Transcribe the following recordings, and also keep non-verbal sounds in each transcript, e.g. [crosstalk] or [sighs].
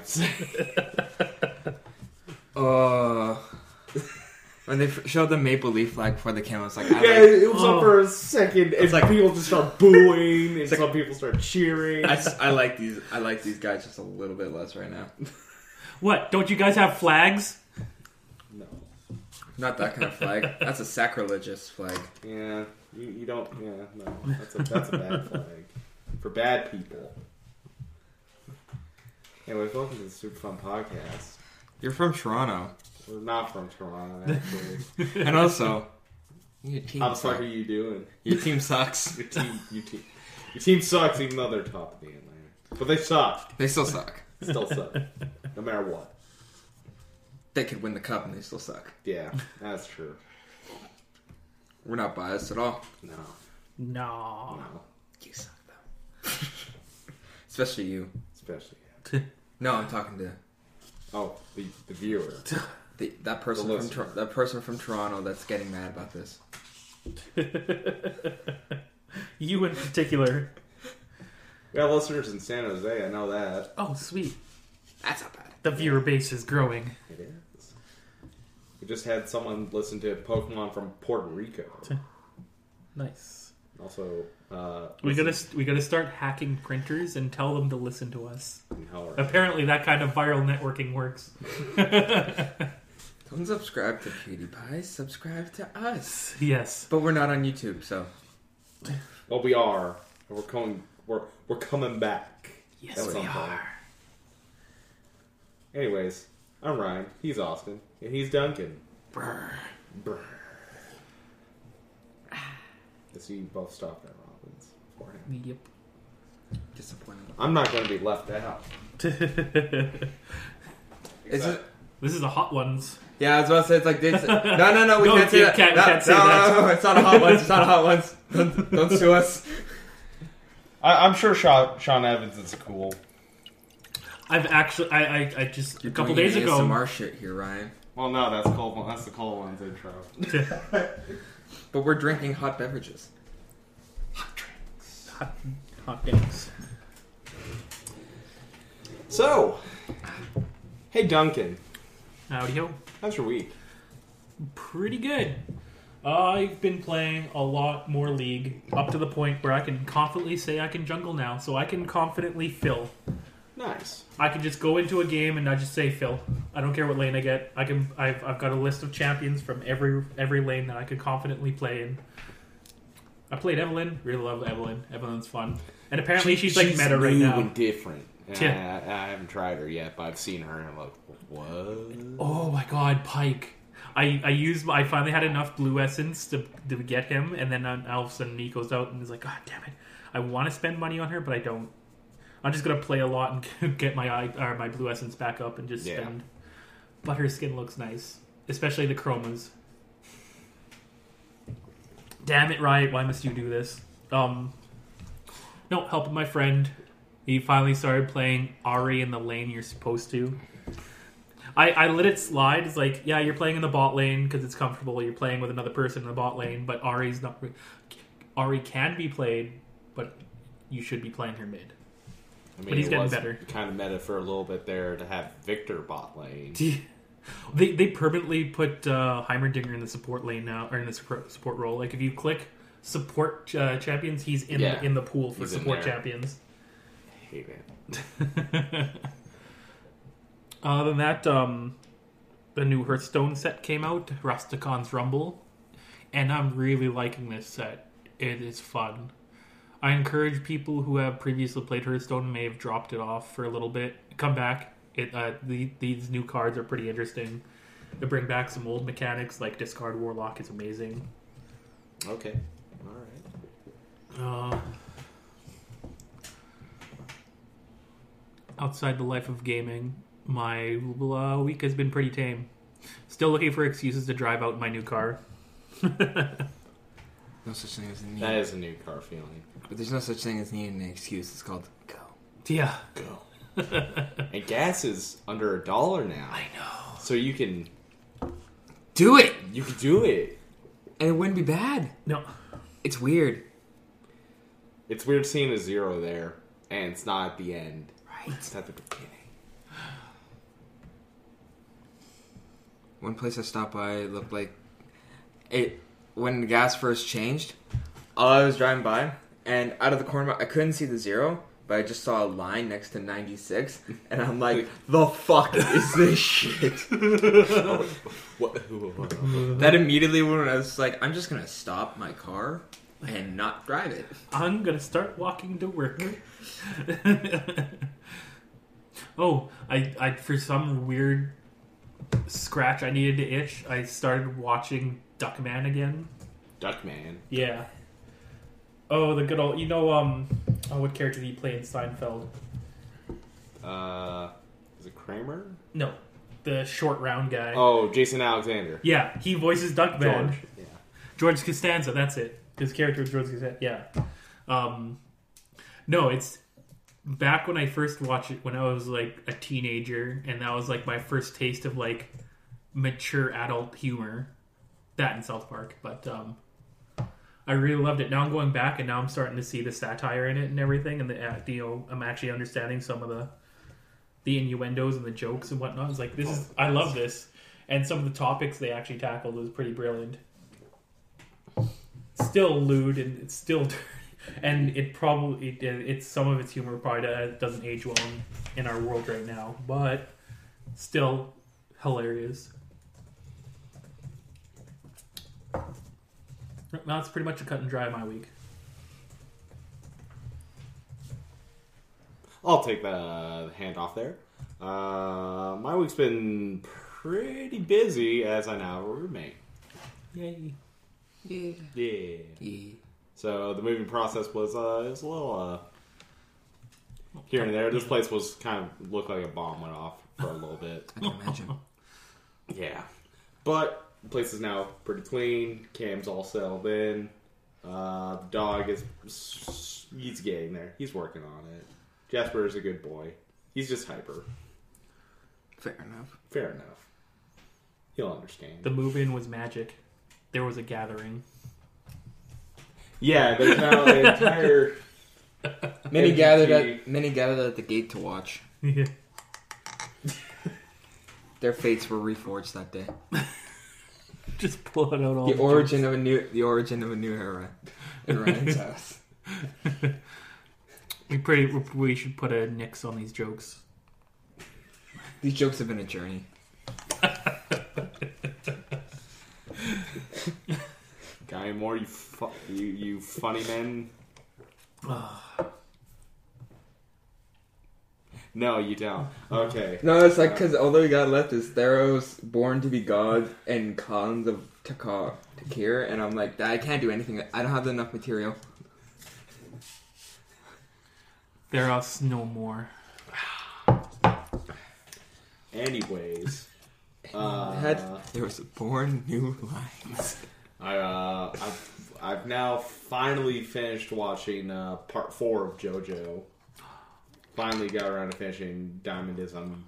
That's what they kept saying. Uh, when they f- showed the maple leaf flag before the camera, it's like, I, Yeah, like, it was Oh. up for a second, and like- people just start booing, and like- some people start cheering. I, s- I like these. I like these guys just a little bit less right now. [laughs] What? Don't you guys have flags? no. Not that kind of flag. That's a sacrilegious flag. Yeah, you, you don't. Yeah, no. That's a, that's a bad flag. For bad people. Anyways, welcome to the Super Fun Podcast. You're from Toronto, We're not from Toronto, [laughs] actually. and also your team. How the fuck sucks. are you doing? Your team sucks. [laughs] Your team, your team, your team sucks, even though they're top of the Atlantic. But they suck. They still suck. Still [laughs] suck. No matter what. They could win the cup and they still suck. Yeah, that's true. We're not biased at all. No, No. no. You suck though. Especially you. Especially. No, I'm talking to Oh, the, the viewer. [laughs] the, that person The from listener. Tor- that person from Toronto that's getting mad about this. [laughs] You in particular. We have listeners in San Jose, I know that. Oh, sweet. That's not bad. The viewer base is growing. It is. We just had someone listen to Pokemon from Puerto Rico. Nice. Also, uh, We gotta we gotta start hacking printers and tell them to listen to us. in Hell Apparently, that kind of viral networking works. Don't subscribe to PewDiePie. Subscribe to us. Yes. But we're not on YouTube, so Well, we are. We're coming. We're we're coming back. Yes, we some point. are. Anyways, I'm Ryan. He's Austin, and he's Duncan. Brr. Brr. I see you both stopped at Robbins for him. Yep. disappointing. I'm not going to be left out. [laughs] Is it? This is a hot ones. Yeah, I was about to say it's like this. No, no, no. We No, can't say you that. can't- no, can't say no, that. no, no, it's not a hot ones. It's not a hot ones. Don't, don't sue us. I, I'm sure Sean, Sean Evans is cool. I've actually, I, I, I just You're a couple doing days ago. ASMR shit here, Ryan. Well, no, that's Cole. That's the cold one's intro. [laughs] But we're drinking hot beverages. Hot, hot. So, hey Duncan, Howdy ho. how's your week? Pretty good. I've been playing a lot more League up to the point where I can confidently say I can jungle now, so I can confidently fill. Nice. I can just go into a game and I just say fill. I don't care what lane I get. I can. I've, I've got a list of champions from every every lane that I could confidently play in. I played Evelynn. Really love Evelynn. Evelynn's fun, and apparently she's, like meta right new now. and different. Yeah. I, I haven't tried her yet, but I've seen her and I'm like, what? Oh my god, Pyke. I, I used I finally had enough blue essence to, to get him, and then uh, all of a sudden he goes out and is like, God damn it, I want to spend money on her, but I don't. I'm just gonna play a lot and [laughs] get my eye or my blue essence back up and just Yeah. spend. But her skin looks nice, especially the chromas. Damn it, Riot! Why must you do this? Um, no, helping my friend. He finally started playing Ahri in the lane you're supposed to. I, I let it slide. It's like, yeah, you're playing in the bot lane because it's comfortable. You're playing with another person in the bot lane, but Ahri's not. Ari can be played, but you should be playing her mid. I mean, But he's it getting was better. Kind of meta for a little bit there to have Viktor bot lane. [laughs] They they permanently put uh, Heimerdinger in the support lane now, or in the support, support role. Like if you click support uh, champions, he's in Yeah. the, in the pool for He's in support there. champions. I hate it. [laughs] Other than that, um, the new Hearthstone set came out, Rastakhan's Rumble, and I'm really liking this set. It is fun. I encourage people who have previously played Hearthstone and may have dropped it off for a little bit, come back. It uh, the, these new cards are pretty interesting. They bring back some old mechanics like discard Warlock is amazing. Okay. All right. Uh, outside the life of gaming, my uh, week has been pretty tame. Still looking for excuses to drive out my new car. [laughs] No such thing as a need. That is a new car feeling. But there's no such thing as needing an excuse. It's called go. Yeah, Go. [laughs] and gas is under a dollar now. I know. So you can Do it, you can do it. and it wouldn't be bad. No, It's weird. It's weird seeing a zero there, and it's not at the end. right. It's at the beginning. One place I stopped by looked like it when the gas first changed. I was driving by, and out of the corner, I couldn't see the zero, but I just saw a line next to 96, and I'm like, "The fuck is this shit?" [laughs] What? that immediately when I was like, "I'm just gonna stop my car and not drive it." I'm gonna start walking to work. [laughs] [laughs] oh, I, I for some weird scratch I needed to itch, I started watching Duckman again. Duckman. Yeah. Oh, the good old. You know, um, oh, what character did he play in Seinfeld? Uh, is it Kramer? No, the short round guy. Oh, Jason Alexander. Yeah, he voices Duckman. George. Yeah. George Costanza. That's it. His character is George Costanza. Yeah. Um, no, it's back when I first watched it when I was like a teenager, and that was like my first taste of like mature adult humor. That in South Park, but um, I really loved it. Now I'm going back, and now I'm starting to see the satire in it and everything, and the uh, you know I'm actually understanding some of the the innuendos and the jokes and whatnot. It's like this is I love this, and some of the topics they actually tackled was pretty brilliant. Still lewd and it's still, [laughs] and it probably it, it's some of its humor probably uh, doesn't age well in, in our world right now, but still hilarious. That's pretty much a cut and dry of my week. I'll take the hand off there. Uh, my week's been pretty busy as I now have a roommate. Yay! Yeah. Yeah. yeah. So the moving process was uh, it was a little uh, here and there. This place was kind of looked like a bomb went off for a little bit. I can imagine. Yeah, but the place is now pretty clean. Cam's all settled in. Uh, the dog is he's getting there. He's working on it. Jasper is a good boy. He's just hyper. Fair enough. Fair enough. He'll understand. The move-in was magic. There was a gathering. Yeah, there's now an entire. Many MTG. gathered at many gathered at the gate to watch. Yeah. Their fates were reforged that day. [laughs] [laughs] Just pulling out all The the origin of a new the origin of a new era in Ryan's house. We pretty we should put a nix on these jokes. These jokes have been a journey. Guy Moore, you, fu- you you funny men. [sighs] Ah. No, you don't. Okay. No, it's like because all that we got left is Theros, Born to be God, and Khans of Takar, Tarkir, and I'm like, I can't do anything. I don't have enough material. There us no more. Anyways, [laughs] uh, had there was born new lines. I uh, I've I've now finally finished watching uh, part four of JoJo. Finally got around to finishing Diamond is Un-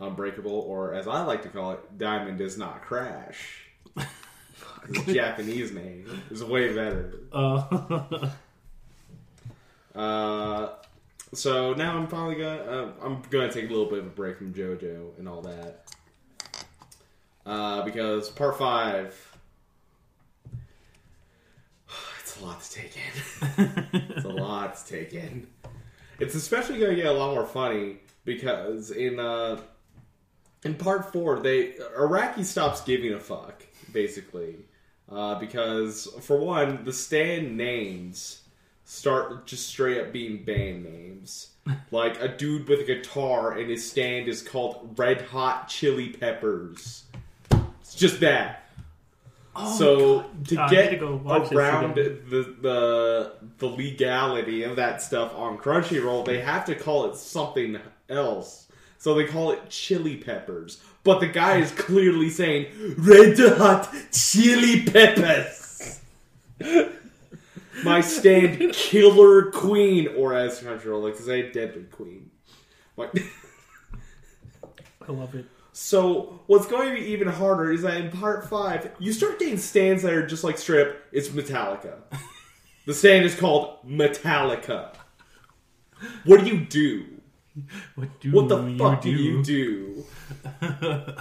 Unbreakable, or as I like to call it, Diamond Does Not Crash. [laughs] His Japanese name is way better. Uh, Uh, so now I'm finally gonna uh, I'm gonna take a little bit of a break from JoJo and all that, uh, because part five, [sighs] it's a lot to take in. [laughs] it's a lot to take in. It's especially gonna get a lot more funny because in uh, in part four, they Araki stops giving a fuck basically, uh, because for one, the stand names start just straight up being band names. [laughs] like a dude with a guitar and his stand is called Red Hot Chili Peppers. It's just that. Oh so God. to uh, I need get to go watch around the, the the legality of that stuff on Crunchyroll, they have to call it something else. So they call it Chili Peppers. But the guy is clearly saying Red Hot Chili Peppers. My stand Killer Queen, or as Crunchyroll like to say, Deadly Queen. Like, [laughs] I love it. So what's going to be even harder is that in part five, you start getting stands that are just like strip. It's Metallica. [laughs] the stand is called Metallica. What do you do? What do What the you fuck do? you do? [laughs]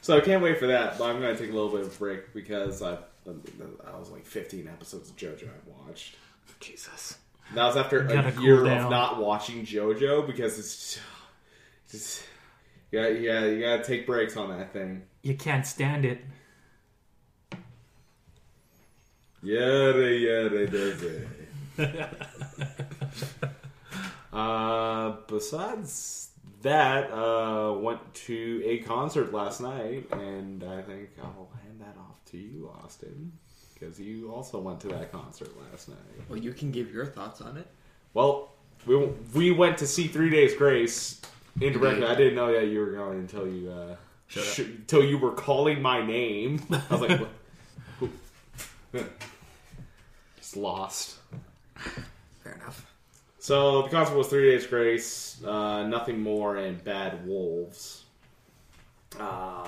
so I can't wait for that, but I'm gonna take a little bit of a break because I I was like 15 episodes of JoJo I watched. Jesus. That was after a year down. of not watching JoJo because it's just yeah yeah you gotta take breaks on that thing. You can't stand it. Yada yada yada. uh, besides that, uh, went to a concert last night, and I think I'll hand that off to you, Austin, because you also went to that concert last night. Well, you can give your thoughts on it. Well, we we went to see Three Days Grace indirectly. I didn't know that you were going until you uh, sh- until you were calling my name. [laughs] I was like, what? [laughs] Just lost. Fair enough. So the concert was Three Days Grace, uh, Nothing More, and Bad Wolves. Uh,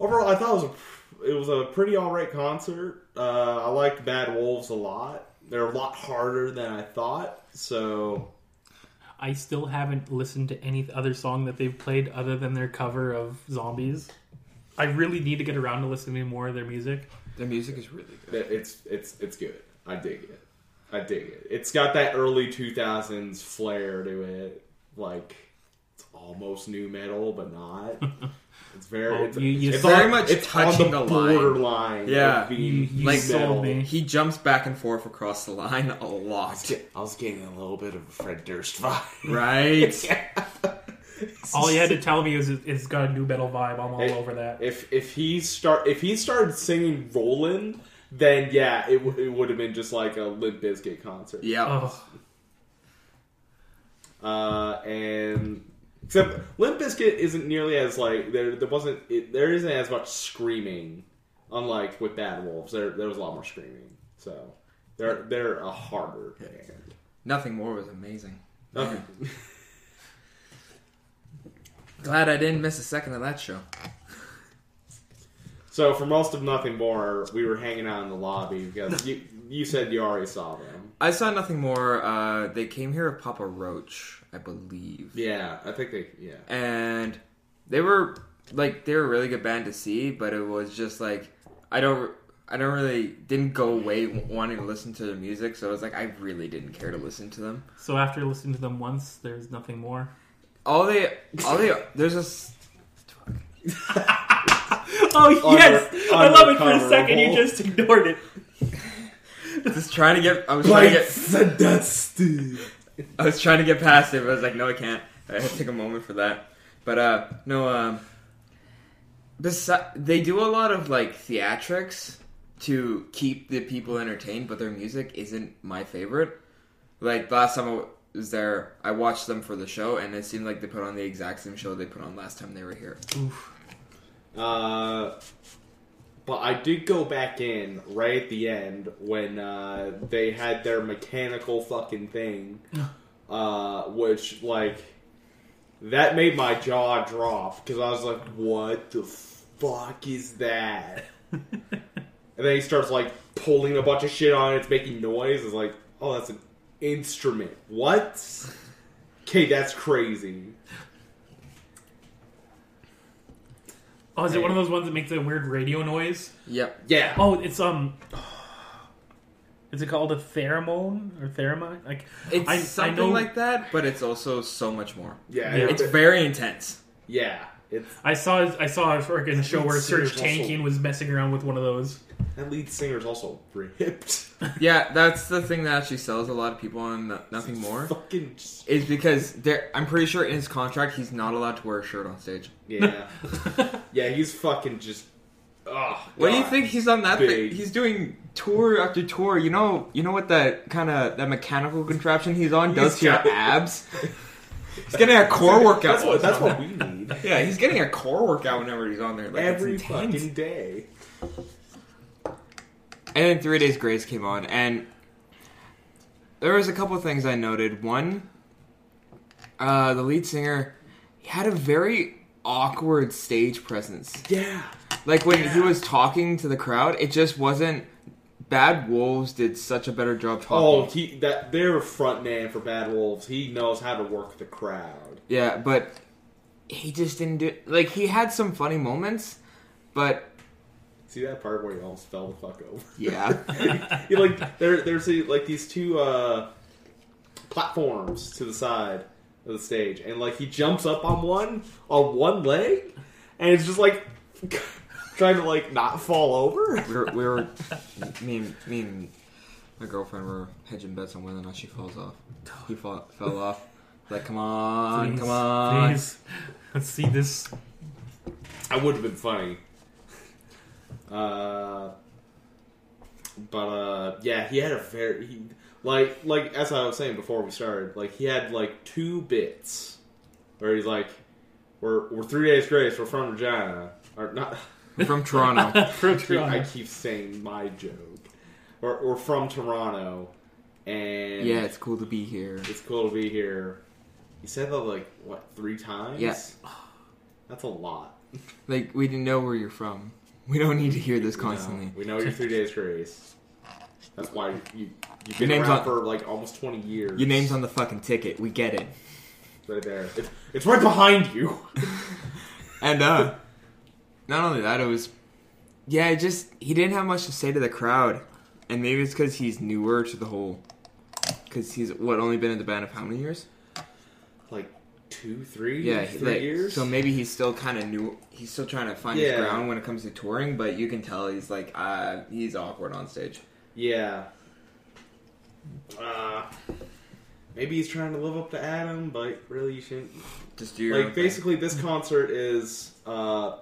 overall, I thought it was a it was a pretty alright concert. Uh, I liked Bad Wolves a lot. They're a lot harder than I thought. So I still haven't listened to any other song that they've played other than their cover of Zombies. I really need to get around to listening to more of their music. Their music is really good. it's it's it's good. I dig it. I dig it. It's got that early two thousands flair to it. Like it's almost new metal, but not. [laughs] It's very. Oh, it's, you- you it's very much it's touching on the the borderline. Yeah. of being You- you Like sold me. He jumps back and forth across the line a I was, lot. get- I was getting a little bit of a Fred Durst vibe. Right? [laughs] [laughs] All you had to tell me is it- it's got a new metal vibe. I'm all Hey, over that. If if he start if he started singing "Rollin'," then yeah, it, w- it would have been just like a Limp Bizkit concert. Yeah. Oh, uh, and except Limp Bizkit isn't nearly as like there. There wasn't it, there isn't as much screaming, unlike with Bad Wolves. There there was a lot more screaming. So they're they're a harder band. Nothing more was amazing. Okay. [laughs] Glad I didn't miss a second of that show. So for most of Nothing More, we were hanging out in the lobby because [laughs] you you said you already saw them. I saw nothing more. Uh, they came here with Papa Roach, I believe. Yeah, I think they yeah. and they were like they were a really good band to see, but it was just like I don't I don't really didn't go away wanting to listen to their music, so it was like I really didn't care to listen to them. so after listening to them once, there's nothing more. All they all they [laughs] there's a s- [laughs] [laughs] Oh yes, Under- I love it. For a second, you just ignored it. just trying to get I was trying to get Dusty. I was trying to get past it, but I was like, no, I can't. I had to take a moment for that. But uh, no, um, besi- they do a lot of like theatrics to keep the people entertained, but their music isn't my favorite. Like last time I was there, I watched them for the show, and it seemed like they put on the exact same show they put on last time they were here. Uh, but I did go back in right at the end when uh, they had their mechanical fucking thing, uh, which like that made my jaw drop because I was like, "What the fuck is that?" [laughs] and then he starts like pulling a bunch of shit on it. It's making noise. It's like, "Oh, that's an instrument." What? Okay, that's crazy. Oh, is it one of those ones that makes a weird radio noise? Yep. Yeah. Oh, it's um. Is it called a pheromone or theremin? Like It's I- I something know- like that, but it's also so much more. Yeah. Yeah. It's very intense. yeah. It's I saw I saw a freaking show where Serge Seriously, also- Tankian was messing around with one of those. that lead singer's also ripped. [laughs] Yeah, that's the thing that actually sells a lot of people on No- Nothing More. Fucking is because there I'm pretty sure in his contract he's not allowed to wear a shirt on stage. yeah, [laughs] yeah. He's fucking just. Oh, What do you think he's on that Big. thing? He's doing tour after tour. You know, you know what that kind of that mechanical contraption he's on does to your abs. He's getting a core workout. That's what. That's what we on need that. [laughs] Yeah, he's getting a core workout whenever he's on there. Like, every intense. fucking day. And then Three Days Grace came on, and there was a couple of things I noted. One, uh, the lead singer he had a very awkward stage presence. Yeah, Like when he was talking to the crowd, it just wasn't Bad Wolves did such a better job talking. Oh, talking. he that they're a front man for Bad Wolves. He knows how to work the crowd. Yeah, but he just didn't do like he had some funny moments, but See that part where he almost fell the fuck over? yeah. [laughs] he like there there's a, like these two uh platforms to the side of the stage and like he jumps up on one on one leg and it's just like [laughs] trying to like not fall over we were, we were me and me and my girlfriend were hedging bets on whether or not she falls off. He fall, fell off. Like, come on, Please, come on. Please. Let's [laughs] see this. that would have been funny uh but uh yeah he had a very he, like like as i was saying before we started like he had like two bits where he's like we're we're three days grace we're from regina or not We're from Toronto. For [laughs] I keep, I keep saying my joke. We're, we're from Toronto, and yeah, it's cool to be here. it's cool to be here. He said that like what three times? Yeah. [sighs] that's a lot. [laughs] Like, we didn't know where you're from. We don't need to hear this constantly. We know, you're three days grace. That's why you you've Your been name's around on- for like almost twenty years. Your name's on the fucking ticket. We get it. right there. It's, it's right behind you. [laughs] And uh not only that, it was yeah, it just he didn't have much to say to the crowd, and maybe it's because he's newer to the whole. Because he's what only been in the band of how many years? Two, three, Yeah, three like, years. So maybe he's still kind of new. He's still trying to find Yeah. his ground when it comes to touring, but you can tell he's like uh he's awkward on stage. Yeah. Uh, maybe he's trying to live up to Adam, but really you shouldn't. Just do your own Like basically, this [laughs] concert is uh,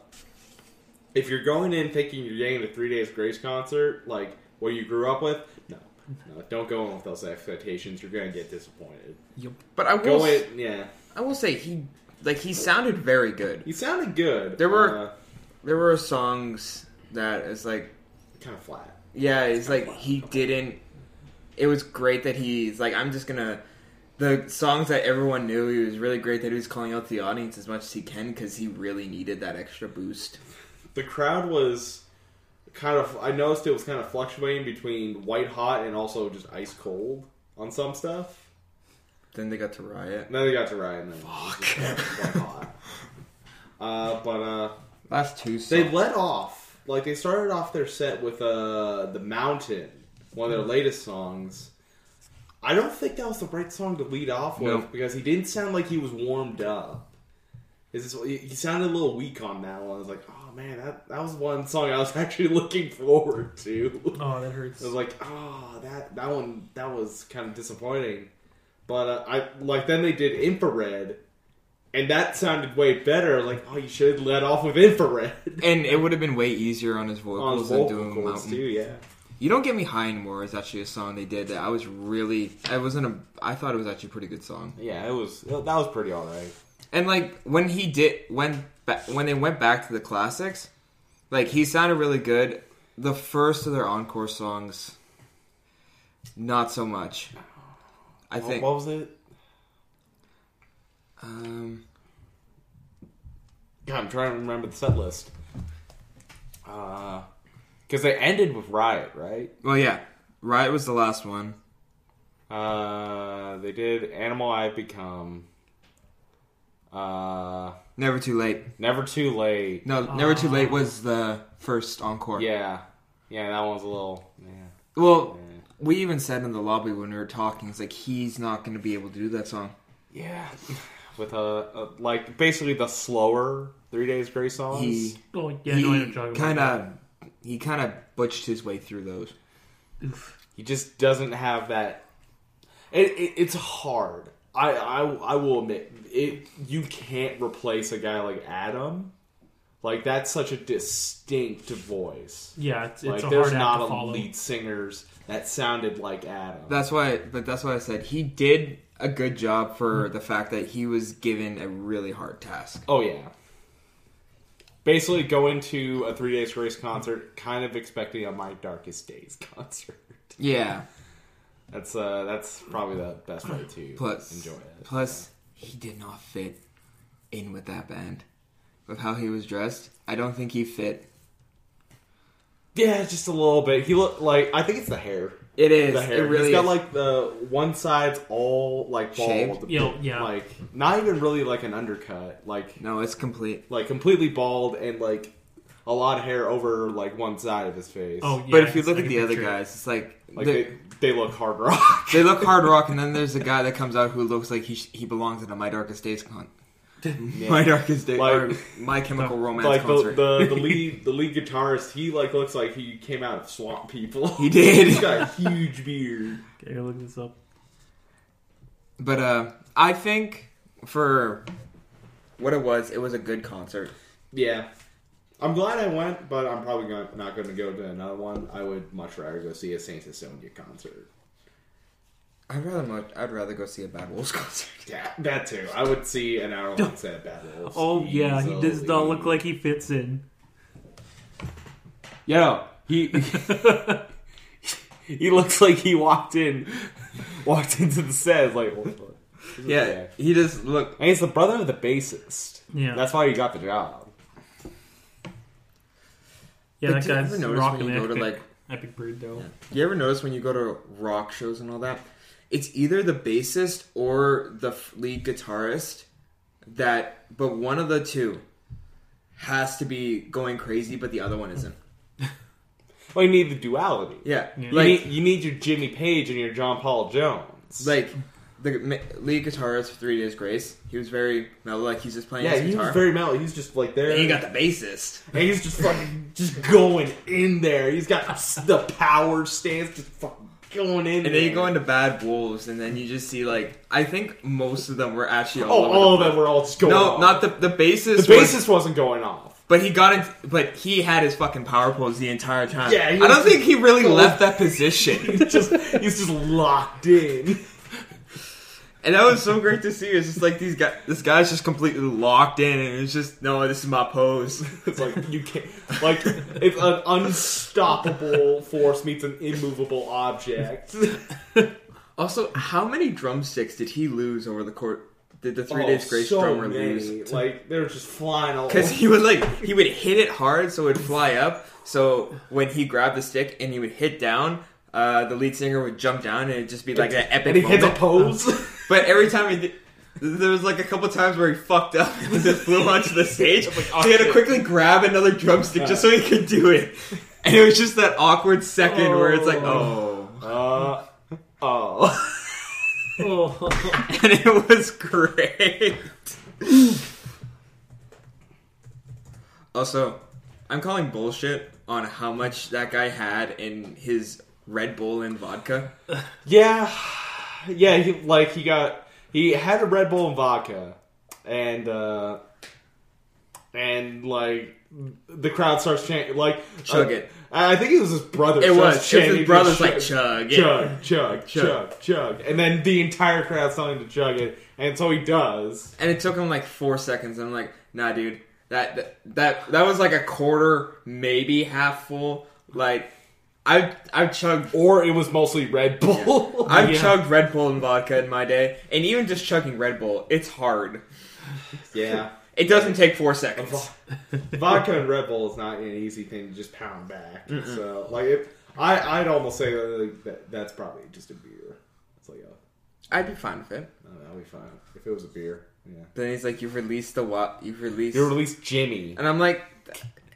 if you're going in thinking you're getting a Three Days Grace concert, like what you grew up with, no, [laughs] no, don't go in with those expectations. You're gonna get disappointed. But I will Go in, yeah. I will say he like he sounded very good. He sounded good. There were- uh, There were songs that is like kind of flat. Yeah, it's like he didn't. It was great that he's like, I'm just gonna. The songs that everyone knew, he was really great that he was calling out to the audience as much as he can because he really needed that extra boost. The crowd was kind of. I noticed it was kind of fluctuating between white hot and also just ice cold on some stuff. Then they got to riot. And then they got to riot. And then it was just white hot. Uh, but uh, Last two songs. They let off like they started off their set with uh the mountain, one of their latest songs. I don't think that was the right song to lead off with No. because he didn't sound like he was warmed up. Is this, he he sounded a little weak on that one. I was like, oh man, that that was one song I was [laughs] actually looking forward to. Oh, that hurts. I was like, oh, that that one that was kind of disappointing. But uh, I like then they did infrared, and that sounded way better. Like, oh, you should have let off with infrared [laughs] and it would have been way easier on his on vocals vocal than doing cords Mountain. too. Yeah, You don't get me high anymore is actually a song they did that I was really. I wasn't a. I thought it was actually a pretty good song. yeah, it was that was pretty all right. And like when he did when when they went back to the classics, like he sounded really good. The first of their encore songs, not so much. I think. what was it? Um, God, I'm trying to remember the set list. Uh, because they ended with Riot, right? well, yeah, Riot was the last one. Uh, they did Animal I've Become. Uh, Never too late. Never Too Late. No, Never too Oh. late was the first encore. Yeah, yeah, that one's a little. Yeah. Well, yeah. We even said in the lobby when we were talking, it's like he's not going to be able to do that song. Yeah, [sighs] with a, a like basically the slower Three Days Grace songs. He oh, yeah, I know you're he talking kind of he kind of butched his way through those. Oof. he just doesn't have that. It, it, it's hard. I, I I will admit it. You can't replace a guy like Adam. Like that's such a distinct voice. Yeah, it's, it's Like a there's hard act not to a follow. lead singers that sounded like Adam. That's why, but that's why I said he did a good job for the fact that he was given a really hard task. Oh yeah. Basically, going to a Three Days Grace concert, kind of expecting a My Darkest Days [laughs] concert. Yeah. That's uh, that's probably the best way to Plus, enjoy it. plus he did not fit in with that band. With how he was dressed, I don't think he fit. Yeah, just a little bit. He looked like I think it's the hair. It is. The hair. It really He's got is. like the one side's all like bald. Shaved? Yo, yeah. Like not even really like an undercut. Like no, it's complete. like completely bald and like a lot of hair over like one side of his face. Oh, yeah. but if you look like at the other picture. guys, it's like, like they, they look hard rock. they look hard rock, and then [laughs] there's a guy that comes out who looks like he sh- he belongs in a My Darkest Days con. My Darkest Day, Like- or My Chemical Romance like the, concert. the the [laughs] lead the lead guitarist, he like looks like he came out of Swamp People. He did. [laughs] He's got a huge beard. Okay, look this up. But uh, I think for what it was, it was a good concert. Yeah. I'm glad I went, but I'm probably not going to go to another one. I would much rather go see a Saint Asonia concert. I'd rather much. I'd rather go see a Bad Wolves [laughs] concert. Yeah, that too. I would see an hour long set of Bad Wolves. Oh yeah, he does not look like he fits in. Yeah, no, he [laughs] he looks like he walked in, walked into the set like. What the fuck? This is Yeah, bad. he just look. and he's the brother of the bassist. Yeah. that's why he got the job. Yeah, But that do you guy's ever notice rocking when you go to, epic, like- epic bird though. You ever notice when you go to rock shows and all that? It's either the bassist or the lead guitarist that, but one of the two has to be going crazy, but the other one isn't. [laughs] Well, you need the duality. Yeah, Yeah. You, like need, you need your Jimmy Page and your John Paul Jones. like the lead guitarist for Three Days Grace. He was very mellow, like he's just playing yeah, his he was very mellow. He's just like there. and you got the bassist. And he's just fucking just going in there. He's got the power stance just fucking going in. And then you go into Bad Wolves, and then you just see like I think most of them were actually oh, all Oh, over all the of them were all just going. No, off. not the the bassist. the was- bassist wasn't going off. But he got into, but he had his fucking power pose the entire time. Yeah, he I don't think he really left that position, [laughs] He's just he's just locked in. And that was so great to see. It's just like these guys, this guy's just completely locked in, and it's just no, this is my pose. [laughs] It's like you can't like it's an unstoppable force meets an immovable object. [laughs] Also, how many drumsticks did he lose over the court? Did the Three Oh, Days Grace so drummer many. lose? Like they're just flying all Because over. he would like he would hit it hard, so it would fly up. So when he grabbed the stick and he would hit down, uh, the lead singer would jump down and it'd just be like an epic and he hits a pose. [laughs] But every time he did, there was like a couple times where he fucked up and just flew onto the stage. oh, so he had to quickly grab another drumstick just so he could do it. And it was just that awkward second where it's like, oh. uh, oh. [laughs] Oh, And it was great. also, I'm calling bullshit on how much that guy had in his Red Bull and vodka. Yeah, [sighs] yeah. He like he got he had a Red Bull and vodka, and uh and like the crowd starts chanting like Chug uh, it. I think it was his brother. It was. Chanting his brother's chug, like, chug. it." chug, [laughs] chug, Chug. chug, and then the entire crowd's telling him to chug it, and so he does. And it took him like four seconds. And I'm like, nah, dude. That, that that that was like a quarter, maybe half full. Like, I've I've chugged Or it was mostly Red Bull. [laughs] I've Yeah. chugged Red Bull and vodka in my day, and even just chugging Red Bull, it's hard. yeah. It doesn't take four seconds. vodka and Red Bull is not an easy thing to just pound back. So, like, it, I, I'd almost say that, like, that that's probably just a beer. It's like, oh, I'd be fine with it. no, that'll be fine if it was a beer. Yeah. Then he's like, "You've released the what? You've released." You released Jimmy. and I'm like,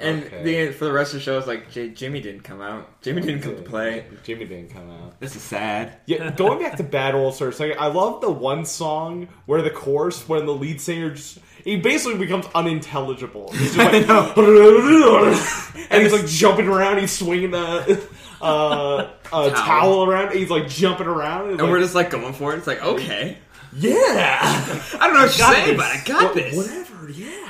and Okay. the for the rest of the show, it's like J- Jimmy didn't come out. Jimmy didn't come to play. Jimmy didn't come out. This is sad. Yeah, going back to Bad Wolves for a second, I love the one song where the chorus, when the lead singer just. He basically becomes unintelligible. He's just [laughs] like, [laughs] and he's like jumping around. He's swinging a, uh, a Towel. towel around. He's like jumping around. And we're just like going for it. It's like, okay, yeah, [laughs] I don't know what you're saying, this. but I got Wha- this. Whatever, yeah.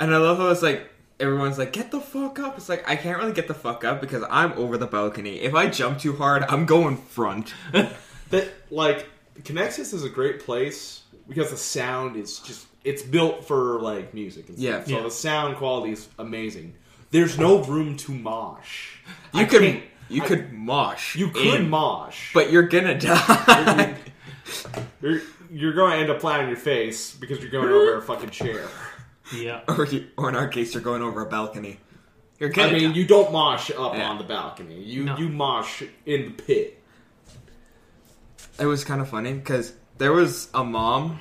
And I love how it's like everyone's like, "Get the fuck up!" It's like I can't really get the fuck up because I'm over the balcony. If I jump too hard, I'm going front. [laughs] That like Conexus is a great place because the sound is just it's built for like music. And Yeah. so Yeah. the sound quality is amazing. There's no room to mosh. You I could you I- could mosh. You could in, mosh, but you're gonna die. you're you're going to end up flat on your face because you're going over a fucking chair. Yeah. [laughs] or, or in our case, you're going over a balcony. You're I kidding. mean, you don't mosh up Yeah. on the balcony. You No. you mosh in the pit. it was kind of funny because there was a mom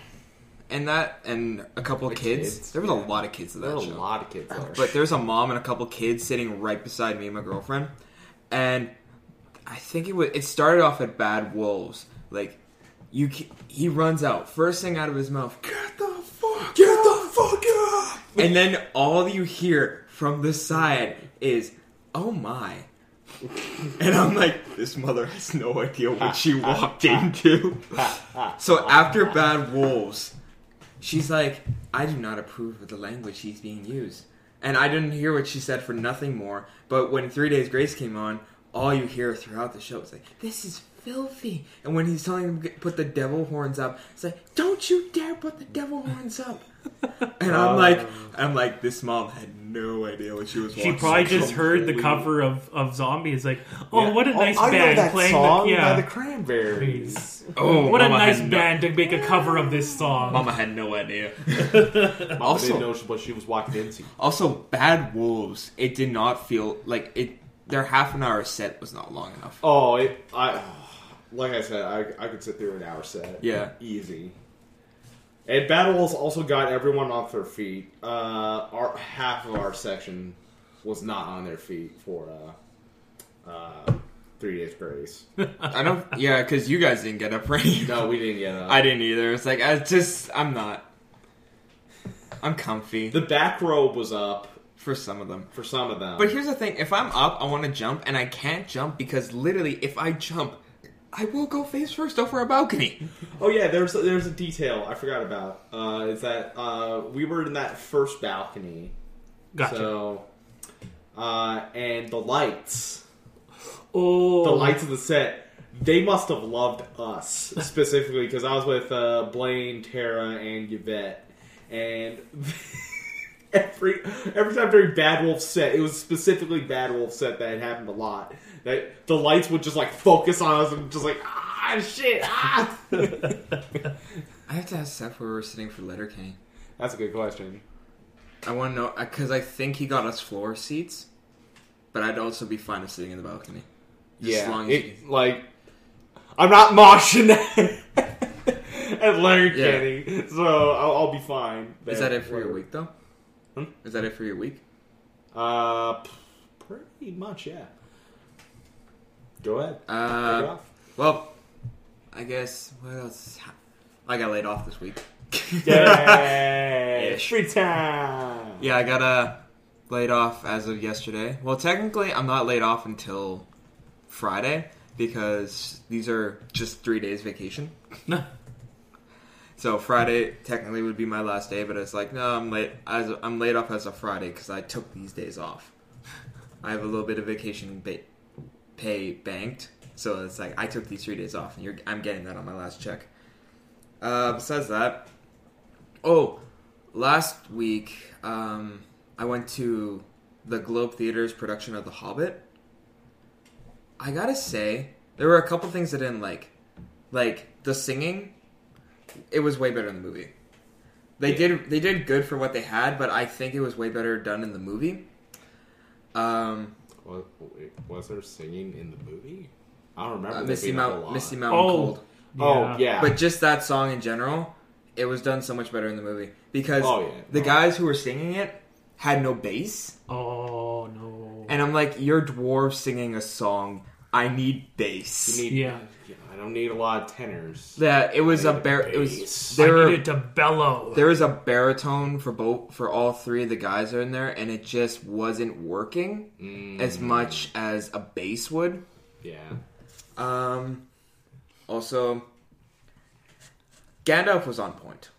in that and a couple The kids. kids, There was yeah. a lot of kids in There that are a show. lot of kids there. But there's a mom and a couple kids sitting right beside me and my girlfriend, and I think it was. It started off at Bad Wolves. Like you, ca- he runs out first thing out of his mouth. Get the fuck, get the fuck up! And then all you hear from the side is, "Oh my." And I'm like, this mother has no idea what she walked into. So after Bad Wolves, she's like, I do not approve of the language he's being used. And I didn't hear what she said for nothing more. But when Three Days Grace came on, all you hear throughout the show is like, this is filthy. And when he's telling him to put the devil horns up, it's like, don't you dare put the devil horns up. And I'm um, like, I'm like, this mom had no idea what she was She watching. probably just heard the cover of, of Zombie. Is like, oh, Yeah. what a oh, nice I know band that playing. song the, yeah, by the Cranberries. Oh, what a nice had no- band to make a cover of this song. Mama had no idea. [laughs] Mama Also- didn't know what she was walking into. Also, Bad Wolves. It did not feel like it. Their half an hour set was not long enough. Oh, it, I like I said, I, I could sit through an hour set. Yeah. easy. And Battles also got everyone off their feet. Uh, our half of our section was not on their feet for uh, uh, Three Days Grace. [laughs] I don't. Yeah, because you guys didn't get up any. [laughs] No, we didn't get up. I didn't either. It's like I just. I'm not. I'm comfy the back robe was up for some of them. for some of them. But here's the thing: if I'm up, I want to jump, and I can't jump because literally, if I jump, I will go face first over a balcony. [laughs] Oh yeah, there's there's a detail I forgot about. Uh, is that uh, we were in that first balcony. Gotcha. So, uh, and the lights, oh, the lights of the set, they must have loved us specifically because I was with uh, Blaine, Tara, and Yvette, and [laughs] every every time during Bad Wolf set, it was specifically Bad Wolf set that happened a lot. That the lights would just like focus on us and just like ah shit ah. [laughs] I have to ask Seth where we were sitting for Letterkenny. That's a good question. I want to know because I think he got us floor seats, but I'd also be fine with sitting in the balcony. Just as long as it, you- like I'm not moshing [laughs] at Leonard Yeah. So I'll, I'll be fine. Is that it for your week, though? Hmm? Is that it for your week? Uh, pretty much, yeah. Go ahead. Uh, well, I guess what else? I got laid off this week. [laughs] Yay! [laughs] Ish. Free time. Yeah, I got uh, laid off as of yesterday. Well, technically, I'm not laid off until Friday because these are just three days vacation. No. [laughs] So Friday technically would be my last day, but it's like no, I'm late. As I'm laid off as a Friday because I took these days off. I have a little bit of vacation ba- pay banked, so it's like I took these three days off, and you're, I'm getting that on my last check. Uh, besides that, oh, last week um, I went to the Globe Theater's production of The Hobbit. I gotta say, there were a couple things I didn't like, like the singing it was way better in the movie. They did they did good for what they had, but I think it was way better done in the movie. Um, What, wait, was there singing in the movie? I don't remember. uh, there Misty being a whole Mount, lot. Misty Mountain Oh. Cold, Oh yeah, but just that song in general, it was done so much better in the movie because Oh, yeah. the Oh. guys who were singing it had no bass, Oh no. and I'm like, you're dwarves singing a song. I need bass. you need. Yeah. yeah, I don't need a lot of tenors. that it was I a need bar. It was bass. I there needed to bellow. There was a baritone for both for all three of the guys are in there, and it just wasn't working Mm, as much as a bass would. Yeah. Um, also, Gandalf was on point.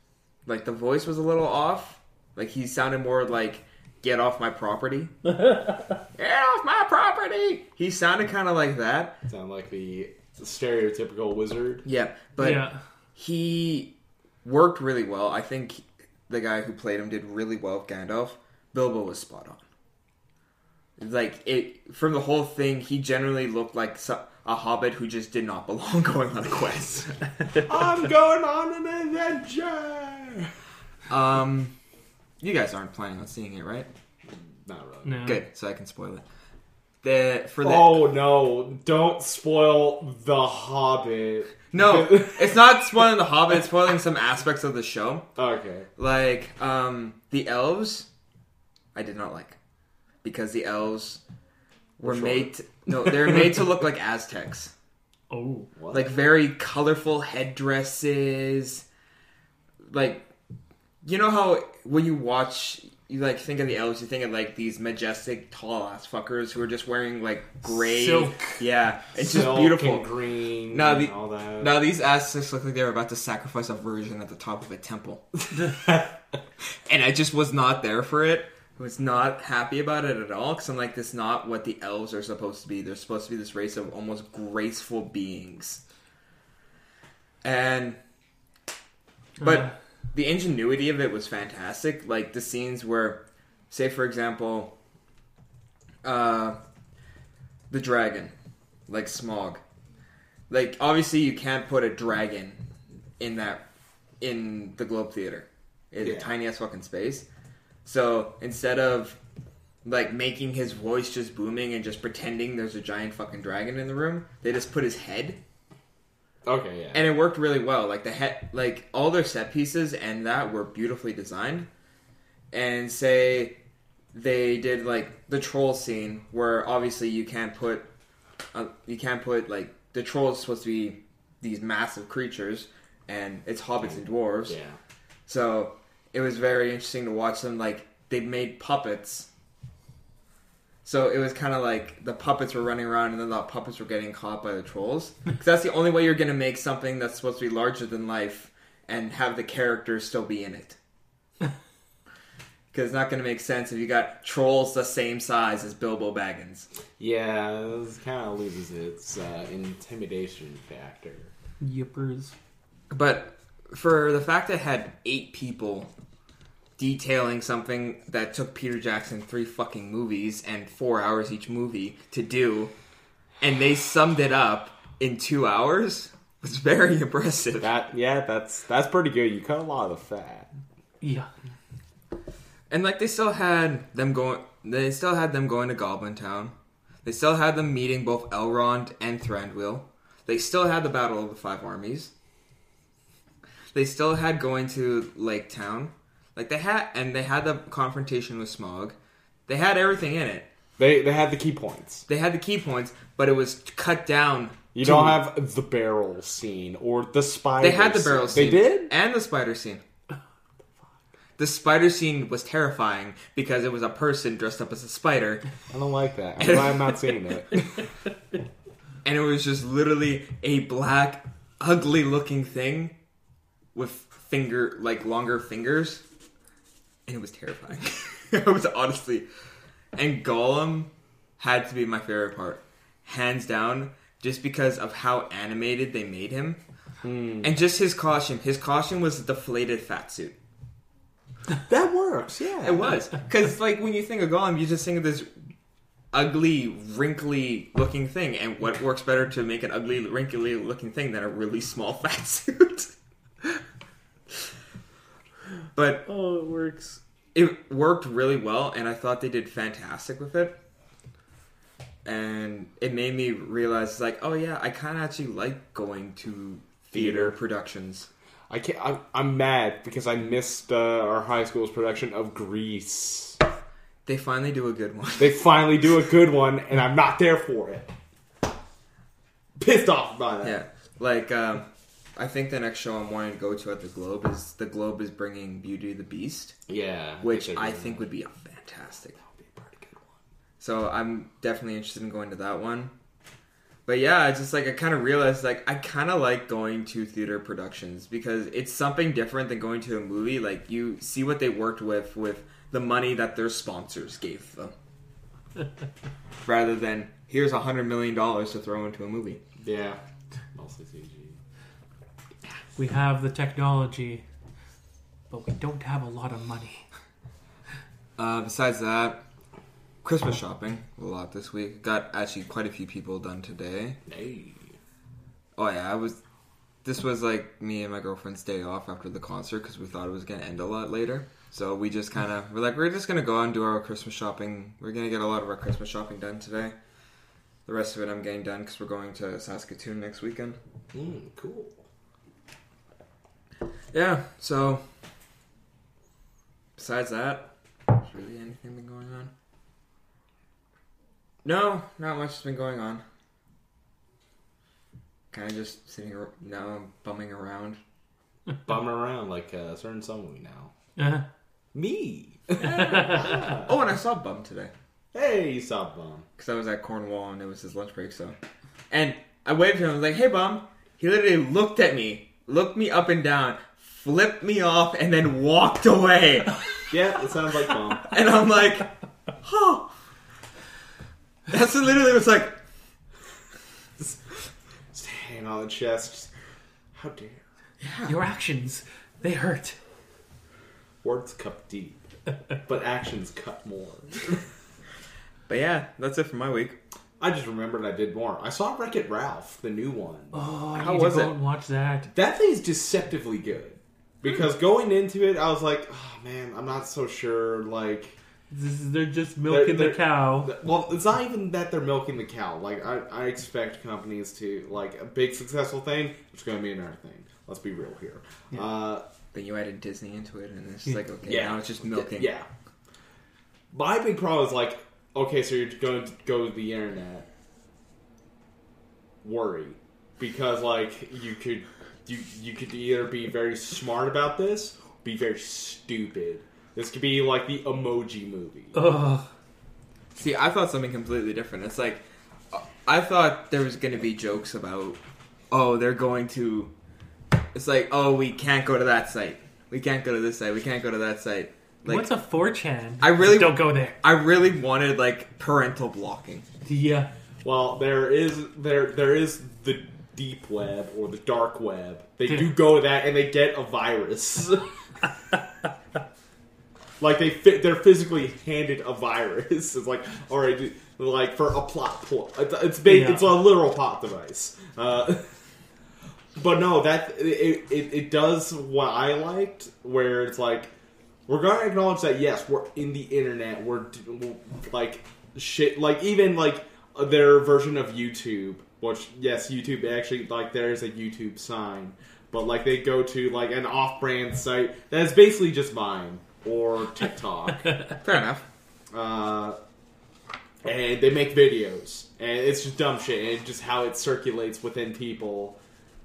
Like the voice was a little off. Like he sounded more like "Get off my property." [laughs] Get off my property. He sounded kind of like that. Sound like the stereotypical wizard. Yeah, but yeah. he worked really well. I think the guy who played him did really well with Gandalf. Bilbo was spot on. Like it from the whole thing, he generally looked like so- a hobbit who just did not belong [laughs] going on a quest. I'm going on an adventure. um, you guys aren't planning on seeing it, right? Not really. No. Good, so I can spoil it. The for the Oh no! Don't spoil the Hobbit. no, [laughs] it's not spoiling the Hobbit. It's spoiling some aspects of the show. okay. Like um the elves, I did not like because the elves were Were made. To, no, they're made to [laughs] look like Aztecs. Oh. What? like very colorful headdresses like you know how when you watch you like think of the elves you think of like these majestic tall ass fuckers who are just wearing like gray Silk. yeah it's Silk just beautiful and green. No, and the- all that. now these Aztecs look like they were about to sacrifice a virgin at the top of a temple [laughs] and I just was not there for it I was not happy about it at all because I'm like, this is not what the elves are supposed to be. They're supposed to be this race of almost graceful beings. And, but Uh, the ingenuity of it was fantastic. Like the scenes where, say for example, uh, the dragon, like Smaug. Like obviously you can't put a dragon in that in the Globe Theater. It's Yeah. a tiny ass fucking space. So instead of like making his voice just booming and just pretending there's a giant fucking dragon in the room, they just put his head okay, yeah. and it worked really well. Like the head, like all their set pieces and that were beautifully designed. And say they did like the troll scene where obviously you can't put, uh, you can't put like the troll is supposed to be these massive creatures, and it's hobbits and dwarves. yeah. So it was very interesting to watch them. Like they made puppets. So it was kind of like the puppets were running around, and then the puppets were getting caught by the trolls. [laughs] Because that's the only way you're going to make something that's supposed to be larger than life and have the characters still be in it. [laughs] Because it's not going to make sense if you got trolls the same size as Bilbo Baggins. Yeah, this kind of loses its uh, intimidation factor. yippers. But for the fact that it had eight people detailing something that took Peter Jackson three fucking movies and four hours each movie to do, and they summed it up in two hours was very [laughs] impressive. That yeah, that's that's pretty good. You cut a lot of the fat. Yeah. And like they still had them going, they still had them going to Goblin Town. They still had them meeting both Elrond and Thranduil. They still had the Battle of the Five Armies. They still had going to Lake Town. Like they had, and they had the confrontation with Smaug. They had everything in it. They they had the key points. They had the key points, but it was cut down. You to- don't have the barrel scene or the spider. They had the barrel scene. They did. and the spider scene. The spider scene was terrifying because it was a person dressed up as a spider. I don't like that. I'm glad I'm not seeing it. [laughs] and it was just literally a black, ugly looking thing with finger like longer fingers, and it was terrifying. [laughs] it was honestly, and Gollum had to be my favorite part, hands down, just because of how animated they made him, hmm. and just his costume. His costume was a deflated fat suit. That works. Yeah, It was because like when you think of Gollum, you just think of this ugly, wrinkly looking thing, and what works better to make an ugly, wrinkly looking thing than a really small [laughs] fat suit? But Oh, it works. it worked really well, and I thought they did fantastic with it. And it made me realize, like, oh yeah, I kind of actually like going to theater Theater. productions. I can't. I'm, I'm mad because I missed uh, our high school's production of Grease. They finally do a good one. They finally do a good one, and I'm not there for it. Pissed off by that. Yeah, like um, I think the next show I'm wanting to go to at the Globe is the Globe is bringing Beauty the Beast, Yeah, which I think that. would be a fantastic. That'll be a pretty good one. So I'm definitely interested in going to that one. But yeah, I just like I kind of realized like I kind of like going to theater productions because it's something different than going to a movie. Like you see what they worked with with the money that their sponsors gave them, [laughs] rather than here's a hundred million dollars to throw into a movie. Yeah, mostly CG. We have the technology, but we don't have a lot of money. [laughs] Uh, besides that, Christmas shopping a lot this week. Got actually quite a few people done today. Hey. Oh yeah, I was. This was like me and my girlfriend's day off after the concert because we thought it was gonna end a lot later. So we just kind of we're like we're just gonna go out and do our Christmas shopping. We're gonna get a lot of our Christmas shopping done today. The rest of it I'm getting done because we're going to Saskatoon next weekend. Mm, cool. Yeah. So besides that, is really anything been going on? No, not much has been going on. Kind of just sitting ar- now, bumming around. [laughs] Bumming around like a certain someone now. Uh, Me. [laughs] Oh, and I saw Bum today. hey, you saw bum. because I was at Cornwall and it was his lunch break. So, and I waved to him. I was like, "Hey, bum." He literally looked at me, looked me up and down, flipped me off, and then walked away. [laughs] Yeah, it sounds like bum. and I'm like, "Huh." That's literally was like. Just hang on the chest. Just, how dare. you? your actions, they hurt. Words cut deep, but actions cut more. [laughs] But yeah, that's it for my week. I just remembered I did more. I saw Wreck It Ralph, the new one. Oh, I How need was to go it? and watch that. That thing's deceptively good. Because going into it, I was like, oh man, I'm not so sure. Like, This is, they're just milking They're- the cow. well, it's not even that they're milking the cow. Like, I, I expect companies to, like, a big successful thing, it's going to be another thing. Let's be real here. Uh, Then you added Disney into it, and it's just like, okay, Yeah. now it's just milking. Yeah. My big problem is like, okay, so you're going to go to the internet. Worry, because like you could, you you could either be very smart about this, be very stupid. This could be like the emoji movie. Ugh. See, I thought something completely different. It's like uh, I thought there was going to be jokes about, oh, they're going to. It's like, oh, we can't go to that site. We can't go to this site. We can't go to that site. Like, What's a 4chan? I really- don't go there. I really wanted like parental blocking. Yeah. Well, there is there there is the deep web or the dark web. They do go to that and they get a virus. [laughs] like they fit, they're physically handed a virus. It's like, all right, like for a plot point. It's it's, ba- Yeah. it's a literal plot device. Uh, [laughs] but no, that it, it it does what I liked, where it's like we're gonna acknowledge that yes, we're in the internet. We're like shit, like even like their version of YouTube, which yes, YouTube actually like there's a YouTube sign, but like they go to like an off-brand site that is basically just Vine or TikTok, [laughs] Fair enough. uh, and they make videos, and it's just dumb shit, and just how it circulates within people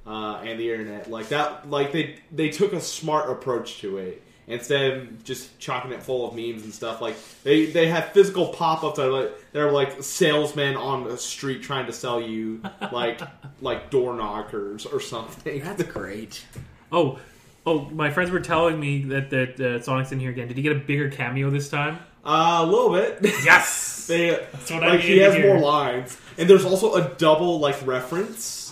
uh, and the internet, like that. Like they they took a smart approach to it instead of just chalking it full of memes and stuff. Like they they have physical pop ups that are like they're like salesmen on the street trying to sell you [laughs] like like door knockers or something. That's [laughs] great. Oh, oh, my friends were telling me that that uh, Sonic's in here again. Did he get a bigger cameo this time? Uh, a little bit. [laughs] Yes. they what I like he has to hear. more lines, and there's also a double like reference.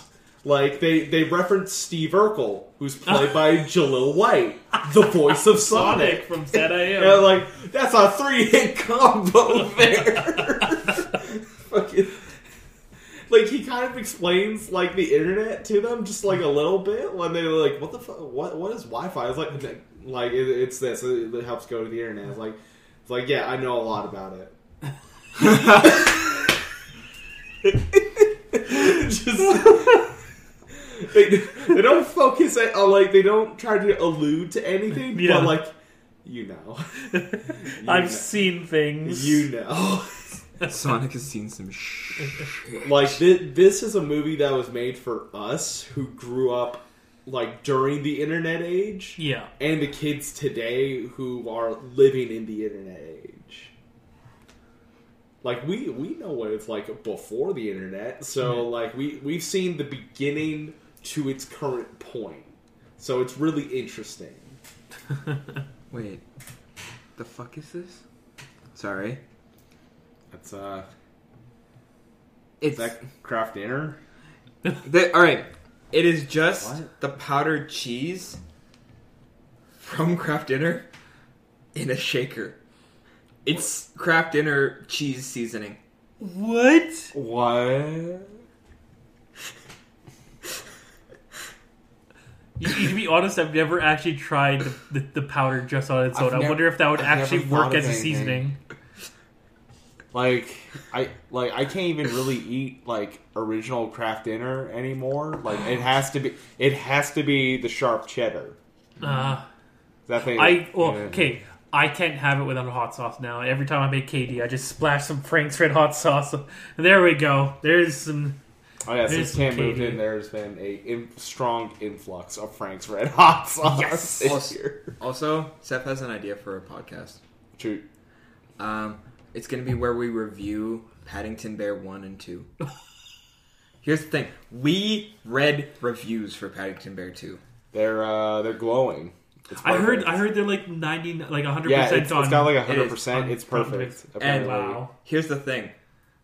Like they they reference Steve Urkel, who's played by [laughs] Jaleel White, the voice of Sonic. from Set I Am. [laughs] Yeah, like that's a three hit combo [laughs] there. Fucking, like he kind of explains like the internet to them just like a little bit when they're like, "What the fuck? What what is Wi-Fi?" It's like like it, it's this. It, it helps go to the internet. It's like it's like yeah, I know a lot about it. just. They, they don't focus it on uh, like they don't try to allude to anything, Yeah. but like you know, [laughs] You I've know. seen things. you know. [laughs] Sonic has seen some shit. [laughs] like this, this is a movie that was made for us who grew up like during the internet age Yeah. and the kids today who are living in the internet age like we we know what it's like before the internet so like we we've seen the beginning to its current point so it's really interesting [laughs] Wait, the fuck is this? Sorry, that's uh it's that Kraft Dinner [laughs] the, all right. It is just What? the powdered cheese from Kraft Dinner in a shaker. It's Kraft Dinner cheese seasoning. What? what to be honest, I've never actually tried the, the, the powder just on its I've own. I nev- wonder if that would I've never actually thought work of as a anything. seasoning. Like I like I can't even really eat like original Kraft Dinner anymore. Like it has to be it has to be the sharp cheddar. Uh, That thing. I well, yeah. okay. I can't have it without a hot sauce now. Every time I make KD, I just splash some Frank's Red Hot sauce. There we go. There's some. Oh yeah, since Cam some moved in, there's been a in, strong influx of Frank's Red Hot sauce Yes. this Also- year. Also, Seth has an idea for a podcast. True. Um, it's gonna be where we review Paddington Bear one and two. [laughs] Here's the thing: we read reviews for Paddington Bear two. They're uh they're glowing. I heard. I heard they're like ninety, like hundred Yeah, percent it's, on. it's got like It hundred percent. It's perfect. And wow. Here's the thing: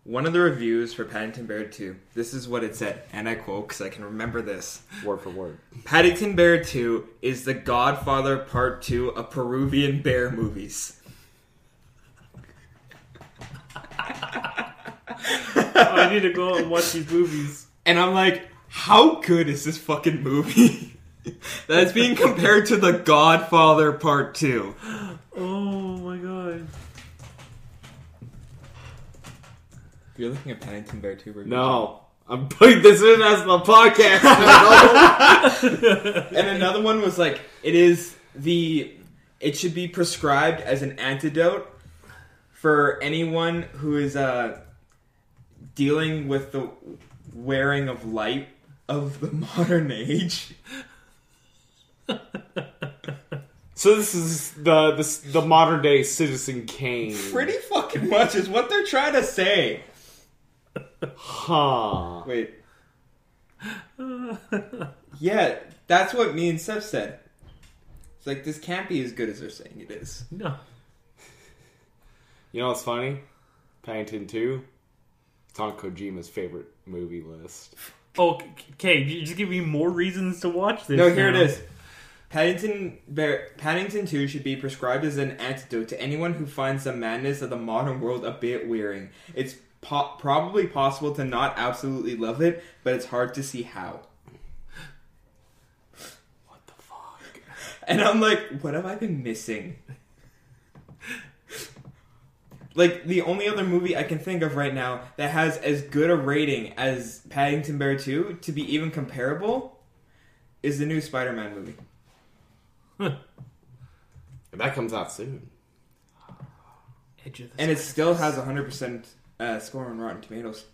one of the reviews for Paddington Bear two. This is what it said, and I quote because I can remember this. Word for word. Paddington Bear 2 is the Godfather Part 2 of Peruvian bear movies. Oh, I need to go and watch these movies. And I'm like, how good is this fucking movie? [laughs] That's being compared to the Godfather Part 2. Oh my god. You're looking at Paddington Bear 2 review. No, I'm putting this in as the podcast. [laughs] And another one was like, it is the. It should be prescribed as an antidote for anyone who is uh, dealing with the wearing of light of the modern age. so this is the this, the modern day Citizen Kane. Pretty fucking much is what they're trying to say. Huh. Wait. [laughs] Yeah, that's what me and Seth said. It's like this can't be as good as they're saying it is. No. You know what's funny? Paddington Two. It's on Kojima's favorite movie list. Oh, okay. You just give me more reasons to watch this. No, here now. it is. Paddington Bear, Paddington 2 should be prescribed as an antidote to anyone who finds the madness of the modern world a bit wearing. It's po- probably possible to not absolutely love it, but it's hard to see how. What the fuck? And I'm like, what have I been missing? like, the only other movie I can think of right now that has as good a rating as Paddington Bear 2, to be even comparable, is the new Spider Man movie. And that comes out soon. Edge of the And it still has a 100% uh, score on Rotten Tomatoes.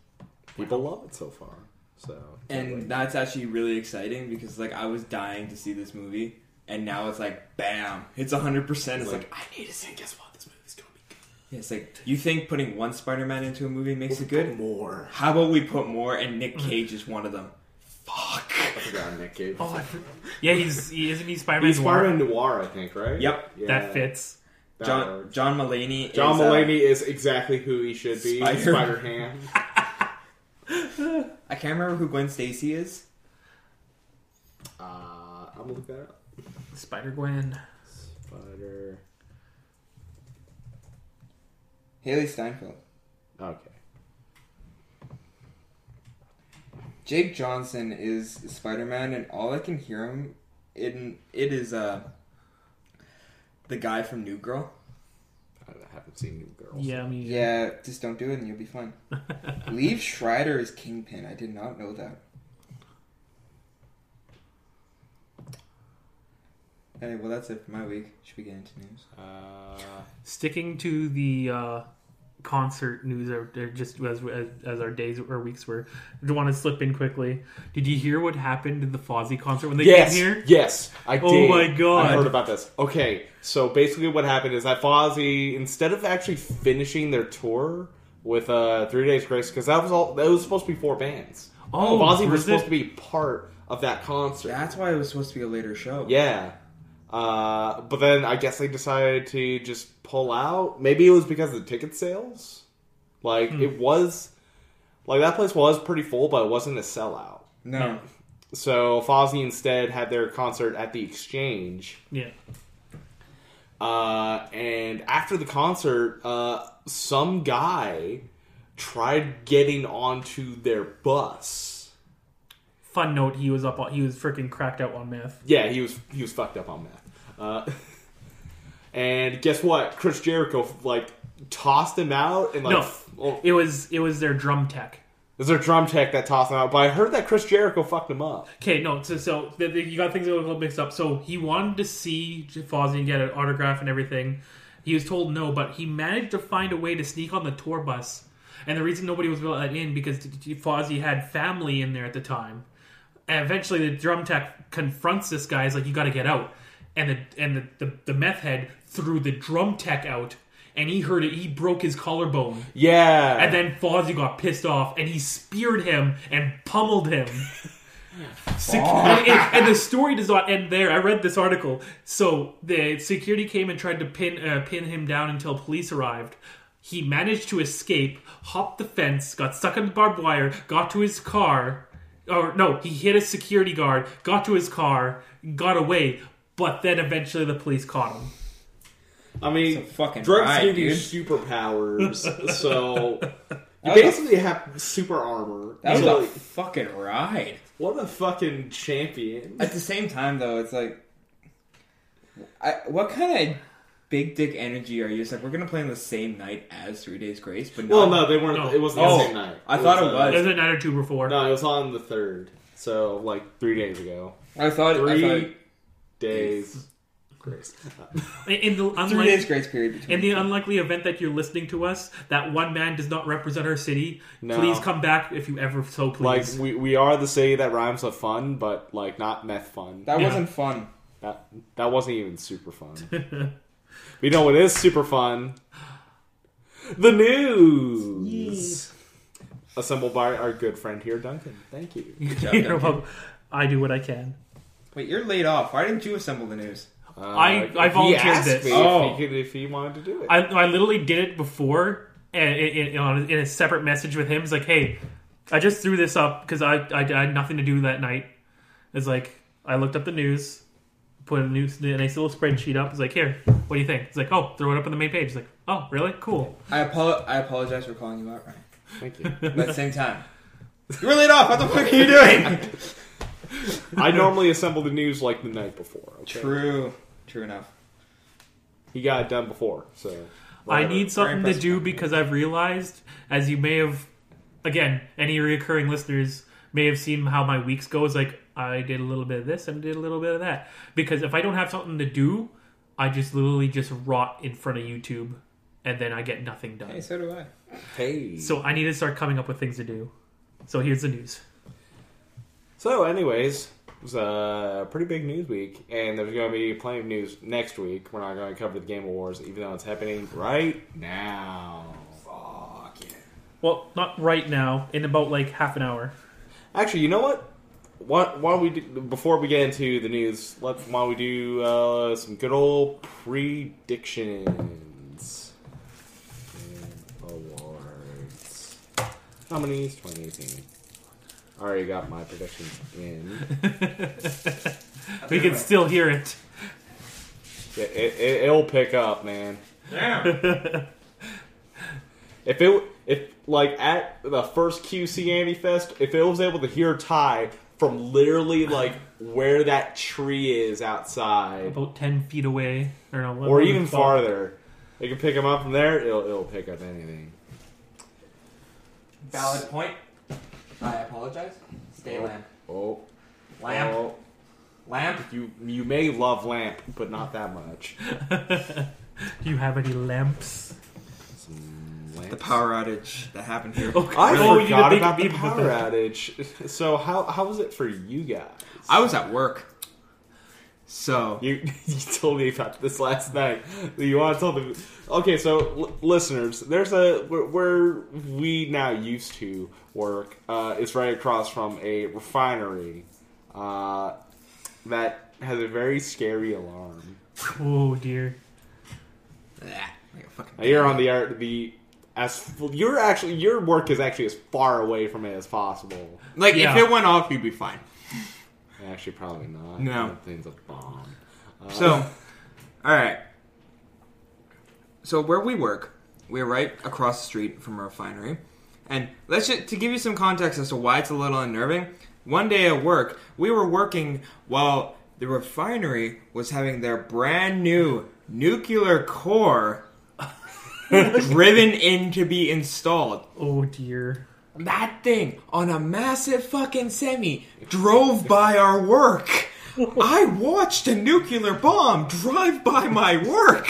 People love it so far. So And that's actually really exciting because, like, I was dying to see this movie. And now it's like, bam, it's 100%. It's, it's like, like I need to see. guess what? This movie's gonna be good. Yeah, it's like, you think putting one Spider Man into a movie makes it good? More. How about we put more and Nick Cage is one of them? Fuck. I forgot Nick Cage. Oh, I for- yeah. He's he isn't he Spider-Man? He's Noir? Spider-Man Noir, I think, right? Yep. Yeah, That fits. That John. John Mulaney. John is, uh, Mulaney is exactly who he should be. Spider- Spider Ham. [laughs] I can't remember who Gwen Stacy is. Uh, I'm gonna look that up. Spider Gwen. Spider. Hailee Steinfeld. Okay. Jake Johnson is Spider Man, and all I can hear him in it is uh the guy from New Girl. I haven't seen New Girls. Yeah, I mean, Yeah, just don't do it and you'll be fine. [laughs] Liev Schreiber is Kingpin. I did not know that. Hey, well that's it for my week. Should we get into news? Uh, Sticking to the uh, concert news, or, or just as, as as our days or weeks were, I just want to slip in quickly. Did you hear what happened in the Fozzy concert when they yes, came here? yes, I Oh did. my God. I heard about this. Okay, so basically, what happened is that Fozzy, instead of actually finishing their tour with uh, Three Days Grace, because that was all that was supposed to be four bands. Oh, Fozzy was was supposed it? to be part of that concert. That's why it was supposed to be a later show. Yeah. Uh, but then I guess they decided to just pull out. Maybe it was because of the ticket sales. Like Hmm. it was, like that place was pretty full, but it wasn't a sellout. No. So Fozzy instead had their concert at the Exchange. Yeah. Uh, and after the concert, uh, some guy tried getting onto their bus fun note, he was up. On, he was freaking cracked out on meth. Yeah, he was he was fucked up on meth. Uh, [laughs] and guess what? Chris Jericho like tossed him out and like No. oh, It was it was their drum tech. it was their drum tech that tossed him out. But I heard that Chris Jericho fucked him up. Okay, no, so, so the, the, you got things a little mixed up. So he wanted to see Fozzy and get an autograph and everything. He was told no, but he managed to find a way to sneak on the tour bus. And the reason nobody was let in because Fozzy had family in there at the time. And eventually, the drum tech confronts this guy. He's like, "You got to get out." And the and the, the the meth head threw the drum tech out, and he heard it. He broke his collarbone. Yeah, And then Fozzy got pissed off and he speared him and pummeled him. [laughs] Sec- and, and- and the story does not end there. I read this article. So the security came and tried to pin uh, pin him down until police arrived. He managed to escape, hopped the fence, got stuck in the barbed wire, got to his car. Or no, he hit a security guard, got to his car, got away. But then eventually the police caught him. I mean, fucking drugs ride, give you dude. superpowers, [laughs] so you That was a- basically have super armor. That was So, a fucking ride. what a fucking champion! At the same time, though, it's like, I, what kind of big dick energy are you? It's like we're gonna play on the same night as Three Days Grace, but Well, not- no, they weren't. No. It wasn't Oh, the same night. I thought it uh, was. There's a night or two before. No, it was on the third. So like three days ago. I thought Three I thought days. Grace. In the three days grace period between. In the unlikely event that you're listening to us, that one man does not represent our city, No. please come back if you ever so please. Like we, we are the city that rhymes with fun, but like not meth fun. that Yeah. wasn't fun. That that wasn't even super fun. but [laughs] you know what is super fun? The news. Assembled by our good friend here, Duncan. Thank you. [laughs] job, You know, Duncan. I do what I can. Wait, you're laid off. Why didn't you assemble the news? Uh, I- I he volunteered asked this. me Oh. if, he could, if he wanted to do it. I, I literally did it before, and in, in, in a separate message with him. It's like, hey, I just threw this up because I, I, I had nothing to do that night. It's like I looked up the news, put a news, a nice little spreadsheet up. It's like, here, what do you think? It's like, oh, throw it up on the main page. It's like, oh, really? Cool. I apolo- I apologize for calling you out, Ryan. Thank you. But at the same time, you were laid off. What the fuck are you doing? [laughs] I normally assemble the news like the night before. Okay? True. True enough. He got it done before, so. I need something to do company. because I've realized, as you may have, again, any reoccurring listeners may have seen how my weeks go. Is like I did a little bit of this and did a little bit of that. Because if I don't have something to do, I just literally just rot in front of YouTube, and then I get nothing done. Hey, so do I. Hey. So I need to start coming up with things to do. So here's the news. So, anyways, it was a pretty big news week, and there's going to be plenty of news next week. We're not going to cover the Game Awards, even though it's happening right now. Fuck yeah. Well, not right now. In about like half an hour. Actually, you know what? Why, why don't we do, before we get into the news? Let why don't we do uh, some good old predictions and awards nominees 2018. I already got my predictions in. [laughs] We can still hear it. Yeah, it, it, it'll pick up, man. Damn. [laughs] If it if like at the first QC Andy Fest, if it was able to hear Ty from literally like where that tree is outside, About ten feet away, or no, or even twelve. farther, it can pick him up from there. It'll it'll pick up anything. Valid point. I apologize. Stay oh, lamp. Oh, Lamp. oh, Lamp. you you may love lamp, but not that much. Do [laughs] you have any lamps? Some lamps. The power outage that happened here. Okay. I Oh, you forgot did make about the even power better. outage. [laughs] So how how was it for you guys? I was at work. So You [laughs] you told me about this last night. You want to tell them? Okay, so l- listeners, there's a we're we now used to work. Uh, it's right across from a refinery uh, that has a very scary alarm. Oh dear. Yeah, like a fucking Now, you're on the ar- the as you're actually your work is actually as far away from it as possible. like Yeah. if it went off, you'd be fine. Actually, probably not. No. that thing's a bomb. Uh, So, all right. So where we work, we're right across the street from a refinery, and let's just to give you some context as to why it's a little unnerving. one day at work, we were working while the refinery was having their brand new nuclear core [laughs] driven in to be installed. Oh dear. That thing on a massive fucking semi drove by our work. [laughs] I watched a nuclear bomb drive by my work.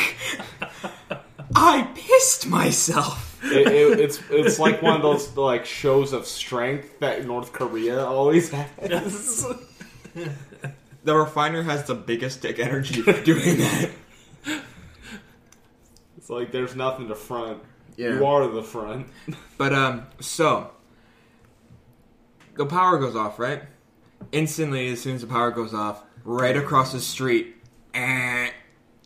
I pissed myself. It, it, it's it's like one of those like shows of strength that North Korea always has. [laughs] The refiner has the biggest dick energy for [laughs] doing that. It's like there's nothing to front. Yeah. You are the front. But um, so the power goes off, right? Instantly, as soon as the power goes off, right across the street, eh,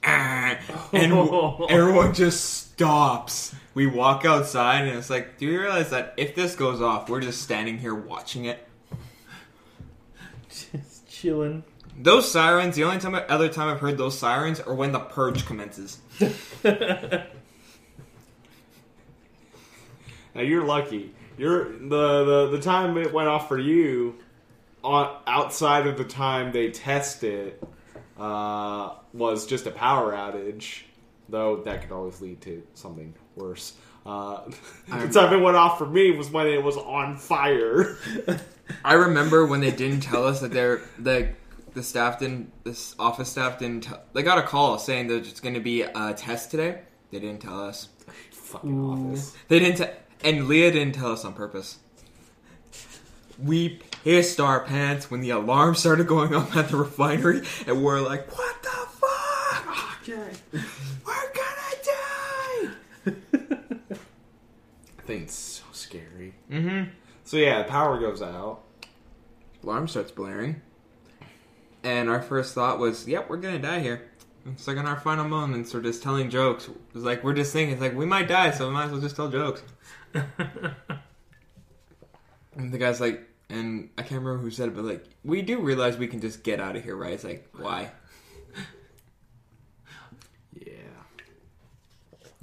eh, and [laughs] everyone just stops. We walk outside, and it's like, do you realize that if this goes off, we're just standing here watching it? Just chilling. Those sirens, the only time other time I've heard those sirens are when the purge commences. [laughs] Now you're lucky. You're the, the the time it went off for you, on outside of the time they test it, uh, was just a power outage. Though that could always lead to something worse. Uh, [laughs] the time it went off for me was when it was on fire. [laughs] I remember when they didn't tell us that they're the the staff didn't this office staff didn't tell, they got a call saying there's just going to be a test today. They didn't tell us. Fucking office. They didn't te- and Leah didn't tell us on purpose. We pissed our pants when the alarm started going off at the refinery, and we're like, "What the fuck? [laughs] Okay. We're gonna die!" It's so scary. Mm-hmm. So yeah, the power goes out. Alarm starts blaring, and our first thought was, "Yep, we're gonna die here." It's like in our final moments, we're just telling jokes. It's like we're just thinking, it's like we might die, so we might as well just tell jokes. [laughs] And the guy's like, and I can't remember who said it, but like, we do realize we can just get out of here, right? It's like, why? Yeah.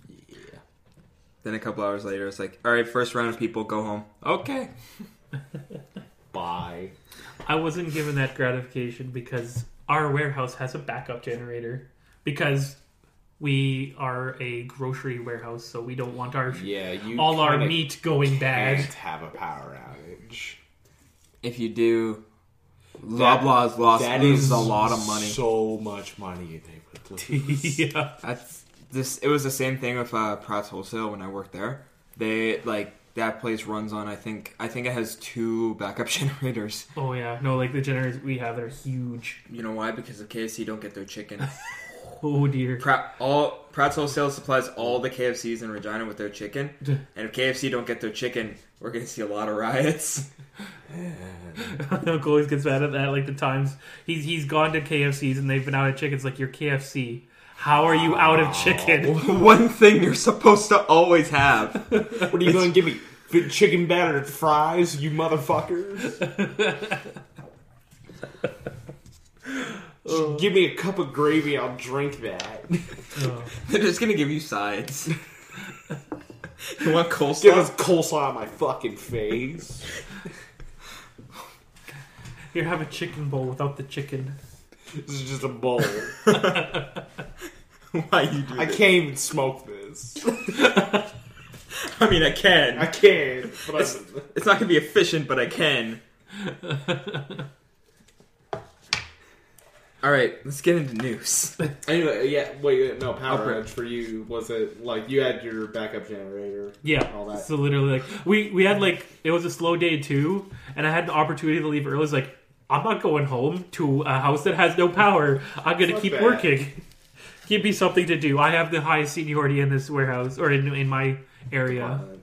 Yeah. Then a couple hours later, it's like, all right, first round of people go home. Okay. [laughs] Bye. I wasn't given that gratification because our warehouse has a backup generator because we are a grocery warehouse, so we don't want our Yeah, you all our kinda meat going bad. can't have a power outage. If you do, Loblaws lost That loses is a lot of money. So much money they would lose. yeah. That's this. It was the same thing with uh, Pratt's Wholesale when I worked there. They like that place runs on. I think I think it has two backup [laughs] generators. Oh yeah. No, like the generators we have, they're huge. You know why? Because of KFC don't get their chicken. [laughs] Oh dear. Pratt all Pratt's Wholesale supplies all the KFCs in Regina with their chicken, [laughs] and if KFC don't get their chicken, we're gonna see a lot of riots. Uncle always gets mad at that. Like the times he's he's gone to KFCs and they've been out of chickens. Like you're KFC. How are you out of chicken? [laughs] One thing you're supposed to always have. What are you going to give me? Chicken battered fries, you motherfuckers? [laughs] Just give me a cup of gravy, I'll drink that. Oh. [laughs] They're just gonna give you sides. you want coleslaw? Give coleslaw? us coleslaw on my fucking face. Here, have a chicken bowl without the chicken. This is just a bowl. [laughs] Why you do I this? can't even smoke this. [laughs] I mean, I can. I can't. But It's, it's not gonna be efficient, but I can. [laughs] All right, let's get into news. Anyway, yeah. Wait, uh, no power Upgrade. outage for you. Was it like you had your backup generator? Yeah. All that. So literally, like we we had like it was a slow day too, and I had the opportunity to leave early. I was like, I'm not going home to a house that has no power. I'm gonna keep that. working. [laughs] Give me something to do. I have the highest seniority in this warehouse or in in my area. department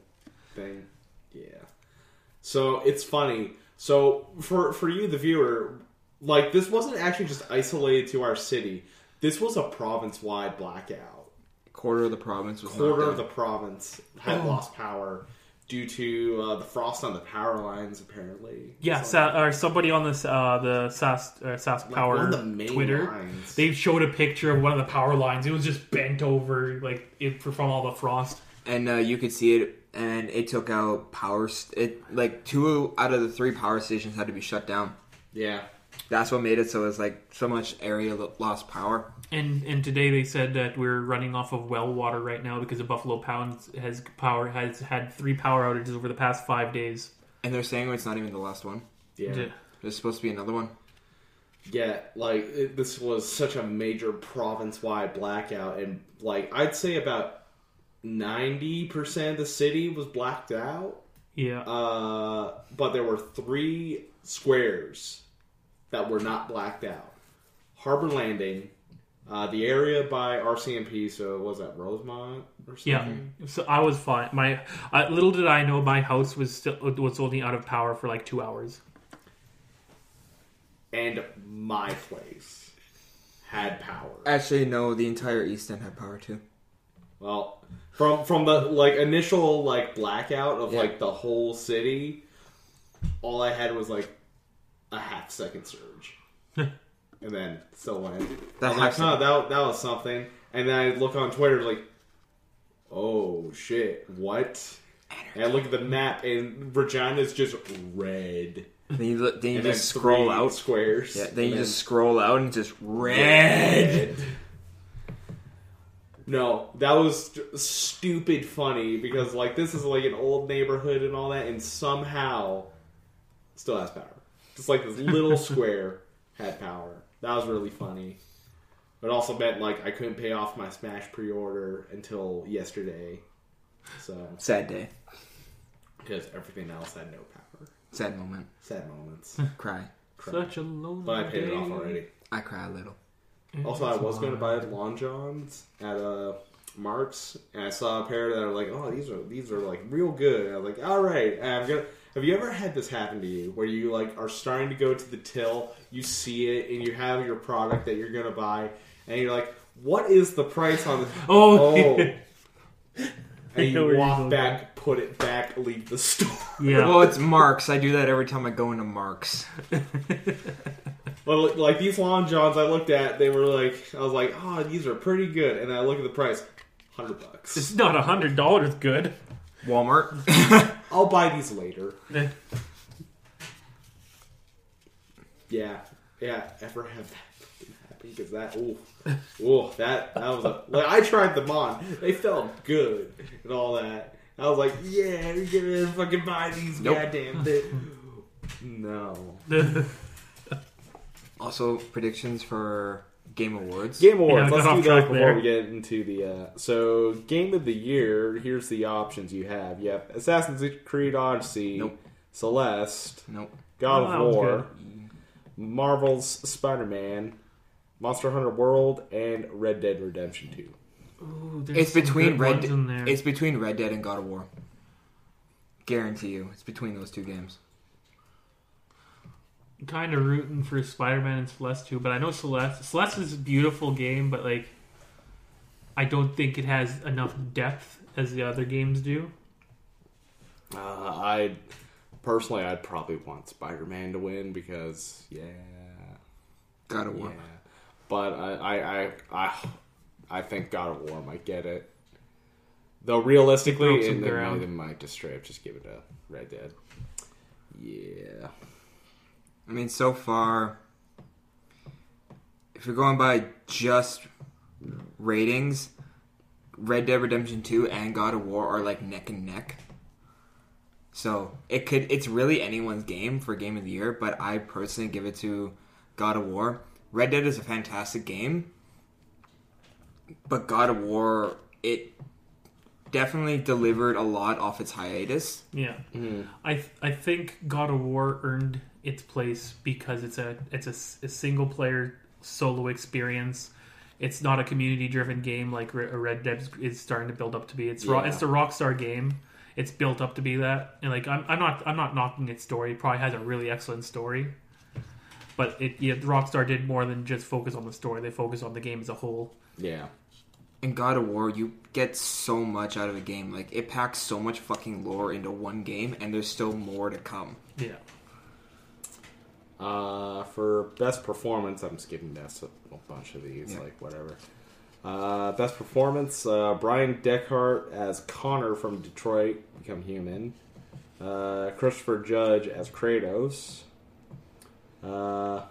thing. Yeah. So it's funny. So for for you, the viewer, like this wasn't actually just isolated to our city. This was a province wide blackout. Quarter of the province was Quarter of the province had Oh. lost power due to uh, the frost on the power lines. Apparently, Yeah, Sa- or somebody on this uh, the SAS uh, SAS like, Power one of the main Twitter. lines. They showed a picture of one of the power lines. It was just bent over, like it, from all the frost. and uh, you could see it, and it took out power. St- it like two out of the three power stations had to be shut down. Yeah. That's what made it so it's like so much area lost power. And and today they said that we're running off of well water right now because the Buffalo Pound has power has had three power outages over the past five days. And they're saying it's not even the last one. Yeah. Yeah. There's supposed to be another one. Yeah, like it, this was such a major province-wide blackout, and like I'd say about ninety percent of the city was blacked out. Yeah. Uh, but there were three squares that were not blacked out: Harbor Landing, uh, the area by RCMP. So was that Rosemont or Yeah, something? so I was fine. My uh, little did I know, my house was still was only out of power for like two hours. And my place had power. Actually, no. The entire East End had power too. Well, from from the like initial like blackout of Yeah. like the whole city, all I had was like a half second surge, [laughs] and then still went. That like, that that was something. And then I look on Twitter like, oh shit, what? And I look at the map, and Regina's just red. Then you look, then you just then scroll out. squares. Yeah. Then you and just scroll out and just red. red. No, that was j- stupid funny because like this is like an old neighborhood and all that, and somehow still has power. Just like this little [laughs] square had power. That was really funny. But also meant like I couldn't pay off my Smash pre-order until yesterday, so Sad day. because everything else had no power. Sad moment. Sad moments. [laughs] Cry. Such a lonely But I paid it off already. I cry a little. Also, I was going to buy mine. Long Johns at uh, Mark's, and I saw a pair that are like, "Oh, these are these are like real good." I was like, "All right." I'm gonna. Have you ever had this happen to you, where you like are starting to go to the till, you see it, and you have your product that you're gonna buy, and you're like, "What is the price on this?" Oh, oh. [laughs] and I know you where you're walk going. back, put it back, leave the store. yeah. Well, it's Marks. I do that every time I go into Marks. [laughs] Well, like these Long Johns, I looked at, they were like, I was like, "Oh, these are pretty good," and I look at the price, hundred bucks. it's not a hundred dollars good. Walmart. [laughs] I'll buy these later. Eh, Yeah, yeah. Ever have that fucking? Because that, ooh, ooh, that that was a. Like I tried them on, they felt good and all that. I was like, yeah, you're gonna fucking buy these Nope. goddamn things. No. [laughs] Also, predictions for Game Awards. Game Awards. Yeah, Let's do off that before there. we get into the. Uh, so, Game of the Year. Here's the options you have. You have Assassin's Creed Odyssey, Nope. Celeste, Nope. God Oh, of War. Marvel's Spider-Man, Monster Hunter World, and Red Dead Redemption 2. Ooh, there's It's between Red. ones in there. It's between Red Dead and God of War. Guarantee you, it's between those two games. Kind of rooting for Spider-Man and Celeste too, but I know Celeste. Celeste is a beautiful game, but like, I don't think it has enough depth as the other games do. Uh, I personally, I'd probably want Spider-Man to win because, yeah, God of yeah. War. But I, I, I, I, I think God of War might get it. Though realistically, Broke some and they, ground. they might just straight up just give it to Red Dead. Yeah. I mean, so far, if you're going by just ratings, Red Dead Redemption 2 and God of War are like neck and neck. So it could it's really anyone's game for game of the year, but I personally give it to God of War. Red Dead is a fantastic game, but God of War it definitely delivered a lot off its hiatus. Yeah, Mhm. I th- I think God of War earned its place because it's a it's a single player solo experience. It's not a community driven game like Re- Red Dead is- is starting to build up to be. It's ro- it's the Rockstar game. It's built up to be that, and like I'm, I'm not I'm not knocking its story. It probably has a really excellent story, but it yeah, Rockstar did more than just focus on the story. They focus on the game as a whole. Yeah. in God of War, you get so much out of a game. Like it packs so much fucking lore into one game, and there's still more to come. Yeah, Uh, for best performance, I'm skipping a, a bunch of these, Yeah. like whatever. Uh, best performance: uh, Bryan Dechart as Connor from Detroit, Become Human. Uh, Christopher Judge as Kratos. Uh,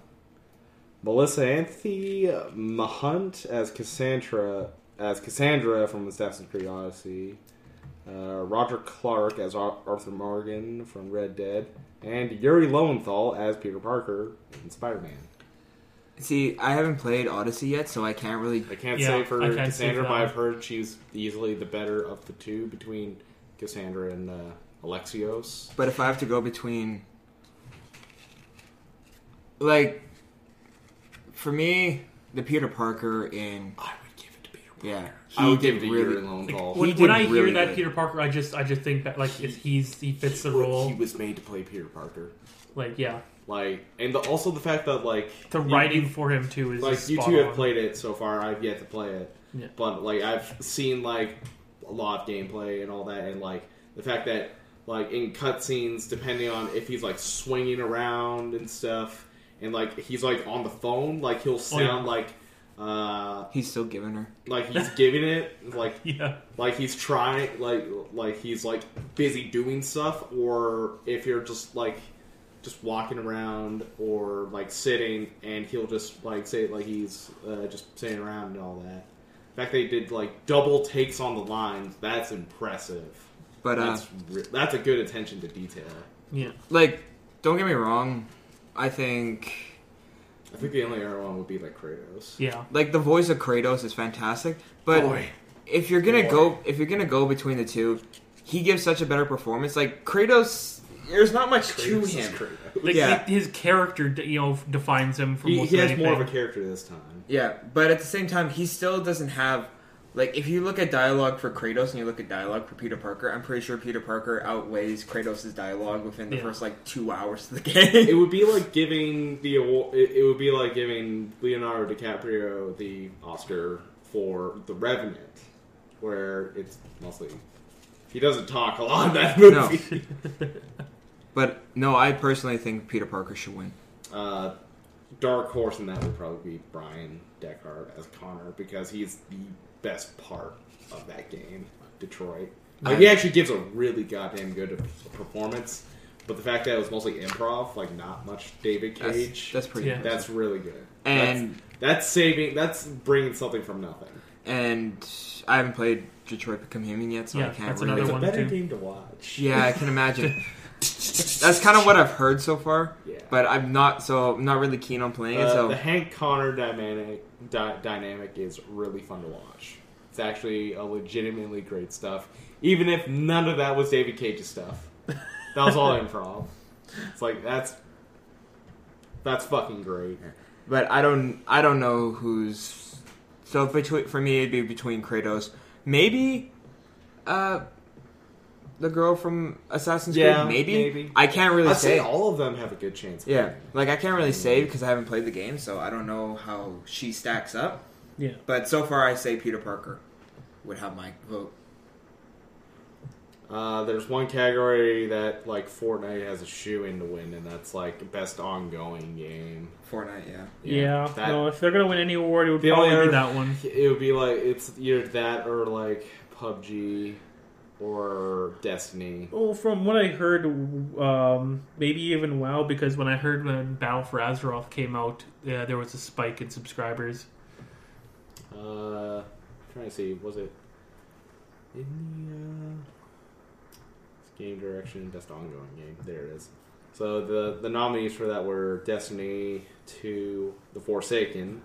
Melissa Anthony Mahunt as Cassandra as Cassandra from Assassin's Creed Odyssey. Uh, Roger Clark as Arthur Morgan from Red Dead, and Yuri Lowenthal as Peter Parker in Spider-Man. See, I haven't played Odyssey yet, so I can't really. I can't Yeah, say for can't Cassandra, but. I've heard she's easily the better of the two between Cassandra and uh, Alexios. But if I have to go between, like, for me, the Peter Parker in I would give it to Peter. yeah, I would did give it to really- Yuri Lowenthal. When, He when did I hear that good. Peter Parker, I just I just think that like it's, he's he fits the role. He was made to play Peter Parker. Like yeah, Like, and the, also the fact that like the writing you- for him too is like just you spot two have on. played it so far. I've yet to play it, Yeah. but like I've seen like a lot of gameplay and all that, and like the fact that like in cutscenes, depending on if he's like swinging around and stuff, and like he's like on the phone, like he'll oh, sound like uh he's still giving her. like he's giving it like [laughs] Yeah, like he's trying like like he's like busy doing stuff or if you're just like just walking around or like sitting and he'll just like say like he's uh, just sitting around and all that. In fact they did like double takes on the lines. That's impressive. But uh, that's re- that's a good attention to detail. Yeah. like, don't get me wrong, I think i think the only other one would be like kratos Yeah, like the voice of Kratos is fantastic, but Boy. if you're gonna Boy. go if you're gonna go between the two, he gives such a better performance. Like Kratos, there's not much to Kratos is him. Kratos. like Yeah. his character you know defines him from he, most he of has more of a character this time Yeah, but at the same time, he still doesn't have like if you look at dialogue for Kratos and you look at dialogue for Peter Parker, I'm pretty sure Peter Parker outweighs Kratos' dialogue within the Yeah. first like two hours of the [laughs] game. it would be like giving the award. It, would be like giving Leonardo DiCaprio the Oscar for The Revenant, where it's mostly he doesn't talk a lot in that No. movie. [laughs] but no, I personally think Peter Parker should win. Uh, dark horse in that would probably be Bryan Dechart as Connor because he's the best part of that game, Detroit. Like he actually gives a really goddamn good performance, but the fact that it was mostly improv, like not much David Cage, that's pretty. Yeah. That's really good. And- that's, that's saving. That's bringing something from nothing. And I haven't played Detroit Become Human yet, so I can't that's really. another one. too. game to watch. Yeah, I can imagine. [laughs] That's kind of what I've heard so far. Yeah. But I'm not so I'm not really keen on playing it. Uh, So the Hank Connor dynamic dy- dynamic is really fun to watch. It's actually a legitimately great stuff, even if none of that was David Cage's stuff. That was all [laughs] improv. It's like that's that's fucking great. but I don't I don't know who's so between for me it'd be between Kratos, maybe uh the girl from Assassin's Yeah, Creed, maybe. maybe. I can't really I'd say. say all of them have a good chance. Of yeah, winning. like I can't really say because I haven't played the game, so I don't know how she stacks up. Yeah, But so far, I say Peter Parker would have my vote. Uh, there's one category that like Fortnite has a shoe in to win, and that's like best ongoing game. Fortnite, yeah. yeah. that- no, if they're gonna win any award, it would The probably only be that one. It would be like it's either that or like PUBG or Destiny. Well, from what I heard, um, maybe even WoW, because when I heard when Battle for Azeroth came out, uh, there was a spike in subscribers. Uh, trying to see, was it in the uh, game direction best ongoing game? There it is. So the the nominees for that were Destiny 2, The Forsaken,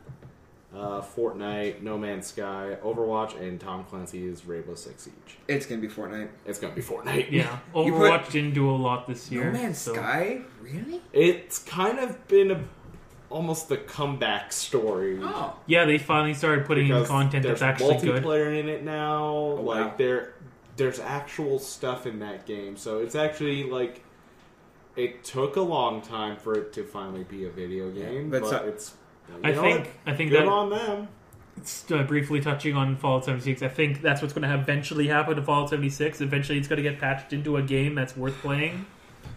uh, Fortnite, No Man's Sky, Overwatch, and Tom Clancy's Rainbow Six Siege. It's gonna be Fortnite. It's gonna be Fortnite. Yeah, [laughs] You put- Overwatch didn't do a lot this year. No Man's so- Sky, really? It's kind of been a, almost the comeback story. Oh, Yeah, they finally started putting in content there's that's actually good. multiplayer in it now. Oh, wow. like there, there's actual stuff in that game, so it's actually like it took a long time for it to finally be a video game, but but, so- it's. You I think what? I think good that on them. Just, uh, briefly touching on Fallout 76, I think that's what's going to eventually happen to Fallout 76. Eventually, it's going to get patched into a game that's worth playing.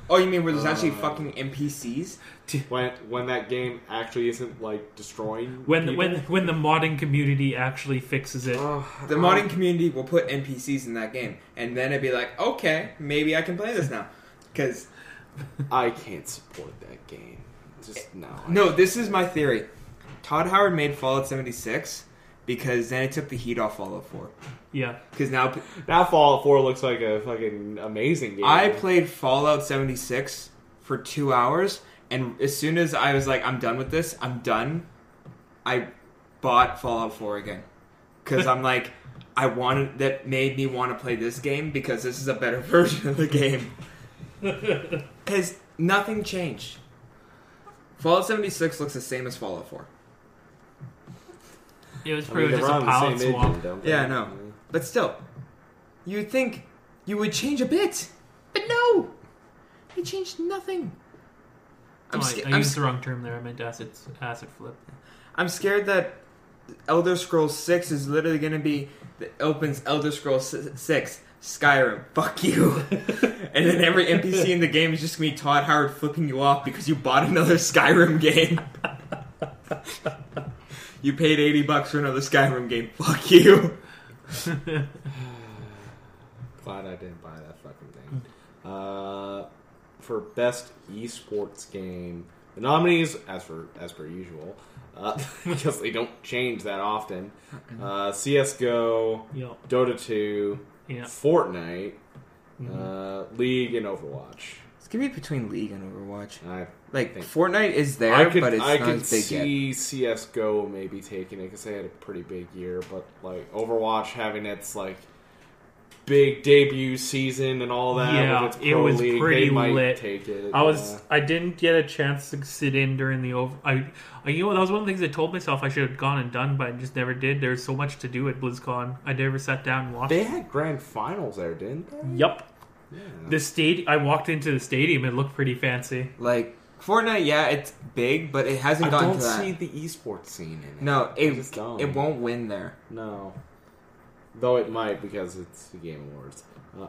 Oh, you mean where there's actually Uh, fucking NPCs? When when that game actually isn't like destroying When people. when when the modding community actually fixes it. Ugh, The I- modding community will put NPCs in that game, and then it'd be like, okay, maybe I can play this now. Because [laughs] I can't support that game. Just no. No, this is my theory. Todd Howard made Fallout 76 because then it took the heat off Fallout 4. Yeah. Because now Now Fallout 4 looks like a fucking amazing game. I played Fallout 76 for two hours, and as soon as I was like, I'm done with this, I'm done, I bought Fallout 4 again. Because I'm [laughs] like, I wanted, that made me want to play this game because this is a better [laughs] version of the game. [laughs] Because nothing changed. Fallout 76 looks the same as Fallout 4. It was I pretty mean, much they're just on a the palette same swap. engine, don't they? Yeah, I know. But still, you would think you would change a bit. But no! They changed nothing. I'm, Oh, I, sca- I I'm used sc- the wrong term there. I meant asset asset flip. I'm scared that Elder Scrolls 6 is literally going to be that opens Elder Scrolls 6 Skyrim. Fuck you. [laughs] and then every NPC in the game is just going to be Todd Howard flipping you off because you bought another Skyrim game. [laughs] you paid 80 bucks for another Skyrim game. [laughs] Fuck you. [laughs] Glad I didn't buy that fucking thing. Uh, for best esports game, the nominees, as for as per usual, uh, [laughs] because they don't change that often. Uh, CS:GO, Yeah. Dota 2, Yeah. Fortnite, Mhm. uh, League, and Overwatch. It's going to be between League and Overwatch. I Like, Think- Fortnite is there, I could but it's I not could as big yet. see CS:GO maybe taking it because they had a pretty big year, but like Overwatch having its like big debut season and all that. Yeah, with its it was league, pretty they might lit. Take it. I was yeah. I didn't get a chance to sit in during the over. I, I you know that was one of the things I told myself I should have gone and done, but I just never did. There's so much to do at BlizzCon. I never sat down and watched. They had grand finals there, didn't they? Yep. Yeah. The stadium. I walked into the stadium. It looked pretty fancy. Like, Fortnite, yeah, it's big, but it hasn't gone. I gotten don't to that. see the esports scene in it. No, I it, just don't. it won't win there. No. Though it might because it's the Game Awards. Uh,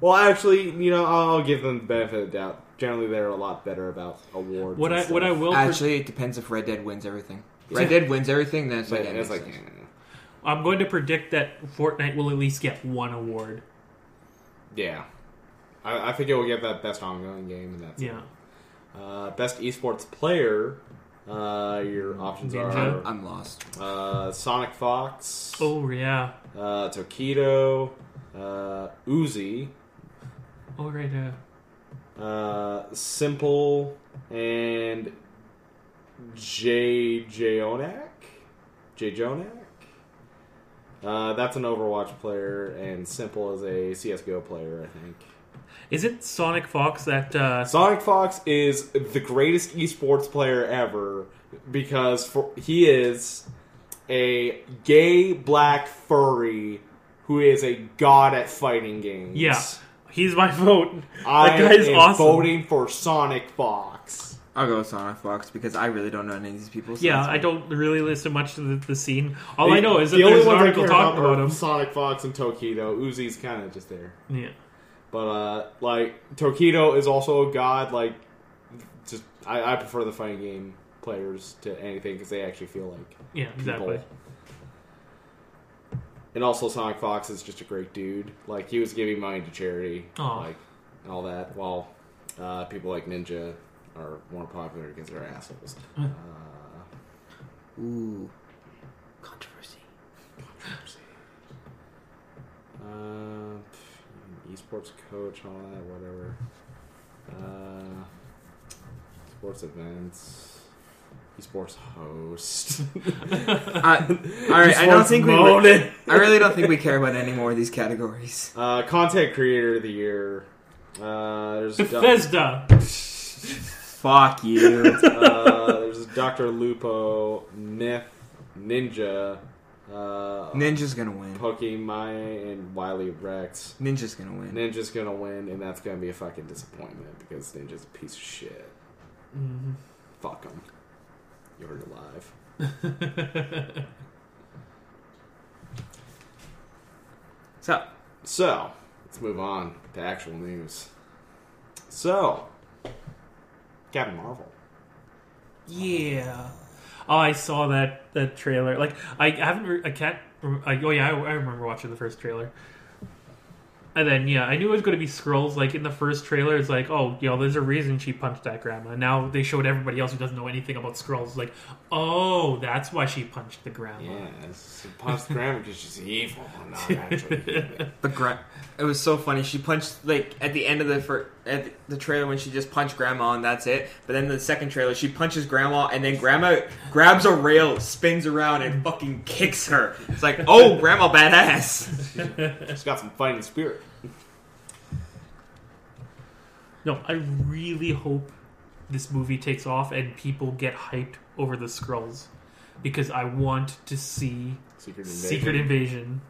well, actually, you know, I'll give them the benefit of the doubt. Generally, they're a lot better about awards. What and I what I will. Actually, it depends if Red Dead wins everything. Yeah. Red Dead wins everything, then it's But like, yeah, it's makes like, sense. I'm going to predict that Fortnite will at least get one award. yeah. I, I think it will get that best ongoing game, and that's it. Yeah. Uh, best esports player. Uh, your options Ninja. I'm lost. uh, Sonic Fox, Oh yeah. uh, Tokido, uh, Uzi, Oh right. Uh, uh, Simple, and JJonak. J Jonak. Uh, that's an Overwatch player, and Simple is a CS:GO player, I think. Is it Sonic Fox that? Uh, Sonic Fox is the greatest esports player ever because for, he is a gay black furry who is a god at fighting games. yeah. He's my vote. [laughs] I that guy's am awesome. voting for Sonic Fox. I'll go with Sonic Fox because I really don't know any of these people. so Yeah, I don't really listen much to the, the scene. All I know is that the only there's an ones I article care talking about are him. Sonic Fox and Tokido. Uzi's kind of just there, Yeah. But uh, like Tokido is also a god. Like, just I, I prefer the fighting game players to anything because they actually feel like Yeah, exactly. And also, Sonic Fox is just a great dude. Like he was giving money to charity, Aw. like and all that. While uh, people like Ninja are more popular because they're assholes. uh, Ooh. Controversy. uh, esports coach, all that, whatever. Uh, sports events, esports host. [laughs] I, all right, I don't Esports think we. mode. I really don't think we care about any more of these categories. [laughs] Uh, content creator of the year. Uh, there's doc- Bethesda. Fuck you. [laughs] uh, there's Doctor Lupo, Myth, Ninja, uh, Ninja's gonna win. Pokimane, and Willyrex. Ninja's gonna win. Ninja's gonna win, and that's gonna be a fucking disappointment because Ninja's a piece of shit. Mhm. Fuck him. You're alive. [laughs] So, So, let's move on to actual news. So, Captain Marvel. Yeah. Oh, I saw that that trailer. Like, I haven't. Re- I can't. I, oh yeah, I, I remember watching the first trailer. And then yeah, I knew it was going to be Skrulls. Like in the first trailer, it's like, oh, you know, there's a reason she punched that grandma. Now they showed everybody else who doesn't know anything about Skrulls. Like, oh, that's why she punched the grandma. Yeah, it's Punch [laughs] Grandma because she's evil. Not actually. [laughs] But gra- it was so funny. She punched like at the end of the fir- at the- the trailer when she just punched grandma and that's it. But then the second trailer, she punches grandma and then grandma grabs a rail, spins around and fucking kicks her. It's like, oh, [laughs] grandma badass. she's got some fighting spirit. No, I really hope this movie takes off and people get hyped over the Skrulls because I want to see Secret Secret Invasion.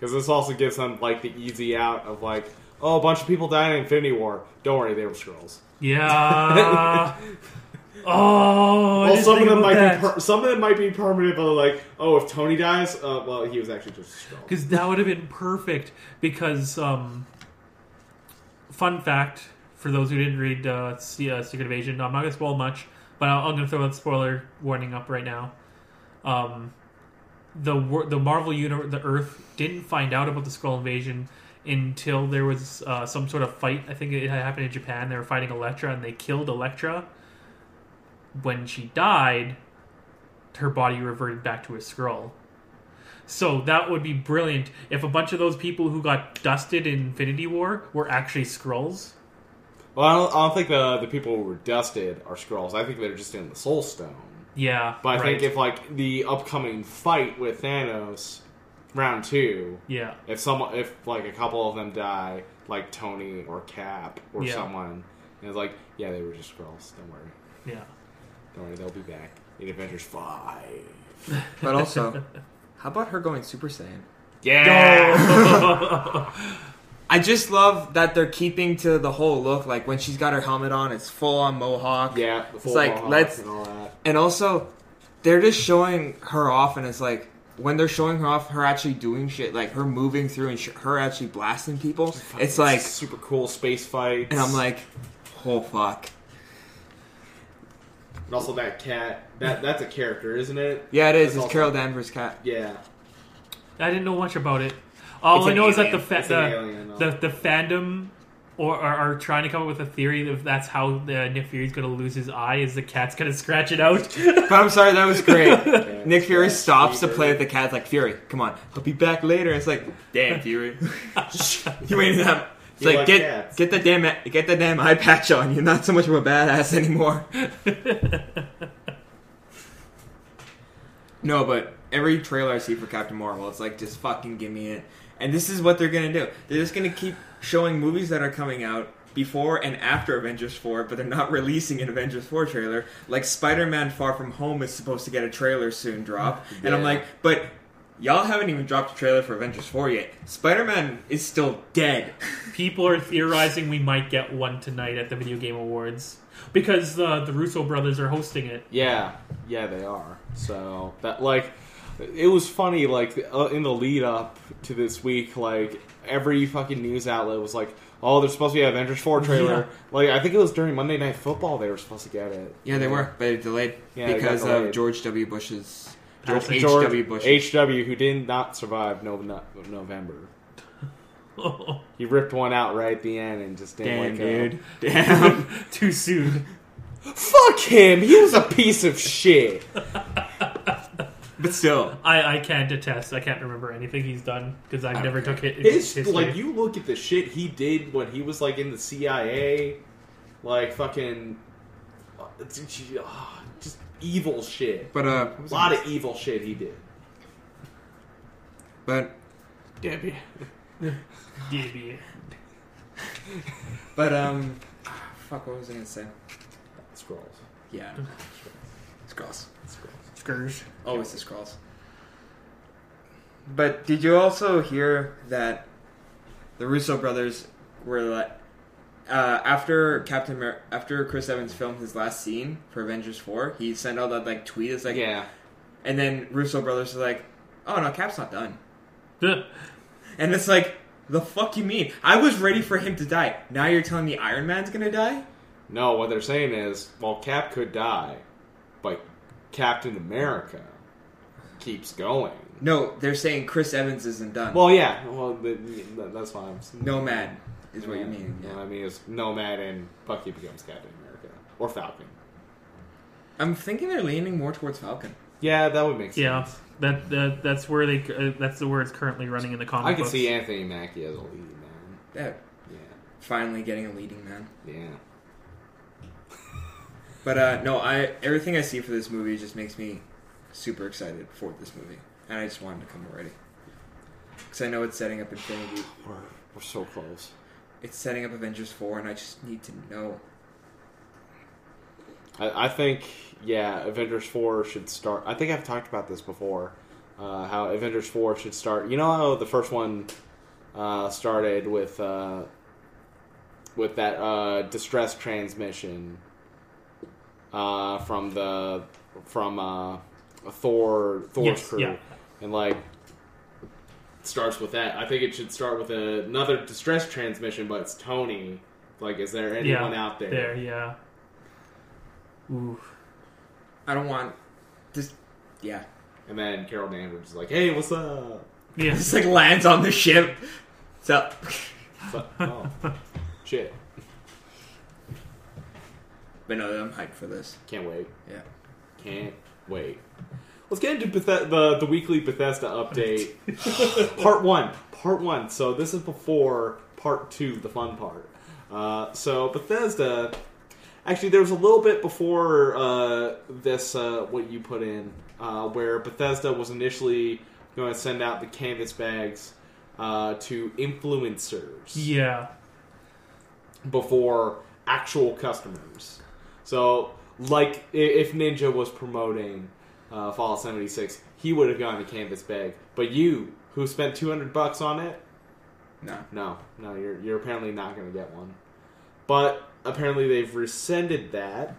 Because this also gives them like the easy out of like, oh, a bunch of people died in Infinity War. Don't worry, they were Skrulls. Yeah. [laughs] oh, Well, some of them might that. be per- some of them might be permanent, but like, oh, if Tony dies, uh, well, he was actually just a Skrull. Because that would have been perfect. Because, um, fun fact for those who didn't read uh, uh, Secret Invasion, I'm not going to spoil much, but I'm going to throw that spoiler warning up right now. Um, the the Marvel universe, the Earth didn't find out about the Skrull invasion until there was uh, some sort of fight. I think it had happened in Japan. They were fighting Elektra, and they killed Elektra. When she died, her body reverted back to a Skrull. So that would be brilliant if a bunch of those people who got dusted in Infinity War were actually Skrulls. Well, I don't, I don't think the the people who were dusted are Skrulls. I think they're just in the Soul Stone. Yeah, But I right. think if like the upcoming fight with Thanos, round two, yeah, if someone if like a couple of them die, like Tony or Cap or Yeah. someone, and it's like, yeah, they were just Skrulls. Don't worry, yeah. don't worry, they'll be back in Avengers Five. But also, how about her going Super Saiyan? Yeah, [laughs] I just love that they're keeping to the whole look. Like when she's got her helmet on, it's full on mohawk. yeah. The full like, mohawk let's- and all that. And also, they're just showing her off, and it's like when they're showing her off, her actually doing shit, like her moving through and sh- her actually blasting people. It's like, super cool space fight. and I'm like, oh fuck. and also that cat. That that's a character, isn't it? Yeah, it is. That's It's also- Carol Danvers' cat. Yeah. I didn't know much about it. All It's I an know is that the alien. fa- It's an the, alien, the the fandom or are, are trying to come up with a theory that that's how the Nick Fury's going to lose his eye, is the cat's going to scratch it out. [laughs] But I'm sorry, that was great. Yeah. [laughs] Nick Fury Yeah, stops to play with the cat. Like Fury, come on, I'll be back later. It's like, damn Fury, [laughs] you ain't that. It's You like like get cats. get the damn get the damn eye patch on. You're not so much of a badass anymore. no, but every trailer I see for Captain Marvel, it's like just fucking give me it. And this is what they're gonna do. They're just gonna keep showing movies that are coming out before and after Avengers 4, but they're not [laughs] releasing an Avengers 4 trailer. Like Spider-Man Far From Home is supposed to get a trailer soon drop. And I'm like, but y'all haven't even dropped a trailer for Avengers 4 yet. Spider-Man is still dead. [laughs] People are theorizing we might get one tonight at the Video Game Awards because the the Russo brothers are hosting it. Yeah, yeah, they are. So that like, it was funny. Like uh, in the lead up to this week, like every fucking news outlet was like, "Oh, there's supposed to be an Avengers four trailer." Yeah. Like I think it was during Monday Night Football they were supposed to get it. Yeah, they were, but it delayed Yeah, because delayed. of George W. Bush's George uh, H. George W. Bush. HW, who did not survive no, no, November. [laughs] He ripped one out right at the end and just didn't Damn, dude. [laughs] Damn. [laughs] Too soon. Fuck him. He was a piece of shit. But still, I, I can't attest. I can't remember anything he's done because I never took it. His history. like you look at the shit he did when he was like in the CIA, like fucking, uh, uh, just evil shit. but uh, A lot of evil shit he did. but Debbie. Debbie. [laughs] but um, fuck, what was I gonna say? Skrulls. Yeah, [laughs] Skrulls. Skrulls. Scourge. Always the Skrulls. But did you also hear that the Russo brothers were like, uh, after Captain Amer- after Chris Evans filmed his last scene for Avengers Four, he sent out that like tweet. It's like, yeah. and then Russo brothers are like, "Oh no, Cap's not done." [laughs] And it's like, The fuck you mean? I was ready for him to die. Now you're telling me Iron Man's gonna die? No, what they're saying is, well, Cap could die, but Captain America keeps going. No, they're saying Chris Evans isn't done. Well, yeah, well, th- th- that's fine. Nomad is what you mean. What Yeah. I mean is Nomad and Bucky becomes Captain America or Falcon. I'm thinking they're leaning more towards Falcon. Yeah, that would make sense. Yeah, that, that that's where they uh, that's the where it's currently running in the comic I could books. see Anthony Mackie as a lead man. Yeah, Yeah, finally getting a leading man. yeah. But uh, no, I everything I see for this movie just makes me super excited for this movie, and I just wanted to come already because I know it's setting up Infinity. We're, we're so close. It's setting up Avengers four, and I just need to know. I, I think, yeah, Avengers 4 should start. I think I've talked about this before. Uh, how Avengers 4 should start. You know how the first one uh, started with uh, with that uh, distress transmission uh, from the from uh, Thor Thor's Yes, crew, yeah. and like starts with that. I think it should start with another distress transmission, but it's Tony. Like, is there anyone yeah, out there? There, yeah. Ooh. I don't want this. Yeah, And then Carol Danvers is like, "Hey, what's up?" Yeah. [laughs] just like lands on the ship. So What's up? Oh, [laughs] shit! but no, I'm hyped for this. Can't wait. Yeah. Can't wait. Let's get into Bethe- the the weekly Bethesda update, [laughs] part one. Part one. So this is before part two, the fun part. Uh, so Bethesda, actually, there was a little bit before uh, this uh, what you put in, uh, where Bethesda was initially going to send out the canvas bags uh, to influencers. Yeah. before actual customers. So, like, if Ninja was promoting uh, Fallout 76, he would have gotten a canvas bag. But you, who spent 200 bucks on it, No. no, no, you're you're apparently not going to get one. But apparently they've rescinded that.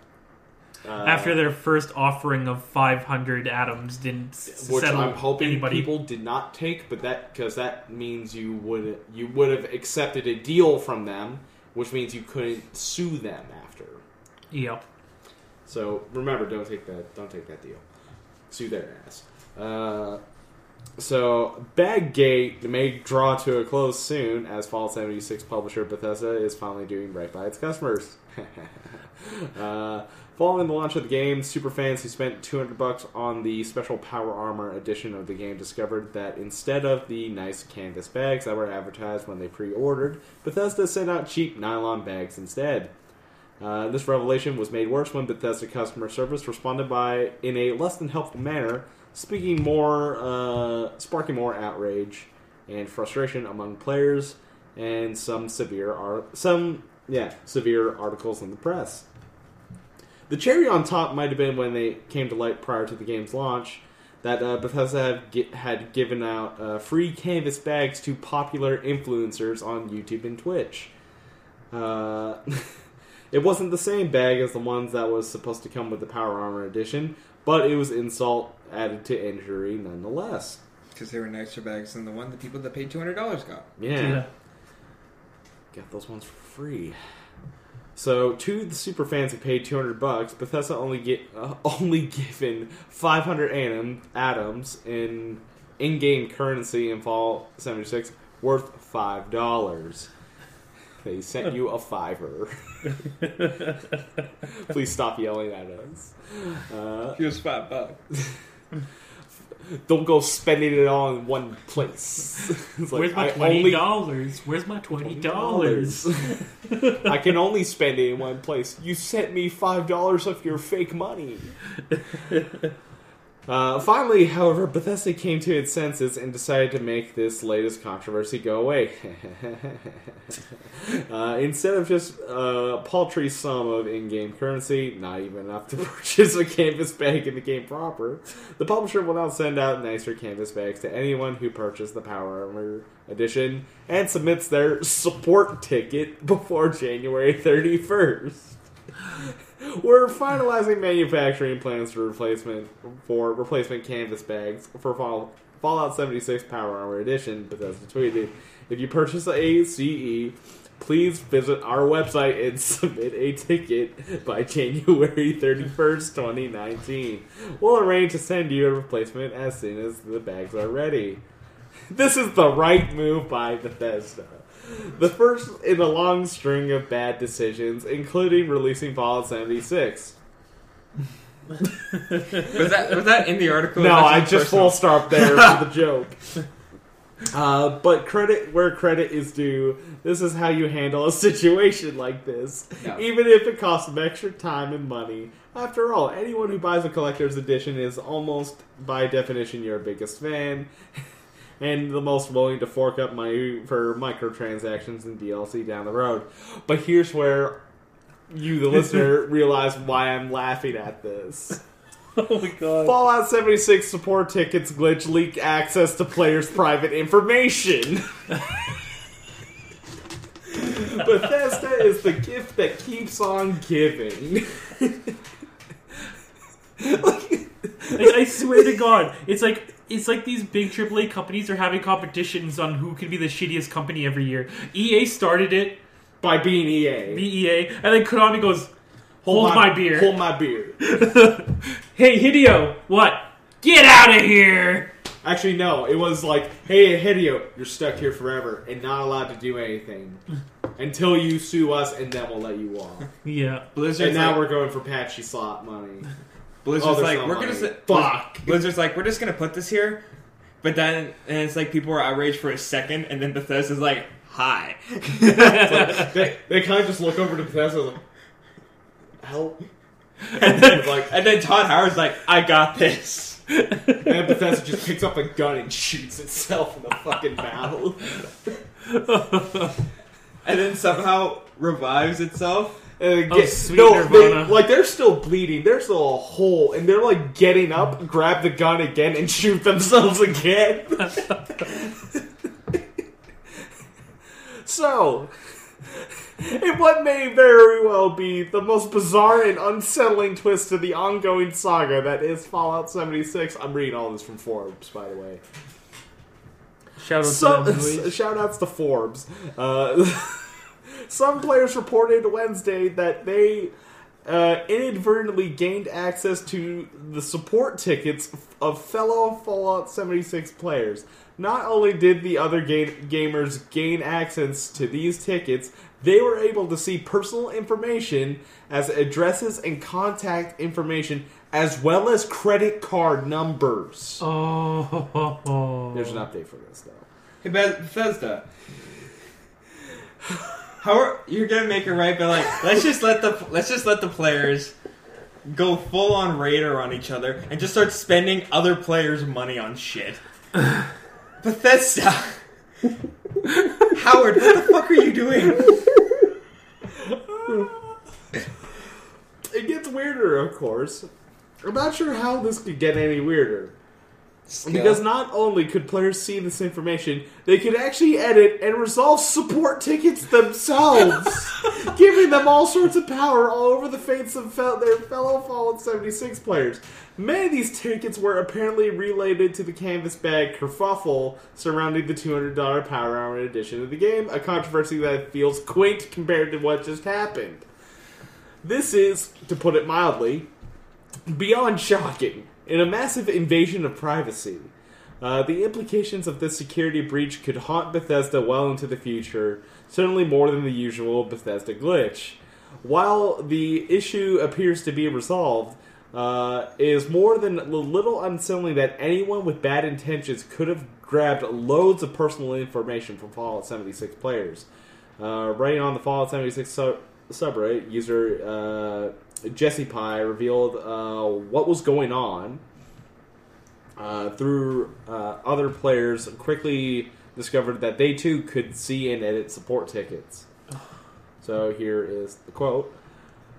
Uh, After their first offering of 500 atoms didn't s- which settle I'm hoping anybody. people did not take, but that because that means you would you would have accepted a deal from them, which means you couldn't sue them after. Yep. So remember, don't take that. Don't take that deal. Sue their ass. Uh, so Baggate may draw to a close soon, as Fallout 76 publisher Bethesda is finally doing right by its customers. [laughs] uh, following the launch of the game, superfans who spent 200 bucks on the special Power Armor edition of the game discovered that instead of the nice canvas bags that were advertised when they pre-ordered, Bethesda sent out cheap nylon bags instead. Uh, this revelation was made worse when Bethesda customer service responded by in a less than helpful manner, speaking more, uh, sparking more outrage and frustration among players, and some severe ar- some yeah severe articles in the press. The cherry on top might have been when they came to light prior to the game's launch that uh, Bethesda had, had given out uh, free canvas bags to popular influencers on YouTube and Twitch. Uh, [laughs] it wasn't the same bag as the ones that was supposed to come with the Power Armor edition, but it was insult added to injury nonetheless. Because they were nicer bags than the one the people that paid two hundred dollars got. Yeah. Get those ones for free. So, to the super fans who paid 200 bucks, Bethesda only get uh, [laughs] only given 500 atom, atoms in in-game currency in Fall 76 worth five dollars. They sent you a fiver. [laughs] Please stop yelling at us. Uh, Here's five bucks. don't go spending it all in one place. It's like, Where's my I twenty only- dollars? Where's my twenty dollars? I can only spend it in one place. You sent me five dollars of your fake money. Uh, finally, however, Bethesda came to its senses and decided to make this latest controversy go away. [laughs] uh, instead of just a paltry sum of in-game currency, not even enough to [laughs] purchase a canvas bag in the game proper, the publisher will now send out nicer canvas bags to anyone who purchased the Power Armor edition and submits their support ticket [laughs] before January 31st. We're finalizing manufacturing plans for replacement for replacement canvas bags for Fall Fallout 76 Power Armor Edition, Bethesda tweeted, if you purchase a CE, please visit our website and [laughs] submit a ticket by January 31st, 2019. We'll arrange to send you a replacement as soon as the bags are ready. This is the right move by Bethesda. The first in a long string of bad decisions, including releasing Fallout 76. [laughs] Was that was that in the article? No, I just personal. full stop there for the joke. [laughs] Uh, but credit where credit is due. This is how you handle a situation like this, Yeah. even if it costs some extra time and money. After all, anyone who buys a collector's edition is almost, by definition, your biggest fan, [laughs] and the most willing to fork up money for microtransactions and DLC down the road. But here's where you, the [laughs] listener, realize why I'm laughing at this. [laughs] Oh my god. Fallout 76 support tickets glitch leak access to players' private information. [laughs] Bethesda is the gift that keeps on giving. I, I swear to God, it's like it's like these big AAA companies are having competitions on who can be the shittiest company every year. EA started it, By being EA. BEA, and then Konami goes, "Hold, my, beer." Hold my beer. [laughs] hey Hideo, what? Get out of here! Actually, no. It was like, hey, Hideo, you're stuck here forever and not allowed to do anything [laughs] until you sue us, and then we'll let you off. Yeah. Blizzard's And now like, we're going for pachislot money. [laughs] Blizzard's Oh, like we're money. gonna say, Fuck. Blizzard's like we're just gonna put this here, but then and it's like people were outraged for a second, and then Bethesda's like, "Hi." [laughs] they, they kind of just look over to Bethesda like, help. [laughs] and, then, like, and then Todd Howard's like, "I got this." [laughs] And Bethesda just picks up a gun and shoots itself in the fucking mouth. and then somehow revives itself. And they Oh, sweet no, they, like they're still bleeding. There's still a hole, and they're like getting up, grab the gun again, and [laughs] shoot themselves again. so, in what may very well be the most bizarre and unsettling twist to the ongoing saga that is Fallout 76, I'm reading all this from Forbes, by the way. Shout out Some, to them, [laughs] shout outs to Forbes. Uh, [laughs] some players reported Wednesday that they uh, inadvertently gained access to the support tickets of fellow Fallout 76 players. Not only did the other ga- gamers gain access to these tickets, they were able to see personal information as addresses and contact information, as well as credit card numbers. Oh. There's an update for this, though. Hey, Bethesda. How are you're gonna make it right? But like, let's just let the let's just let the players go full on raider on each other and just start spending other players' money on shit. [sighs] Bethesda. Howard, what the fuck are you doing? It gets weirder, of course. I'm not sure how this could get any weirder. Because not only could players see this information, they could actually edit and resolve support tickets themselves, [laughs] giving them all sorts of power all over the fates of fel- their fellow Fallout 76 players. Many of these tickets were apparently related to the canvas bag kerfuffle surrounding the $200 Power Armor edition of the game, a controversy that feels quaint compared to what just happened. This is, to put it mildly, beyond shocking. In a massive invasion of privacy, uh, the implications of this security breach could haunt Bethesda well into the future, certainly more than the usual Bethesda glitch. While the issue appears to be resolved, uh, is more than a little unsettling that anyone with bad intentions could have grabbed loads of personal information from Fallout 76 players. Uh, writing on the Fallout 76 sub- subreddit, user uh, Jesse Pie revealed uh, what was going on uh, through uh, other players. Quickly discovered that they too could see and edit support tickets. [sighs] So here is the quote.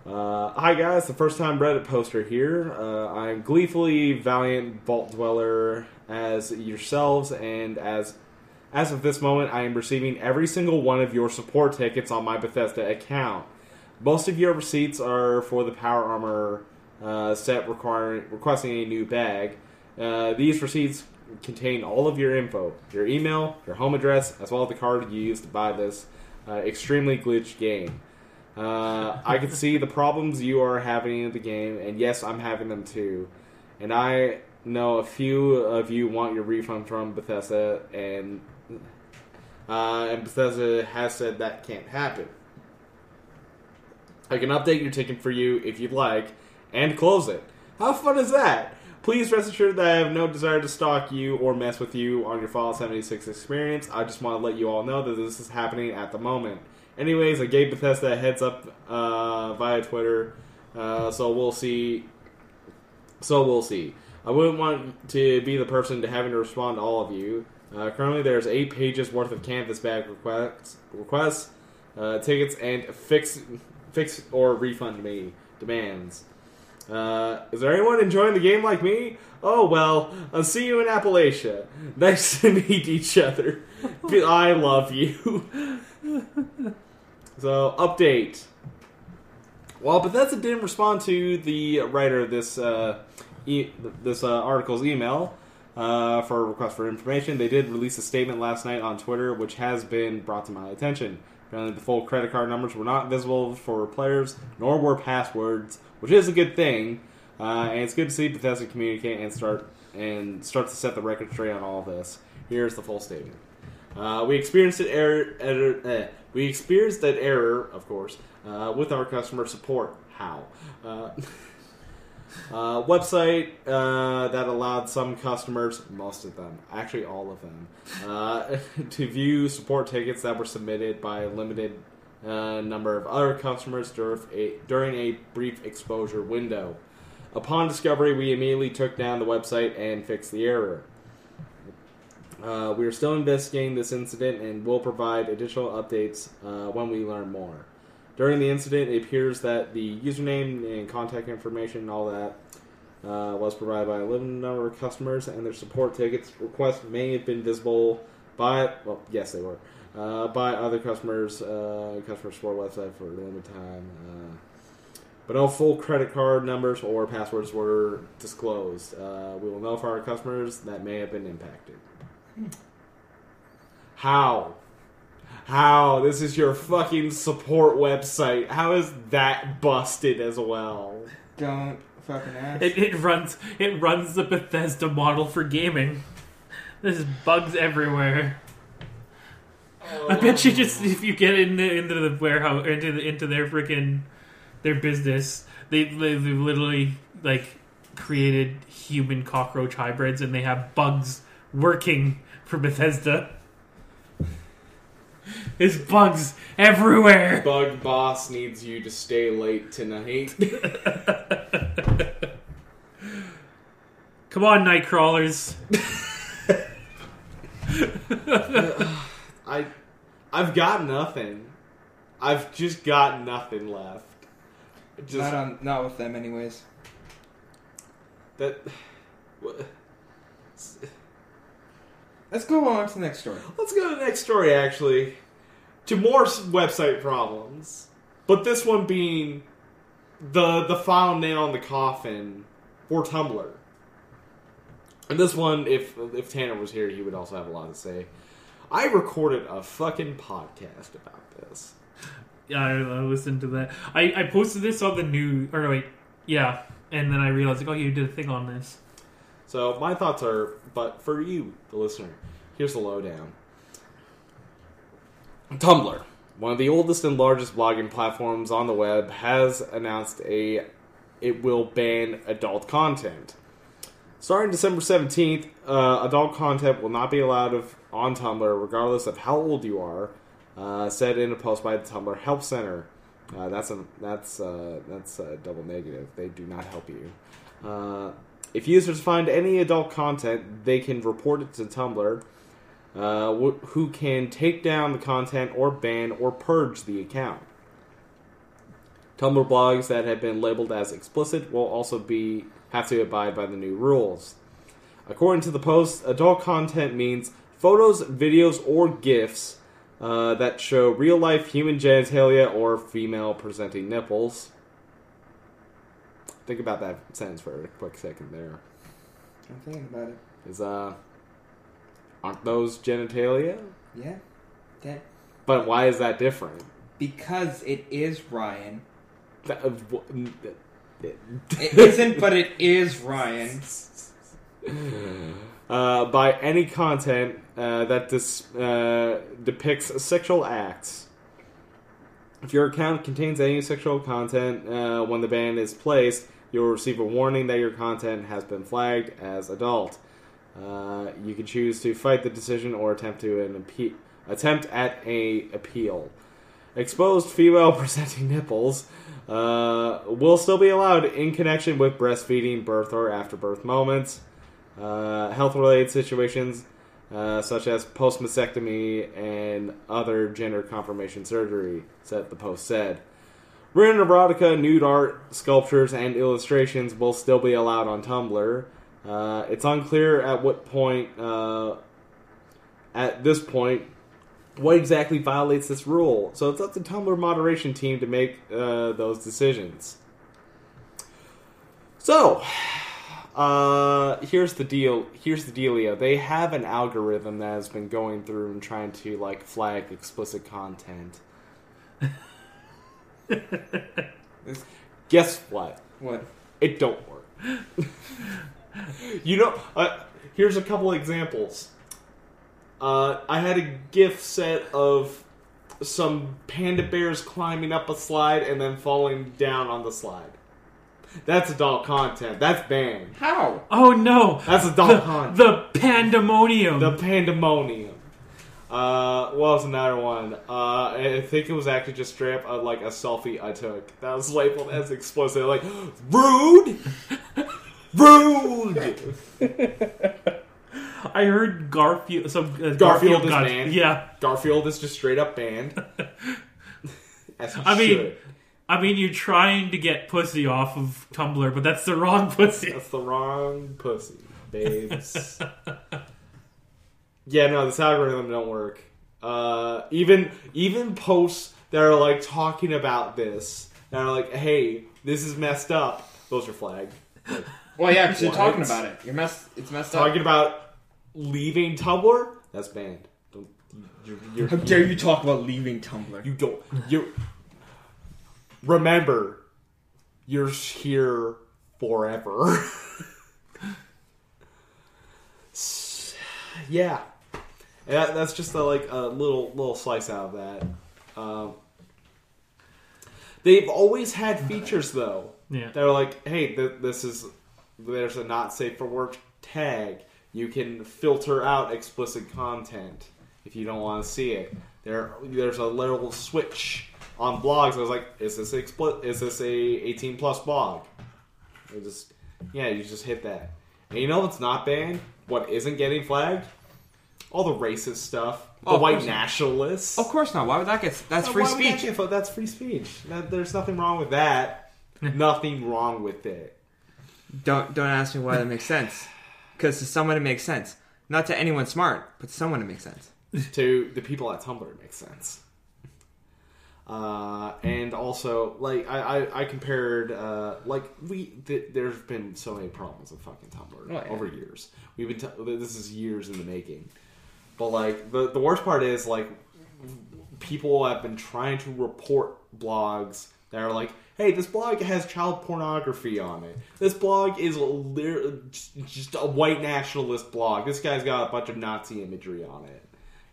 Uh, Hi guys, the first time Reddit poster here. Uh, I'm gleefully valiant vault dweller as yourselves, and as as of this moment, I am receiving every single one of your support tickets on my Bethesda account. Most of your receipts are for the Power Armor uh, set requiring requesting a new bag. Uh, these receipts contain all of your info, your email, your home address, as well as the card you used to buy this uh, extremely glitched game. Uh, I can see the problems you are having in the game, and yes, I'm having them too. And I know a few of you want your refund from Bethesda, and uh, and Bethesda has said that can't happen. I can update your ticket for you if you'd like, and close it. How fun is that? Please rest assured that I have no desire to stalk you or mess with you on your Fallout 76 experience. I just want to let you all know that this is happening at the moment. Anyways, I gave Bethesda a heads up uh, via Twitter, uh, so we'll see. So we'll see. I wouldn't want to be the person to having to respond to all of you. Uh, currently, there's eight pages worth of canvas bag requests, requests, uh, tickets, and fix, fix or refund me demands. Uh, is there anyone enjoying the game like me? Oh well, I'll see you in Appalachia. [laughs] Nice to meet each other. [laughs] I love you. [laughs] so update. Well, Bethesda didn't respond to the writer of this uh, e- this uh, article's email uh, for a request for information. They did release a statement last night on Twitter, which has been brought to my attention. Apparently, the full credit card numbers were not visible for players, nor were passwords, which is a good thing. Uh, and it's good to see Bethesda communicate and start and start to set the record straight on all this. Here's the full statement. Uh, we experienced an error. error eh, we experienced that error, of course, uh, with our customer support. How? [laughs] Uh, website uh, that allowed some customers, most of them, actually all of them, uh, [laughs] to view support tickets that were submitted by a limited uh, number of other customers during a, during a brief exposure window. Upon discovery, we immediately took down the website and fixed the error. Uh, we are still investigating this incident and will provide additional updates when we learn more. During the incident, it appears that the username and contact information and all that uh, was provided by a limited number of customers, and their support tickets requests may have been visible by, well, yes, they were, uh, by other customers, uh, customer support website for a limited time. Uh, but no full credit card numbers or passwords were disclosed. Uh, we will notify our customers that may have been impacted. How? How? This is your fucking support website. How is that busted as well? Don't fucking ask. It, it runs it runs the Bethesda model for gaming. There's bugs everywhere. I oh. bet you just if you get into into the warehouse into the, into their freaking their business, they they they've literally like created human cockroach hybrids and they have bugs working for Bethesda. There's bugs everywhere. Bug Boss needs you to stay late tonight. [laughs] Come on, night crawlers. [laughs] I, I've got nothing. I've just got nothing left. Just not on, not with them, anyways. that. [sighs] what- Let's go on to the next story. Let's go to the next story, actually. To more website problems. But this one being the the final nail in the coffin for Tumblr. And this one, if if Tanner was here, he would also have a lot to say. I recorded a fucking podcast about this. Yeah, I, I listened to that. I, I posted this on the new or no, wait, yeah, and then I realized like, oh, you did a thing on this. So my thoughts are, but for you, the listener, here's the lowdown. Tumblr, one of the oldest and largest blogging platforms on the web, has announced a it will ban adult content. Starting December seventeenth, uh, adult content will not be allowed of, on Tumblr, regardless of how old you are. Uh, said in a post by the Tumblr Help Center. Uh, that's a that's uh, that's a double negative. They do not help you. If users find any adult content, they can report it to Tumblr, uh, wh- who can take down the content or ban or purge the account. Tumblr blogs that have been labeled as explicit will also be have to abide by the new rules. According to the post, adult content means photos, videos, or GIFs uh, that show real life human genitalia or female presenting nipples. Think about that sentence for a quick second there. I'm thinking about it. Is uh Aren't those genitalia? Yeah. That But why is that different? because it is Ryan. That- uh, wh- [laughs] It isn't, but it is Ryan. [laughs] uh, by any content uh, that dis- uh, depicts sexual acts. If your account contains any sexual content uh, when the ban is placed, you'll receive a warning that your content has been flagged as adult. Uh, you can choose to fight the decision or attempt to an appe- attempt at a appeal. Exposed female [laughs] presenting nipples uh, will still be allowed in connection with breastfeeding, birth, or after birth moments. Uh, health related situations uh, such as post mastectomy and other gender confirmation surgery, said the post said. Written erotica, nude art, sculptures, and illustrations will still be allowed on Tumblr. Uh, it's unclear at what point, uh, at this point, what exactly violates this rule. So it's up to Tumblr moderation team to make uh, those decisions. So, uh, here's the deal. Here's the dealio. They have an algorithm that has been going through and trying to like flag explicit content. [laughs] This- Guess what? What? It don't work. you know, uh, here's a couple examples. Uh, I had a GIF set of some panda bears climbing up a slide and then falling down on the slide. That's adult content. That's banned. How? Oh no! That's adult The, content. the pandemonium. The pandemonium. Uh, what was another one? Uh, I think it was actually just straight up uh, like a selfie I took that was labeled as explicit. Like rude, rude. [laughs] I heard Garfield. Some uh, Garfield is got banned. yeah. Garfield is just straight up banned. [laughs] I mean, should. I mean, you're trying to get pussy off of Tumblr, but that's the wrong pussy. that's the wrong pussy, babes. [laughs] yeah, no, this algorithm don't work. Uh, even even posts that are like talking about this that are like, "Hey, this is messed up." Those are flagged. Like, Well, yeah, because you're talking about it. You're messed. It's messed up. talking about leaving Tumblr, that's banned. Don't, you're, you're, How dare you talk about leaving Tumblr? You don't. You remember, you're here forever. [laughs] S- yeah, that's just a, like a little little slice out of that. Um, they've always had features though Yeah. that are like, hey, th- this is there's a not safe for work tag. You can filter out explicit content if you don't want to see it. There, there's a little switch on blogs. I was like, is this expli- Is this a 18 plus blog? It just, yeah, you just hit that. And you know what's not banned? What isn't getting flagged? All the racist stuff. The Oh, white nationalists. Of course not. Why would that get? That's Uh, free would that speech. get- that's free speech. That, there's nothing wrong with that. nothing wrong with it. Don't don't ask me why that makes sense. Because to someone it makes sense. Not to anyone smart, but to someone it makes sense. to the people at Tumblr it makes sense. Uh, and also, like I, I, I compared, uh, like we, th- there's been so many problems with fucking Tumblr Oh, yeah. over years. We've been, t- this is years in the making. But like the the worst part is like people have been trying to report blogs that are like, hey, this blog has child pornography on it. This blog is just a white nationalist blog. This guy's got a bunch of Nazi imagery on it.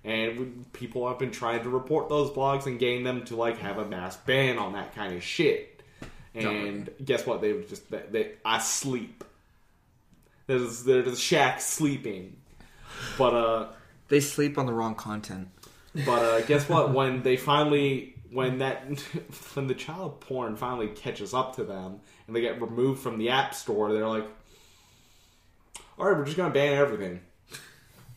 And people have been trying to report those blogs and gain them to like have a mass ban on that kind of shit. And guess what? They just they, they I sleep. There's there's a shack sleeping, but uh, They sleep on the wrong content. but uh, guess what? When they finally, when that, [laughs] when the child porn finally catches up to them and they get removed from the app store, they're like, "All right, we're just gonna ban everything,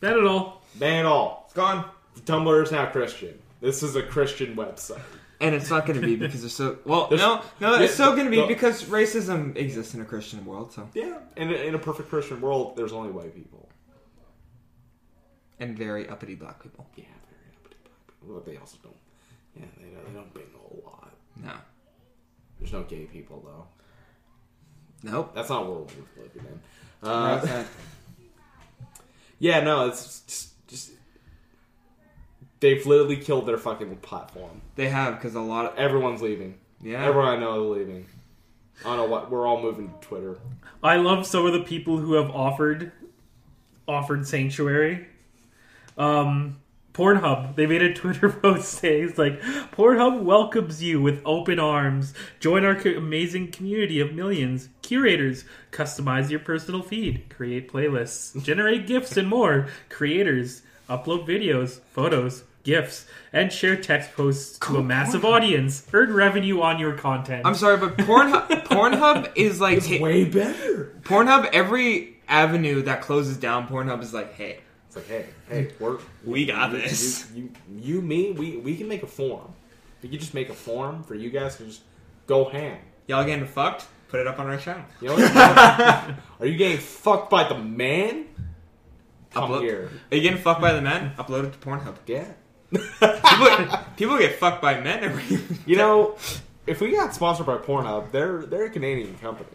Ban it all. ban it all." It's gone. Tumblr is now Christian. This is a Christian website. And it's not going to be because there's so well. There's- no, no, yeah, it's still going to be no. because racism exists in a Christian world. So Yeah, in a, in a perfect Christian world, there's only white people. And very uppity black people. Yeah, very uppity black people. But they also don't. Yeah, they don't, they don't bang a whole lot. No, There's no gay people though. nope. That's not what we're living in. Uh, that? Yeah, no, it's just, just they've literally killed their fucking platform. They have because a lot of Everyone's leaving. yeah. Everyone I know is leaving. I don't know what. We're all moving to Twitter. I love some of the people who have offered offered sanctuary. Um, Pornhub, they made a Twitter [laughs] post saying, it's like, Pornhub welcomes you with open arms. Join our co- amazing community of millions. Curators, customize your personal feed, create playlists, generate gifts and more. Creators, upload videos, photos, gifs, and share text posts to a massive audience. Earn revenue on your content. I'm sorry, but Pornhub [laughs] Pornhub is like ta- Way better. Pornhub. Every avenue that closes down, Pornhub is like, hey, It's like, hey, hey, we're we got you, this. You, you, you, me, we, we can make a form. We could just make a form for you guys to just go ham. Y'all getting fucked? Put it up on our channel. You know? [laughs] Are you getting fucked by the man? Come Upload- here. Are you getting fucked by the man? Upload it to Pornhub. Yeah. People, people get fucked by men every. You [laughs] know, if we got sponsored by Pornhub, they're they're a Canadian company.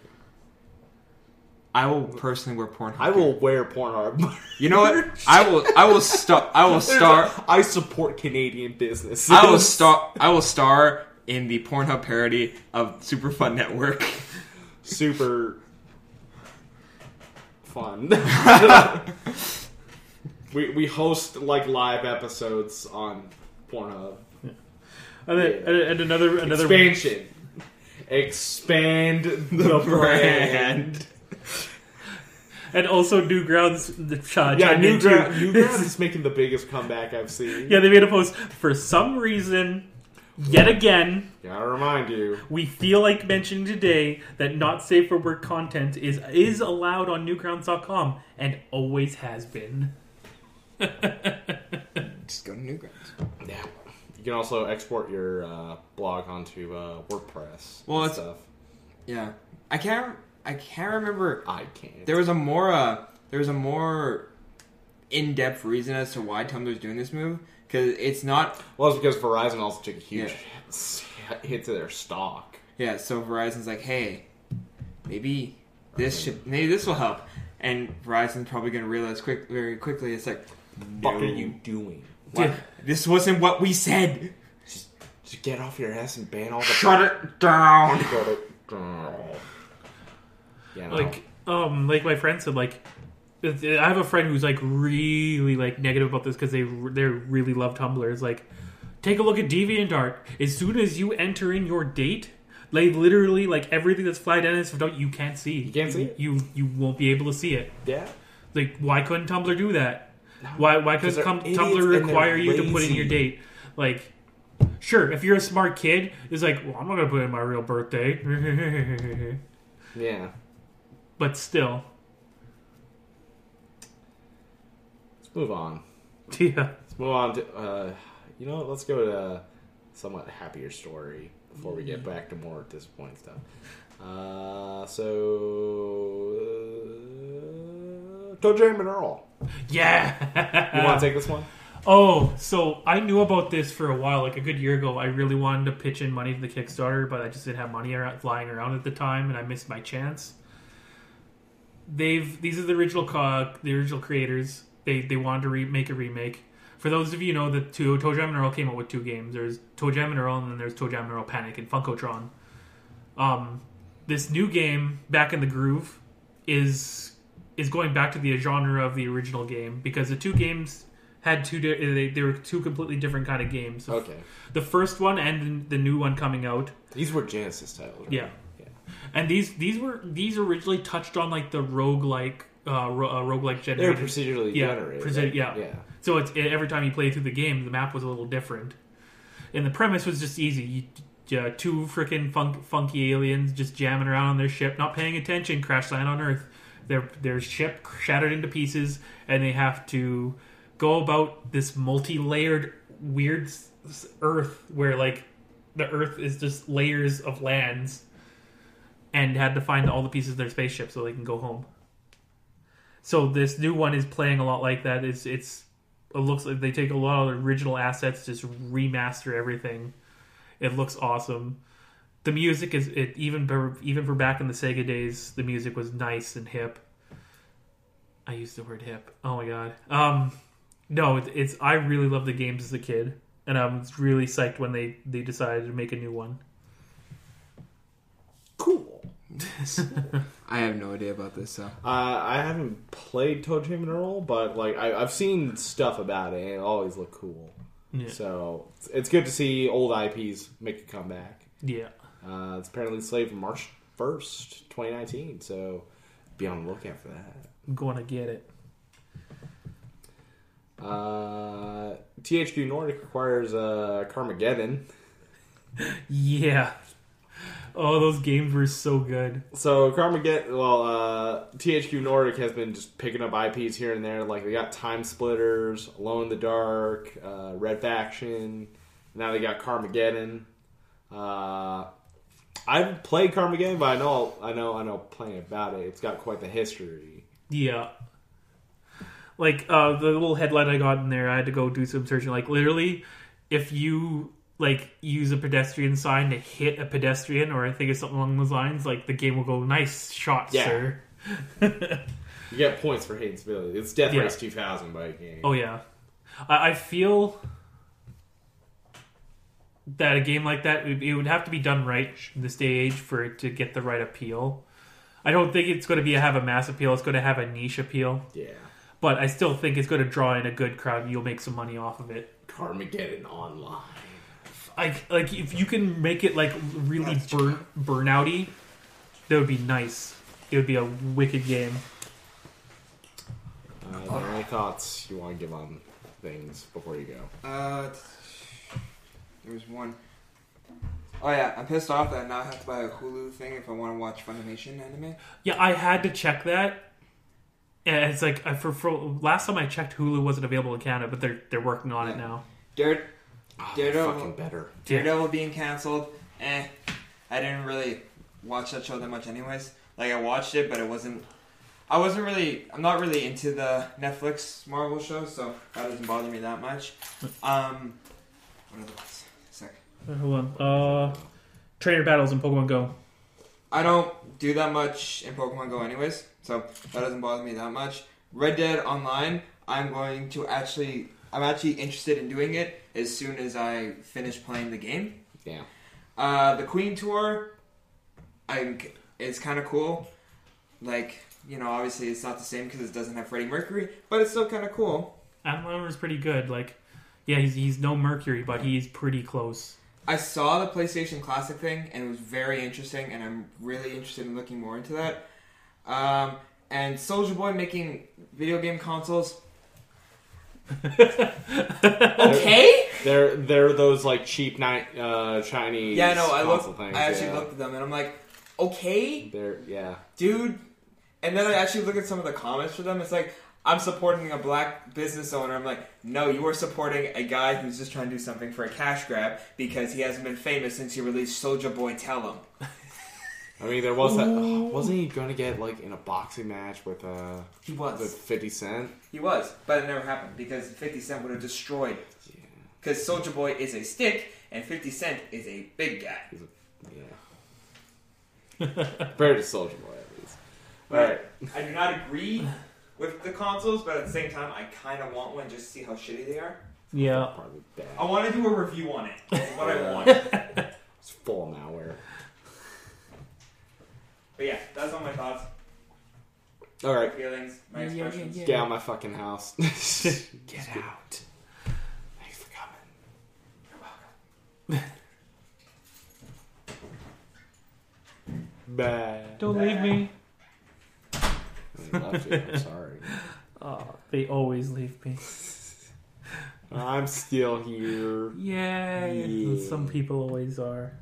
I will personally wear Pornhub. I will wear Pornhub. You know what? I will. I will start. I will star. I support Canadian business. I will star. I will star in the Pornhub parody of Super Fun Network. Super fun. [laughs] we we host like live episodes on Pornhub. and, then, and, and another another Expansion. Expand the, [laughs] brand. [laughs] and also Newgrounds. The uh, Yeah, chimed in too. Newground, Newground [laughs] is making the biggest comeback I've seen. Yeah, they made a post. For some reason, yet again, Gotta remind you. we feel like mentioning today that not safe for work content is is allowed on Newgrounds.com and always has been. [laughs] Just go to Newgrounds. Yeah. You can also export your uh, blog onto uh, WordPress. Well, and it's- stuff. Yeah, I can't. I can't remember. I can't. There was a more. Uh, there was a more in-depth reason as to why Tumblr's doing this move because it's not. well, it's because Verizon also took a huge Yeah. hit to their stock. Yeah, so Verizon's like, hey, maybe this should. Maybe this will help. And Verizon's probably going to realize quick, very quickly. It's like, What no. are you doing? What? This wasn't what we said. Just, just get off your ass and ban all the. Shut it down. Shut it down. Yeah, no. Like, um, like my friend said, like. I have a friend who's like really like negative about this because they they really love Tumblr. It's like, take a look at DeviantArt. As soon as you enter in your date, like literally like everything that's flagged in this don't you can't see. You can't see it? You you won't be able to see it. yeah. Like, why couldn't Tumblr do that? Why why couldn't com- Tumblr require you to put in your date? Like, sure, if you're a smart kid, it's like, well, I'm not gonna put in my real birthday. [laughs] Yeah. But still, Let's move on. [laughs] yeah. Let's move on to. Uh, you know, what? let's go to a somewhat happier story before we get back to more disappointing stuff. Uh, so, uh, Toe and Earl. Yeah. You want to take this one? [laughs] Oh, so I knew about this for a while, like a good year ago. I really wanted to pitch in money to the Kickstarter, but I just didn't have money around, flying around at the time, and I missed my chance. They've these are the original co- the original creators. They they wanted to re- make a remake. For those of you who know that two ToeJam and Earl came out with two games. There's ToeJam and Earl, and then there's ToeJam and Earl Panic and Funkotron. Um, this new game, Back in the Groove, is is going back to the genre of the original game because the two games had two di- they, they were two completely different kind of games. Okay. The first one and the new one coming out, These were Genesis titles. Right? Yeah. And these these were these originally touched on like the roguelike uh, ro- uh roguelike They were generated. procedurally Yeah, generated. right? yeah. Yeah. So it's it, every time you play through the game, the map was a little different, and the premise was just easy. You, uh, two freaking funk, funky aliens just jamming around on their ship, not paying attention, crash land on Earth. Their their ship shattered into pieces, and they have to go about this multi-layered weird Earth where like the Earth is just layers of lands, and had to find all the pieces of their spaceship so they can go home. So this new one is playing a lot like that. It's it's it looks like they take a lot of the original assets, just remaster everything. It looks awesome. The music is it even for, even for back in the Sega days, the music was nice and hip. I used the word hip. Oh my god. Um No, it- it's I really loved the games as a kid, and I was really psyched when they they decided to make a new one. Cool. I have no idea about this. So [laughs] Uh, I haven't played ToeJam and Earl, but like I, I've seen stuff about it, and it always looked cool. Yeah, So it's, it's good to see old IPs make a comeback. yeah. Uh, it's apparently slated for March first, twenty nineteen. So be on the lookout for that. I'm going to get it. Uh, THQ Nordic requires uh, Carmageddon. [laughs] Yeah. Oh, those games were so good. So Carmageddon, well, uh, THQ Nordic has been just picking up IPs here and there. Like they got TimeSplitters, Alone in the Dark, uh, Red Faction. Now they got Carmageddon. Uh, I've played Carmageddon, but I know, I know, I know plenty about it. It's got quite the history. Yeah. Like uh, the little headline I got in there, I had to go do some searching. Like literally, if you like use a pedestrian sign to hit a pedestrian, or I think it's something along those lines, like the game will go, "Nice shot, Yeah. sir." You get points for hating civilians. It's Death Yeah. Race 2000 by a game. Oh yeah, I, I feel that a game like that it would have to be done right in this day age for it to get the right appeal. I don't think it's going to be have a mass appeal. It's going to have a niche appeal, Yeah. but I still think it's going to draw in a good crowd. You'll make some money off of it. Carmageddon Online. Like like if you can make it like really That's burn burnouty, that would be nice. It would be a wicked game. Uh, are there any thoughts you want to give on things before you go? uh, there was one. Oh yeah, I'm pissed off that now I have to buy a Hulu thing if I want to watch Funimation anime. Yeah, I had to check that. And it's like I for, for last time I checked, Hulu wasn't available in Canada, but they're they're working on it Yeah. now. Dare, Oh, Daredevil. fucking better. Yeah. Daredevil being canceled. Eh, I didn't really watch that show that much, anyways. Like I watched it, but it wasn't. I wasn't really. I'm not really into the Netflix Marvel show, so that doesn't bother me that much. Um, what are the ones? Sec. Uh, Hold on. Uh, trainer battles in Pokemon Go. I don't do that much in Pokemon Go, anyways, so that doesn't bother me that much. Red Dead Online, I'm going to actually. I'm actually interested in doing it as soon as I finish playing the game. Yeah. Uh, the Queen tour, I it's kind of cool. Like you know, obviously it's not the same because it doesn't have Freddie Mercury, but it's still kind of cool. Adam Lambert is pretty good. Like, yeah, he's he's no Mercury, but he's pretty close. I saw the PlayStation Classic thing and it was very interesting, and I'm really interested in looking more into that. Um, and Soulja Boy making video game consoles. [laughs] okay. They're they're those like cheap night uh Chinese Yeah, no, I looked. things. I actually yeah. looked at them and I'm like, okay. They're yeah. dude. And then I actually look at some of the comments for them. It's like I'm supporting a black business owner. I'm like, no, you are supporting a guy who's just trying to do something for a cash grab because he hasn't been famous since he released Soulja Boy. Tell him. I mean, there was that. oh, wasn't he going to get like in a boxing match with uh He was. with. Fifty Cent? He was, but it never happened because 50 Cent would have destroyed. Yeah. Because Soulja Boy is a stick and 50 Cent is a big guy. Yeah. [laughs] Compared to Soulja Boy, at least. All right. I do not agree with the consoles, but at the same time, I kind of want one just to see how shitty they are. Yeah. Probably bad. I want to do a review on it. That's what I want. It's full of malware. But yeah, that's all my thoughts, All right. my feelings, my Yeah, yeah, expressions. yeah, Get out of my fucking house. [laughs] Get out. Thanks for coming. You're welcome. [laughs] Bye. Don't leave me. They left you. I'm sorry. [laughs] Oh, they always leave me. I'm still here. Yay. Yeah. Some people always are.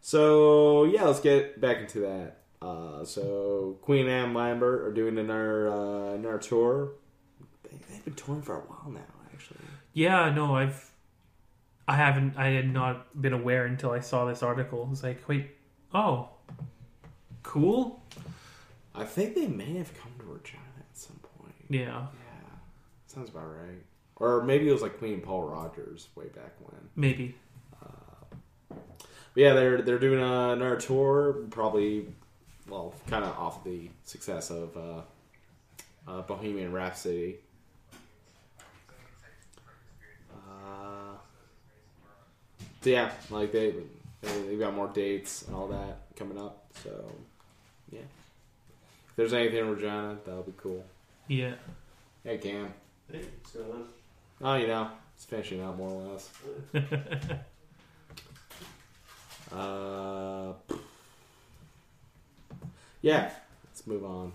So yeah, let's get back into that. Uh, so Queen Adam Lambert are doing another uh, another tour. They, they've been touring for a while now, actually. Yeah, no, I've I haven't I had not been aware until I saw this article. It's like, wait, oh. Cool? I think they may have come to Regina at some point. Yeah. Yeah, sounds about right. Or maybe it was like Queen Paul Rodgers way back when. Maybe. But yeah, they're they're doing uh, another tour, probably, well, kind of off the success of uh, uh, Bohemian Rhapsody. Uh, so yeah, like they they've got more dates and all that coming up. So yeah, if there's anything in Regina, that'll be cool. Yeah. Hey Cam. Hey, what's going on? Oh, you know, it's finishing out more or less. [laughs] uh yeah, let's move on.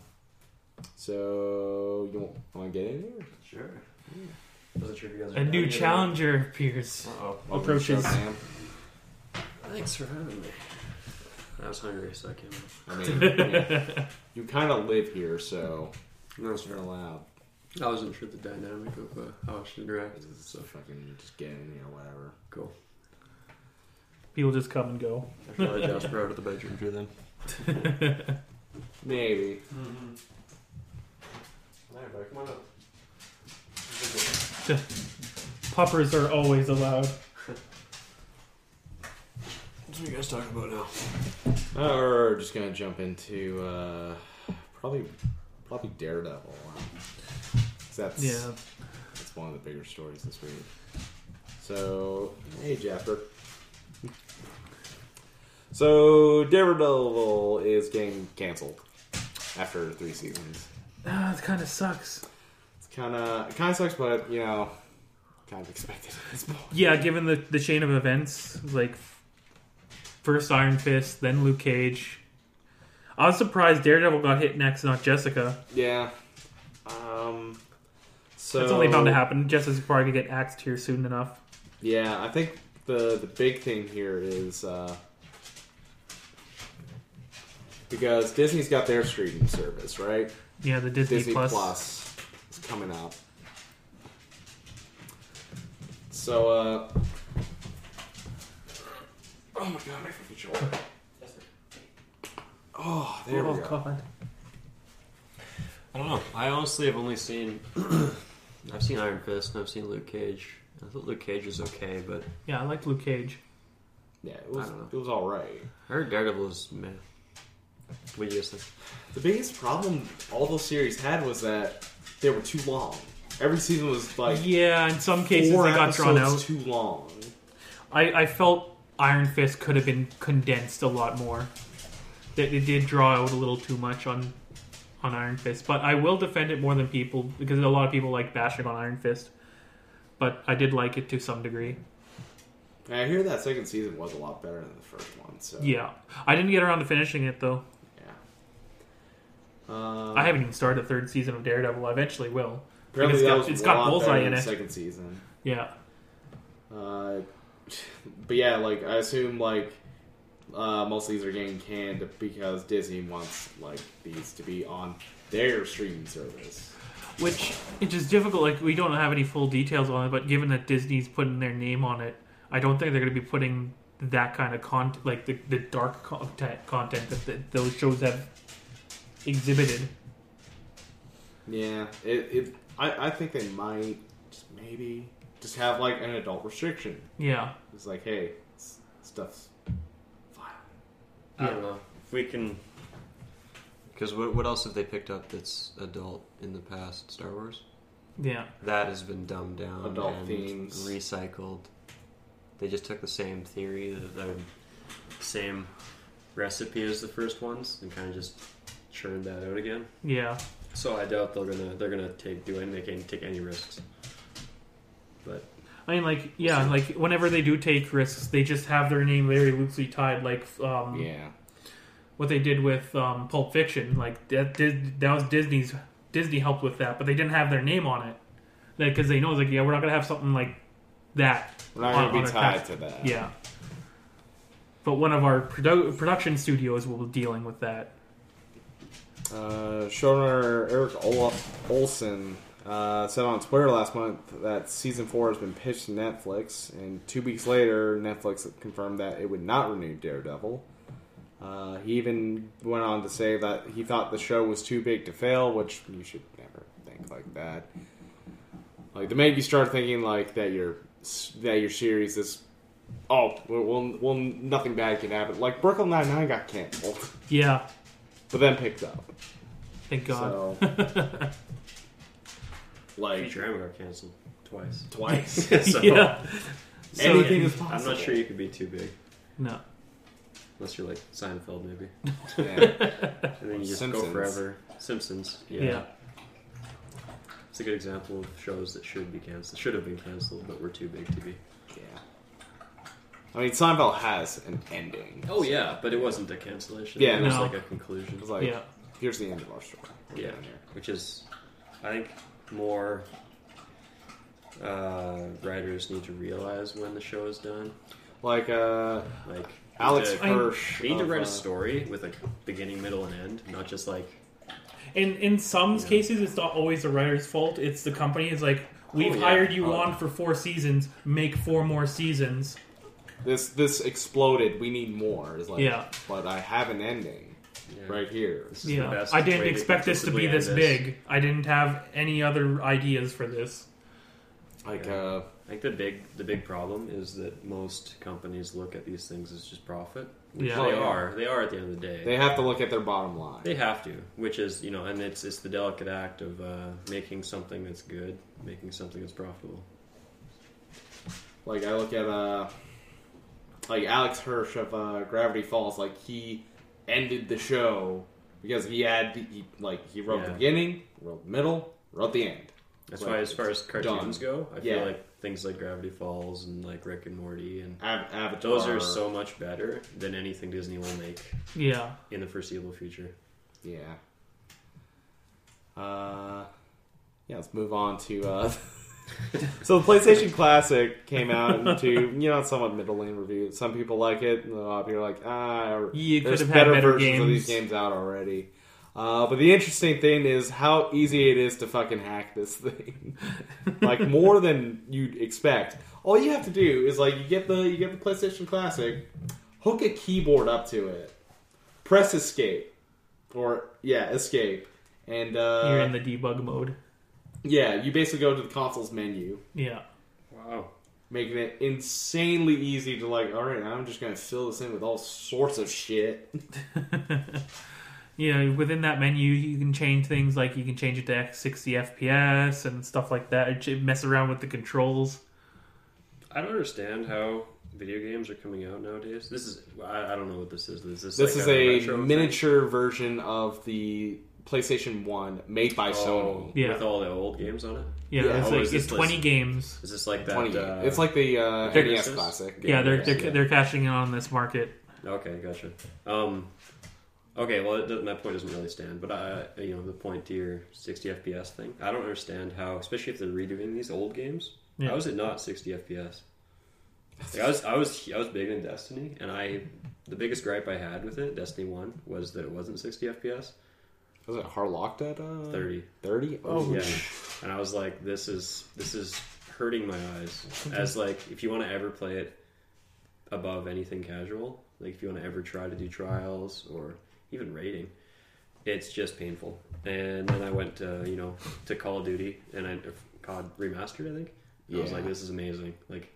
So you want to get in here? Sure. Wasn't sure if you guys A new challenger appears. Oh, Approaches. Sam? thanks for having me. I was hungry, so I came. I mean, yeah. you kind of live here, so No, it's you're allowed. I wasn't sure the dynamic of uh, how I should interact. So fucking just get in here, whatever. Cool. People just come and go. I feel like Jasper out of the bedroom for them. [laughs] Maybe. Mm-hmm. Alright, come on up. [laughs] Puppers are always allowed. What are you guys talking about now? Uh, we're just gonna jump into uh, probably probably Daredevil. 'cause that's Yeah. that's one of the bigger stories this week. So hey Jasper. So Daredevil is getting canceled after three seasons. Ah, it kind of sucks. It's kind of it kind of sucks, but you know, kind of expected at this point. Yeah, given the, the chain of events, like first Iron Fist, then Luke Cage. I was surprised Daredevil got hit next, not Jessica. Yeah. Um. So That's only bound to happen. Jessica's probably gonna get axed here soon enough. Yeah, I think the the big thing here is uh, because Disney's got their streaming service, right? Yeah, the Disney, Disney Plus. Plus is coming up. So, uh, oh my god, my fucking shoulder. Oh, there oh we go. God. I don't know. I honestly have only seen. [clears throat] I've seen Iron Fist and I've seen Luke Cage. I thought Luke Cage was okay, but Yeah, I liked Luke Cage. Yeah, it was I don't know. it was all right. I heard Daredevil was meh. What do you guys? The biggest problem all those series had was that they were too long. Every season was like yeah, in some cases four they got drawn episodes out. too long. I, I felt Iron Fist could have been condensed a lot more. That it did draw out a little too much on on Iron Fist, but I will defend it more than people because a lot of people like bashing on Iron Fist. But I did like it to some degree. And I hear that second season was a lot better than the first one. So Yeah, I didn't get around to finishing it though. Uh, I haven't even started the third season of Daredevil. I eventually will. apparently it's got- it's got Bullseye in it. the Second season. Yeah, Uh, [laughs] but yeah, like I assume like uh, most of these are getting canned because Disney wants like these to be on their streaming service. which it's just difficult. Like we don't have any full details on it, but given that Disney's putting their name on it, I don't think they're going to be putting that kind of content, like the, the dark content, content that the, those shows have exhibited. Yeah, it. it I, I think they might just maybe just have like an adult restriction. Yeah, It's like, hey, s- stuff's violent. I don't know if we can. Because what, what else have they picked up that's adult in the past? Star Wars. yeah, That has been dumbed down, Adult and themes. recycled. They just took the same theory, the, the same recipe as the first ones, and kind of just churned that out again. yeah. So I doubt they're gonna they're gonna take do any make any take any risks. But I mean, like, yeah, like whenever they do take risks, they just have their name very loosely tied, like um, Yeah, what they did with um, Pulp Fiction. Like that, did, that was Disney's. Disney helped with that, but they didn't have their name on it because they know it's like, yeah, we're not gonna have something like that. we're not on- gonna on be our tied to that. Yeah. But one of our produ- production studios will be dealing with that. Uh, showrunner Eric Olaf Oleson uh, said on Twitter last month that season four has been pitched to Netflix, and two weeks later, Netflix confirmed that it would not renew Daredevil. Uh, he even went on to say that he thought the show was too big to fail, which you should never think like that. Like, to make you start thinking like that your that your series is oh well, well, well nothing bad can happen. Like Brooklyn Nine Nine got canceled, Yeah, but then picked up. thank God. So, [laughs] like Futurama got canceled twice. twice. [laughs] [laughs] so, yeah, So, Anything is possible. I'm not sure you could be too big. No. Unless you're like Seinfeld, maybe. Yeah. And then you just Simpsons. go forever. Simpsons. Yeah. Yeah. It's a good example of shows that should be canceled. Should have been canceled, but were too big to be. yeah. I mean, Seinfeld has an ending. Oh yeah, but it wasn't a cancellation. Yeah, it was no. like a conclusion. It was like, yeah. here's the end of our story. We're Yeah, here. which is, I think, more uh, writers need to realize when the show is done. Like, uh, Like Alex they- Hirsch. They need to write uh, a story with a beginning, middle, and end, not just like In in some Yeah. cases, it's not always the writer's fault. It's the company. It's like we've yeah. hired you Oh. on for four seasons. Make four more seasons. This this exploded. We need more. Is like, Yeah. But I have an ending yeah, right here. This is the Yeah, best I didn't expect this to be conclusively this big. I didn't have any other ideas for this. Like, Yeah. uh, I think the big the big problem is that most companies look at these things as just profit. Which Yeah. they Oh, yeah. are. They are at the end of the day. they have to look at their bottom line. They have to, which is you know, and it's it's the delicate act of uh, making something that's good, making something that's profitable. Like I look at uh like Alex Hirsch of uh, Gravity Falls, like he ended the show because he had he, like he wrote the beginning, wrote the middle, wrote the end. That's Like, why, as far as cartoons done. go, I Yeah. feel like things like Gravity Falls and like Rick and Morty and Av- Avatar. those are so much better than anything Disney will make Yeah, in the foreseeable future. yeah. Uh, yeah. Let's move on to. Uh, [laughs] [laughs] so the PlayStation Classic came out into you know somewhat middling review. Some people like it. and A lot of people are like ah, You there's better, better versions of these games. games out already. Uh, but the interesting thing is how easy it is to fucking hack this [laughs] thing. like more than you'd expect. All you have to do is like you get the you get the PlayStation Classic, hook a keyboard up to it, press escape, or yeah, escape, and uh, you're in the debug mode. Yeah, you basically go to the console's menu, Yeah, Wow. making it insanely easy to like. All right, I'm just gonna fill this in with all sorts of shit. [laughs] yeah. Within that menu, you can change things like you can change it to 60 FPS and stuff like that. Ch- Mess around with the controls. I don't understand how video games are coming out nowadays. This is I, I don't know what this is. Is this This like is a retro thing? miniature version of the PlayStation One made by Oh, Sony. Yeah. with all the old games on it. Yeah, Yeah. it's Oh, like this it's 20 like- games. Is this like that? Twenty. uh, it's like the uh, They're- NES Classic. Yeah, they're they're, yeah. they're cashing in on this market. Okay, gotcha. Um, okay, well, it, doesn't- that point doesn't really stand, but I, you know, the point to your 60 FPS thing, I don't understand how, especially if they're redoing these old games, Yeah. how is it not 60 FPS? Like, I was, I was, I was big in Destiny, and I, the biggest gripe I had with it, Destiny One, was that it wasn't 60 FPS, Was it Harlocked at uh, 30. 30? Oh, Yeah, and I was like, this is, this is hurting my eyes. As like, if you want to ever play it above anything casual, like if you want to ever try to do trials or even rating, it's just painful. And then I went to you know to Call of Duty and I COD remastered, I think. I was like, this is amazing. Like,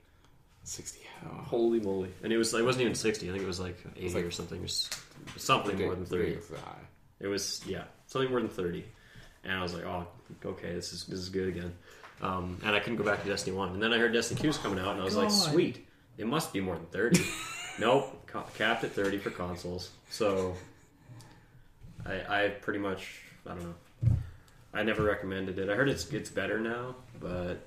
60. Oh, holy moly! And it was it wasn't even sixty. I think it was like eighty like- or something. It was something more than thirty. It was yeah, something more than thirty. And I was like, oh, okay, this is this is good again. Um, and I couldn't go back to Destiny One. And then I heard Destiny Two was coming out, and I was like, God. sweet, it must be more than thirty. [laughs] nope, ca- capped at thirty for consoles. So I, I pretty much I don't know. I never recommended it. I heard it's it's better now, but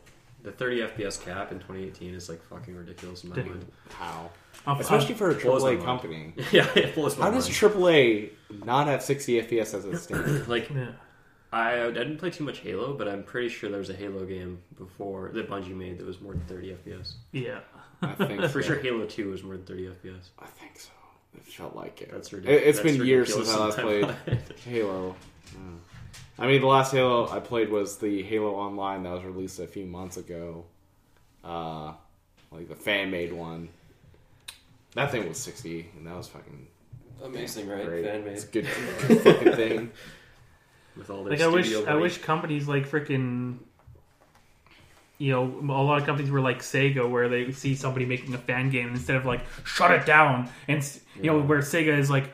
the 30 FPS cap in 2018 is like fucking ridiculous in my Dude. mind. How? I'll- Especially for a blows my AAA mind. company. [laughs] yeah, it blows my How does mind. AAA not have 60 FPS as a standard? [clears throat] like yeah. I, I didn't play too much Halo, but I'm pretty sure there was a Halo game before that Bungie made that was more than 30 FPS. yeah. I think [laughs] I'm so. pretty sure Halo 2 was more than 30 FPS. I think so. It felt like it. That's It- ridiculous. It's been years since I last played [laughs] Halo. Yeah. I mean, the last Halo I played was the Halo Online that was released a few months ago. Uh, like the fan made one. That thing was 60, and that was fucking Amazing, great. Fan made It's a good, [laughs] good fucking thing. with all their Like I wish studio I wish companies like freaking you know, a lot of companies were like Sega, where they see somebody making a fan game and instead of like shut it down, and s- you know, where Sega is like,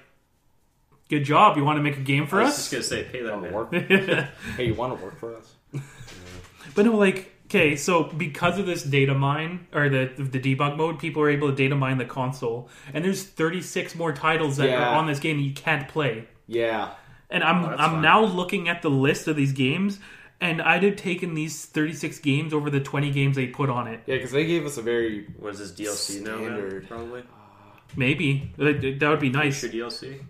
good job, you want to make a game for I was us? just gonna say, pay that Wanna man. work? [laughs] hey, you want to work for us? [laughs] But no, like Okay, so because of this data mine or the the debug mode, people are able to data mine the console, and there's 36 more titles that Yeah. are on this game that you can't play. Yeah. And I'm Oh, that's I'm fine. now looking at the list of these games, and I'd have taken these 36 games over the 20 games they put on it. Yeah, because they gave us a very What is this DLC now? Standard. Man? Probably. Maybe that, that would be nice. Extra DLC.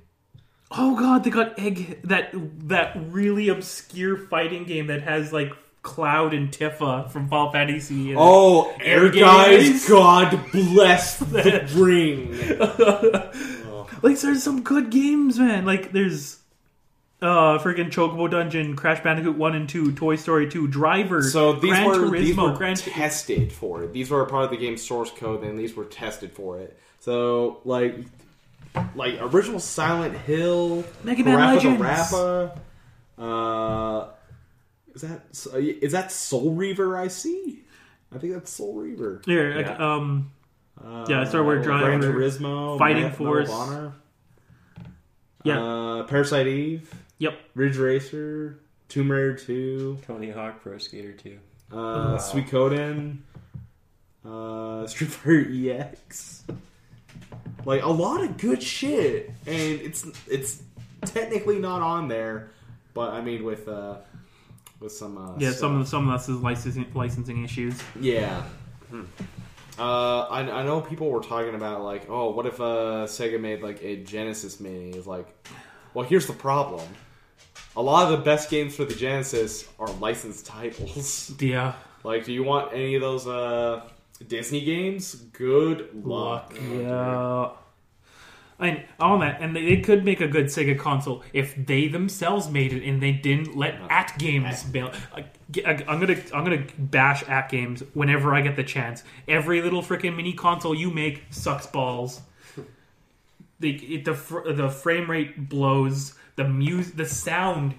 Oh god, they got egg that that really obscure fighting game that has like Cloud and Tifa from Final Fantasy. And, Oh, Ehrgeiz. God bless [laughs] the ring. [laughs] like there's some good games, man. Like there's uh freaking Chocobo Dungeon, Crash Bandicoot One and Two, Toy Story Two, Driver. So these Gran were Turismo, these were Gran tested for it. These were a part of the game's source code, and these were tested for it. So like, like original Silent Hill, Mega Man Parappa the Legends. Rappa, uh, is that is that Soul Reaver? I see. I think that's Soul Reaver. Here, like, Yeah. um, Uh, Yeah, Star Wars Gran Driver, Turismo, Fighting Medal Force. Honor. Yeah. uh, Parasite Eve, yep. Ridge Racer, Tomb Raider Two. Tony Hawk Pro Skater 2. Uh, Suikoden, uh, Street Fighter EX, like a lot of good shit, and it's it's technically not on there, but I mean with uh with some uh, Yeah, stuff. some of some of that's is licensing licensing issues. yeah. Uh, I, I know people were talking about like, oh, what if uh, Sega made like a Genesis Mini? It's like, well, here's the problem. A lot of the best games for the Genesis are licensed titles. Yeah. Like, do you want any of those uh, Disney games? Good luck. Yeah. And on that, and they, they could make a good Sega console if they themselves made it and they didn't let uh-huh. AtGames build. I- uh, I'm gonna I'm gonna bash AtGames whenever I get the chance. Every little freaking mini console you make sucks balls. The it, the fr- the frame rate blows. The music, the sound.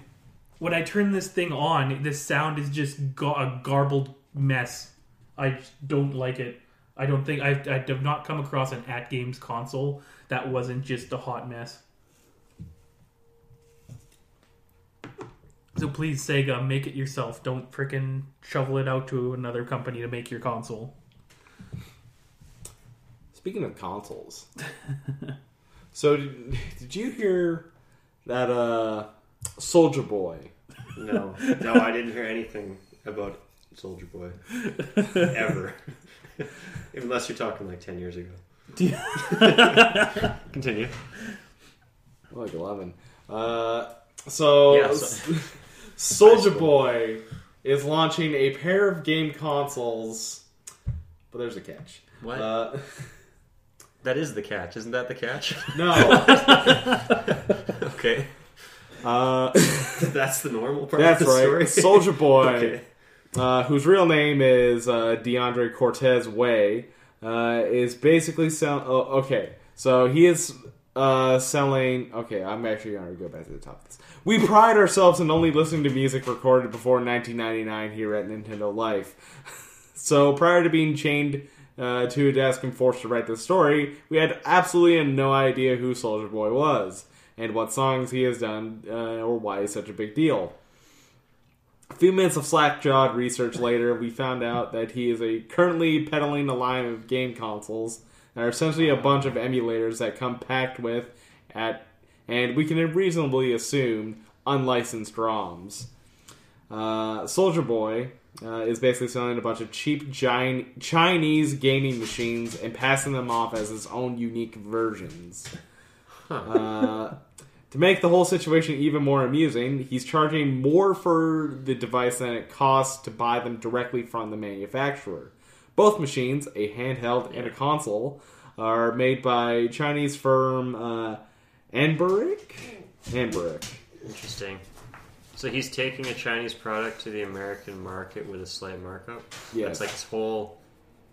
When I turn this thing on, the sound is just ga- a garbled mess. I just don't like it. I don't think I've, I have not come across an AtGames console that wasn't just a hot mess. So please, Sega, make it yourself. Don't frickin' shovel it out to another company to make your console. Speaking of consoles, [laughs] so did, did you hear that uh, Soulja Boy? No. No, I didn't hear anything about Soulja Boy. [laughs] Ever. [laughs] Unless you're talking like 10 years ago. [laughs] Continue. Like eleven. Uh, so Yeah, so- Soulja Boy is launching a pair of game consoles, but there's a catch. What? Uh, that is the catch. Isn't that the catch? no. okay. Uh, That's the normal part that's of the right. story. Soulja Boy, okay. Uh, whose real name is uh, DeAndre Cortez Way, uh, is basically selling. Oh, okay, so he is uh, selling. Okay, I'm actually going to go back to the top of this. We pride ourselves in only listening to music recorded before 1999 here at Nintendo Life. [laughs] so prior to being chained uh, to a desk and forced to write this story, we had absolutely no idea who Soulja Boy was and what songs he has done uh, or why he's such a big deal. A few minutes of slack-jawed research later, we found out that he is a currently peddling a line of game consoles that are essentially a bunch of emulators that come packed with at and we can reasonably assume unlicensed ROMs. Uh, Soulja Boy uh, is basically selling a bunch of cheap giant Chinese gaming machines and passing them off as his own unique versions. Uh, to make the whole situation even more amusing, he's charging more for the device than it costs to buy them directly from the manufacturer. Both machines, a handheld and a console, are made by Chinese firm uh, Anbernic. Anbernic. Interesting. So he's taking a Chinese product to the American market with a slight markup. Yes. That's like his whole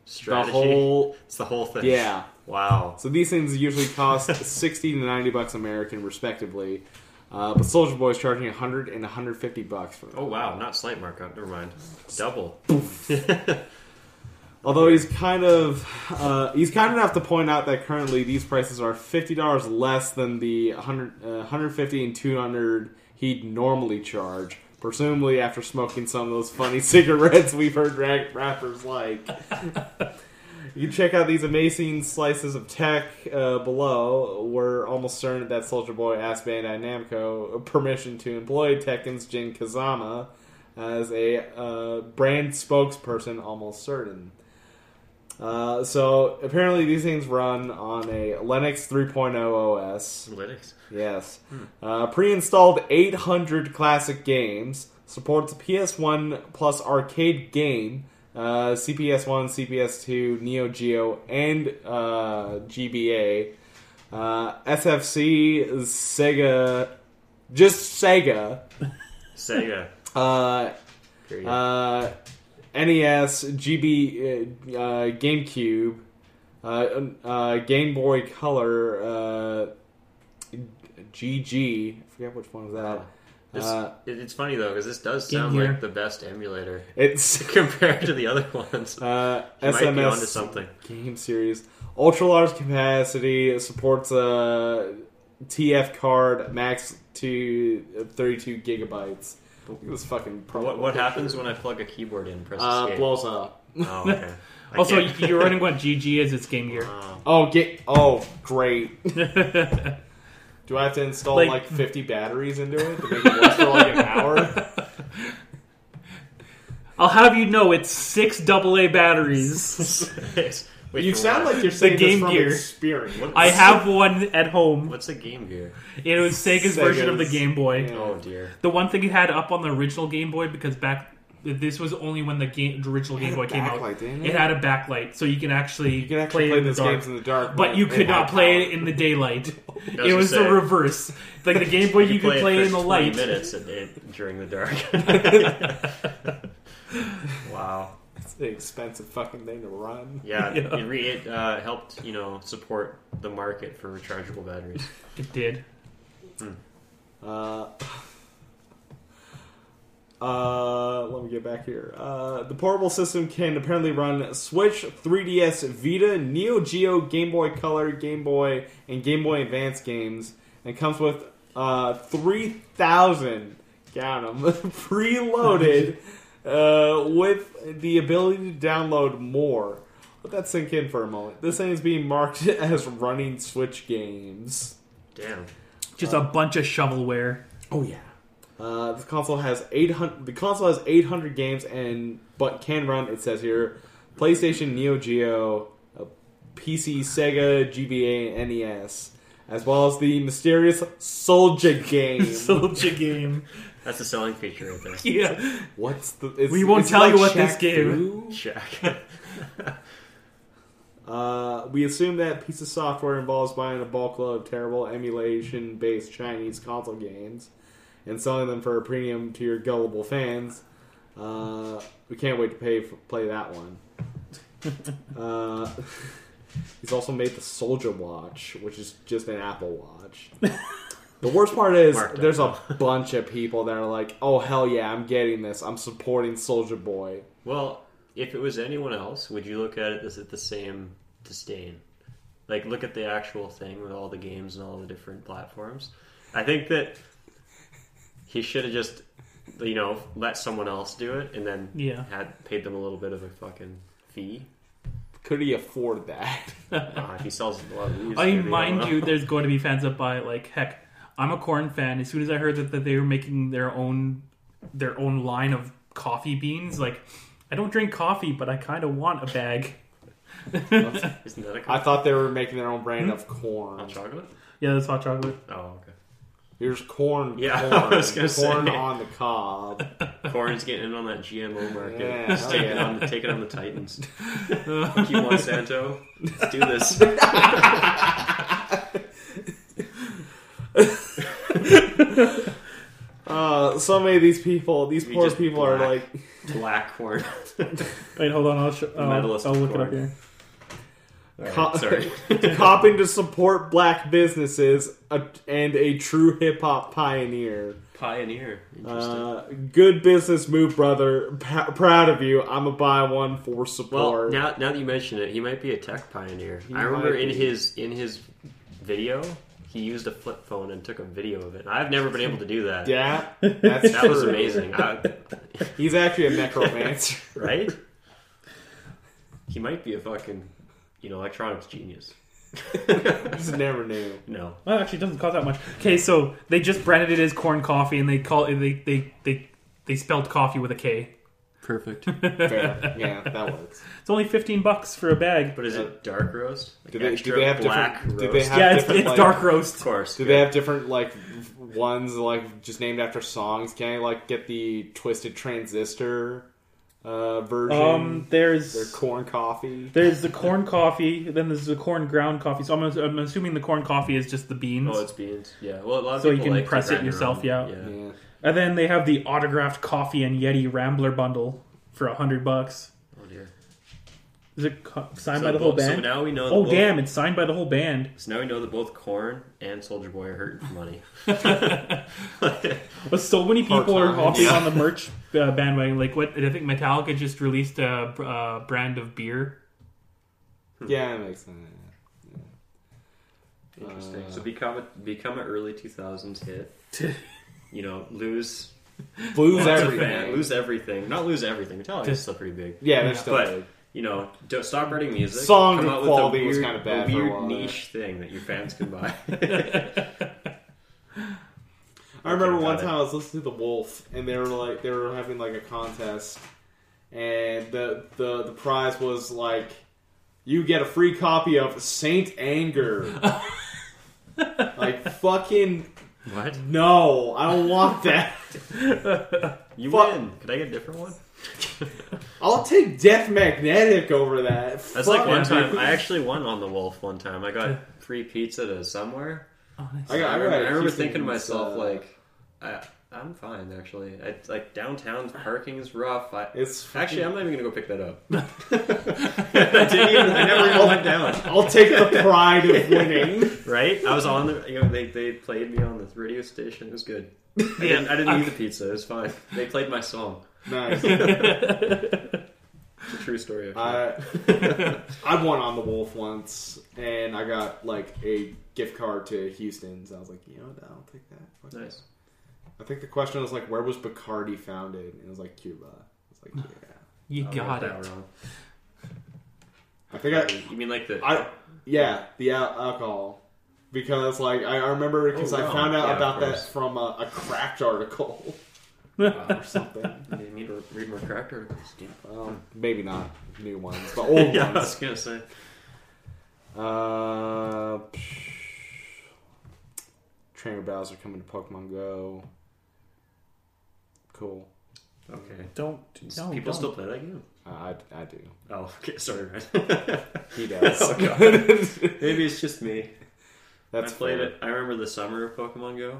The strategy. whole [laughs] It's the whole thing. yeah. Wow. So these things usually cost [laughs] sixty to ninety bucks American, respectively. Uh, but Soulja Boy is charging hundred and one hundred fifty bucks for them. Oh wow, not slight markup. Never mind. Double. [laughs] Although he's kind of uh, he's kind enough to point out that currently these prices are fifty dollars less than the 100, uh, 150 and two hundred he'd normally charge. presumably after smoking some of those funny [laughs] cigarettes we've heard rappers like. You can check out these amazing slices of tech uh, below. We're almost certain that Soulja Boy asked Bandai Namco permission to employ Tekken's Jin Kazama as a uh, brand spokesperson, almost certain. Uh, so apparently these things run on a Linux 3.0 OS. Linux. Yes. Uh, pre-installed 800 classic games. Supports PS1 plus arcade game. Uh, CPS1, CPS2, Neo Geo, and uh, GBA. Uh, SFC, Sega, just Sega. Sega. Uh, uh, NES, GB, uh, uh, GameCube, uh, uh, Game Boy Color, uh, GG. I forget which one was that. This, Uh, it's funny though because this does sound like the best emulator it's [laughs] compared to the other [laughs] ones. uh, You might be SMS onto something. game series. Ultra large capacity supports a TF card max to 32 gigabytes. Look at this fucking. What, what happens when I plug a keyboard in? Press Uh, escape. blows up. Oh, okay. [laughs] Also, can't- you're running what GG is its Game Gear. Oh. Oh, get oh great. Do I have to install like, Like- 50 batteries into it to make it work for like an hour? [laughs] I'll have you know it's six AA batteries. [laughs] Wait, you sound what? like you're saying the Game this from Gear. experience. What- I have one at home. What's a Game Gear? It was Sega's, version of the Game Boy. yeah. Oh dear. The one thing it had up on the original Game Boy because back this was only when the game original Game Boy came out. backlight, didn't It it? had a backlight, so you can actually You can actually play, play, it in the these dark. games in the dark, but you could not play power. it in the daylight. [laughs] It was gonna the reverse. Like the Game Boy, you, could play it it in the light. minutes a day during the dark. [laughs] [laughs] wow. It's an expensive fucking thing to run. Yeah, Yeah. it, re- it uh, helped you know support the market for rechargeable batteries. It did. Uh, uh, let me get back here. Uh, the portable system can apparently run Switch, 3DS, Vita, Neo Geo, Game Boy Color, Game Boy, and Game Boy Advance games, and comes with uh, 3,000, them [laughs] preloaded, [laughs] uh, with the ability to download more. Let that sink in for a moment. This thing is being marked [laughs] as running Switch games. Damn. Just a bunch of shovelware. Oh yeah. Uh, this console has 800. The console has 800 games and but can run. It says here, PlayStation, Neo Geo, uh, PC, Sega, GBA, and NES, as well as the mysterious Soulja game. [laughs] Soulja game. That's a selling feature right there. Yeah. What's the? It's, We won't it's tell like you what this game- Fu? Shaq. [laughs] Uh, we assume that piece of software involves buying a bulk load of terrible emulation-based Chinese console games and selling them for a premium to your gullible fans. Uh, we can't wait to pay for, play that one. [laughs] uh, [laughs] he's also made the Soulja Watch, which is just an Apple Watch. [laughs] The worst part is Marked up. there's a bunch of people that are like, "Oh hell yeah, I'm getting this. I'm supporting Soulja Boy." well, if it was anyone else, would you look at it as at the same disdain? Like, look at the actual thing with all the games and all the different platforms. I think that he should have just, you know, let someone else do it and then Yeah. had paid them a little bit of a fucking fee. Could he afford that? [laughs] Uh, if he sells a lot of these, I mean, maybe, don't mind know. you, [laughs] there's going to be fans that buy it. Like, heck, I'm a Korn fan. As soon as I heard that, that they were making their own their own line of coffee beans, like, I don't drink coffee, but I kind of want a bag. [laughs] Isn't that a I thought they were making their own Hmm? brand of corn. hot chocolate? Yeah, that's hot chocolate. Oh, okay. Here's corn. Yeah, [laughs] corn, I was gonna corn say. on the cob. [laughs] Corn's getting in on that GMO market. Yeah, Just hell take, it yeah. on, take it on the Titans. [laughs] Fuck you, Monsanto. Let's do this. Uh, so many of these people, these We poor just people are black. like, Black corn. Wait, hold on. I'll, sh- uh, Medalist I'll look it corn. up here. Alright, Co- sorry. [laughs] copping to support black businesses uh, and a true hip hop pioneer. Pioneer. Interesting. Uh, good business move, brother. P- proud of you. I'm a buy one for well, support. now now that you mention it, he might be a tech pioneer. He I remember in be. his in his video, he used a flip phone and took a video of it. I've never been able to do that. Yeah, that's That was amazing. I, He's actually a necromancer. [laughs] right? He might be a fucking, you know, electronics genius. [laughs] Just never knew. No. Well, actually, it doesn't cost that much. Okay, so they just branded it as Korn coffee, and they call it they they they they spelled coffee with a K. Perfect. [laughs] Fair. Yeah, that works. It's only fifteen bucks for a bag. But is it uh, dark roast? Like Do they, do they have black different? roast? Do they have yeah, it's, different? it's like, dark Of course. Do good. they have different like ones like just named after songs? Can I like get the Twisted Transistor uh, version? Um, there's Their Korn coffee. there's the Korn coffee, then there's the Korn ground coffee. So I'm, I'm assuming the Korn coffee is just the beans, Oh, it's beans. Yeah. Well, a lot of So you people can like to press it grind their yourself, own. yeah. Yeah. and then they have the autographed coffee and Yeti Rambler bundle for a hundred bucks. Dear. Is it co- signed So by the whole both- So band? now we know. that oh both, damn, it's signed by the whole band. So now we know that both Korn and Soulja Boy are hurting for money. [laughs] But so many people are Part-time. hopping on the merch uh, bandwagon. Like what? I think Metallica just released a uh, brand of beer. Yeah, that makes sense. Interesting. Uh, so become a become an early two thousands hit. [laughs] You know, lose Lose lots everything. lose everything. Not lose everything. Metallica's still pretty big. Yeah, they're still But- big. You know, don't stop writing music. Song come out quality with a was weird, kinda bad a for a weird niche thing that your fans can buy. [laughs] I remember one it. time I was listening to The Wolf, and they were like they were having like a contest, and the the the prize was like you get a free copy of Saint Anger. [laughs] like fucking what? no, I don't want that. [laughs] You Fuck. win. Could I get a different one? [laughs] I'll take Death Magnetic over that. That's Fuck like one it, time. I actually won on the Wolf one time. I got free pizza to somewhere. Oh, nice. I got- I, I remember, I remember thinking to myself, uh, like, I, I'm fine actually. I, like downtown parking is rough. I, It's actually, I'm not even gonna go pick that up. [laughs] I didn't even. I never even went down. [laughs] I'll take the pride of winning. Right? I was on the. You know, they they played me on the radio station. It was good. I didn't, I didn't need the pizza. It was fine. They played my song. Nice. It's a true story. Actually. I [laughs] I won on the Wolf once, and I got like a gift card to Houston's. I was like, you know, what, I'll take that. Fuck it. nice. I think the question was like, where was Bacardi founded? And it was like Cuba. I was like, [laughs] yeah. You I got that it. wrong. I think I You mean like the? I yeah the al- alcohol because like I, I remember because Oh, I wow. found out Yeah, of about that course. from a, a cracked article [laughs] or something. [laughs] you need to read more cracked articles. Well, maybe not new ones, but old [laughs] yeah, I was ones. gonna say. Uh, Trainer Bowser coming to Pokemon Go. Cool. Okay. Don't. No, People don't. still play that game? Uh, I I do. Oh, okay. Sorry, right. [laughs] He does. Oh, God. Maybe it's just me. That's I played fair. it. I remember the summer of Pokemon Go.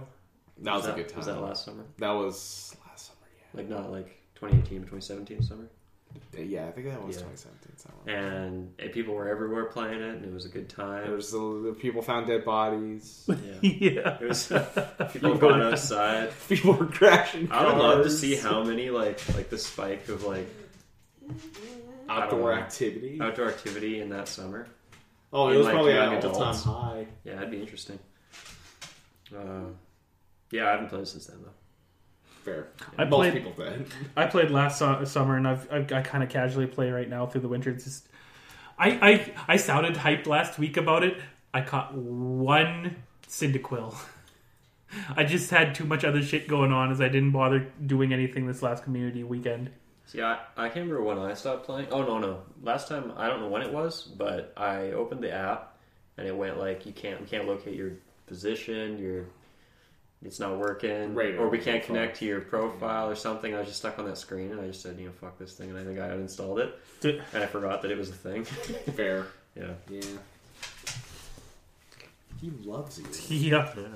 That was, that, a good time. Was that last summer? That was last summer. Yeah. Like not like 2018, 2017 summer. Yeah, I think that was Yeah. 2017 summer. And eh, people were everywhere playing it, and it was a good time. There was the, the people found dead bodies. [laughs] yeah. yeah. It was [laughs] people gone outside. [laughs] people were crashing. Cars. I would love to see how many like like the spike of like outdoor I don't know. activity. outdoor activity in that summer. Oh, it in, was like, probably young at an all-time high. Yeah, that'd be interesting. Uh, yeah, I haven't played since then though. Fair. I Most played- people did. [laughs] I played last su- summer, and I've, I've I kind of casually play right now through the winter. It's just I I I sounded hyped last week about it. I caught one Cyndaquil. [laughs] I just had too much other shit going on as I didn't bother doing anything this last community weekend. See, I, I can't remember when I stopped playing. Oh no, no. Last time I don't know when it was, but I opened the app and it went like you can't you can't locate your position, your it's not working, Right, or we can't profile. connect to your profile or something. I was just stuck on that screen and I just said, you know, fuck this thing, and I think I uninstalled it and I forgot that it was a thing. [laughs] Fair. yeah, Yeah. He loves you. [laughs] Yeah, yeah.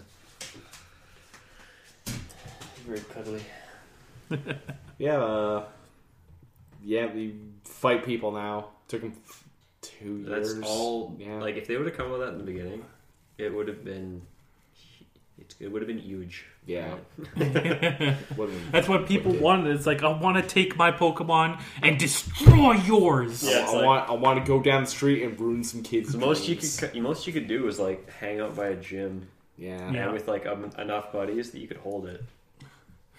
Very cuddly. [laughs] Yeah, uh, yeah, we fight people now. Took him two years. That's all. Yeah. Like if they would have come with that in the beginning, it would have been. It, it would have been huge. Yeah. [laughs] [laughs] That's what people Wicked. wanted. It's like I want to take my Pokemon and destroy yours. Yeah, I, like- want. I want to go down the street and ruin some kids. The most you could most you could do was like hang out by a gym Yeah. Yeah. and with like um, enough buddies that you could hold it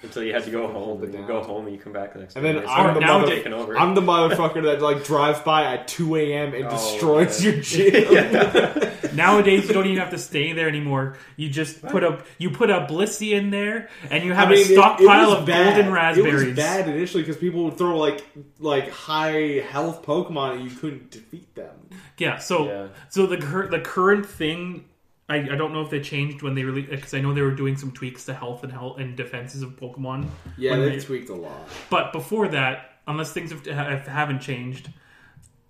until you had to go home. it And you go home and you come back the next And then I'm like, the now mother- taking over. I'm the [laughs] motherfucker that like drives by at 2 a.m. and Oh, destroys yeah. your [laughs] gym. [laughs] Nowadays, you don't even have to stay there anymore. You just put a you put a Blissey in there, and you have I mean, a it- it stockpile was of bad. golden raspberries. It was bad initially because people would throw like like high health Pokemon and you couldn't defeat them. Yeah. So Yeah. so the cur- the current thing, I, I don't know if they changed when they released because I know they were doing some tweaks to health and health and defenses of Pokemon. Yeah, they they- tweaked a lot. But before that, unless things have, have, haven't changed,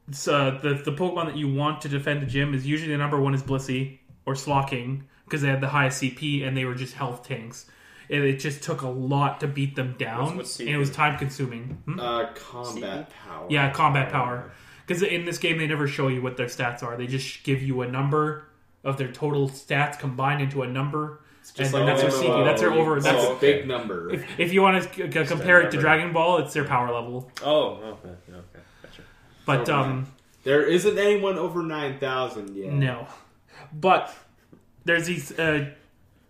it's, uh, the the Pokemon that you want to defend the gym is usually the number one is Blissey or Slaking because they had the highest CP and they were just health tanks. And it just took a lot to beat them down, What's- what's and it was time consuming. Hmm? Uh, combat power. Yeah, combat power. Because in this game, they never show you what their stats are. They just give you a number of their total stats combined into a number. Just and like that's their CP. That's their over. That's That's a Oh, okay. big number. if, if you want to c- compare it to. Dragon Ball, it's their power level. Oh, okay, okay, gotcha. But Okay. um, There isn't anyone over 9,000 yet. no. But there's these uh,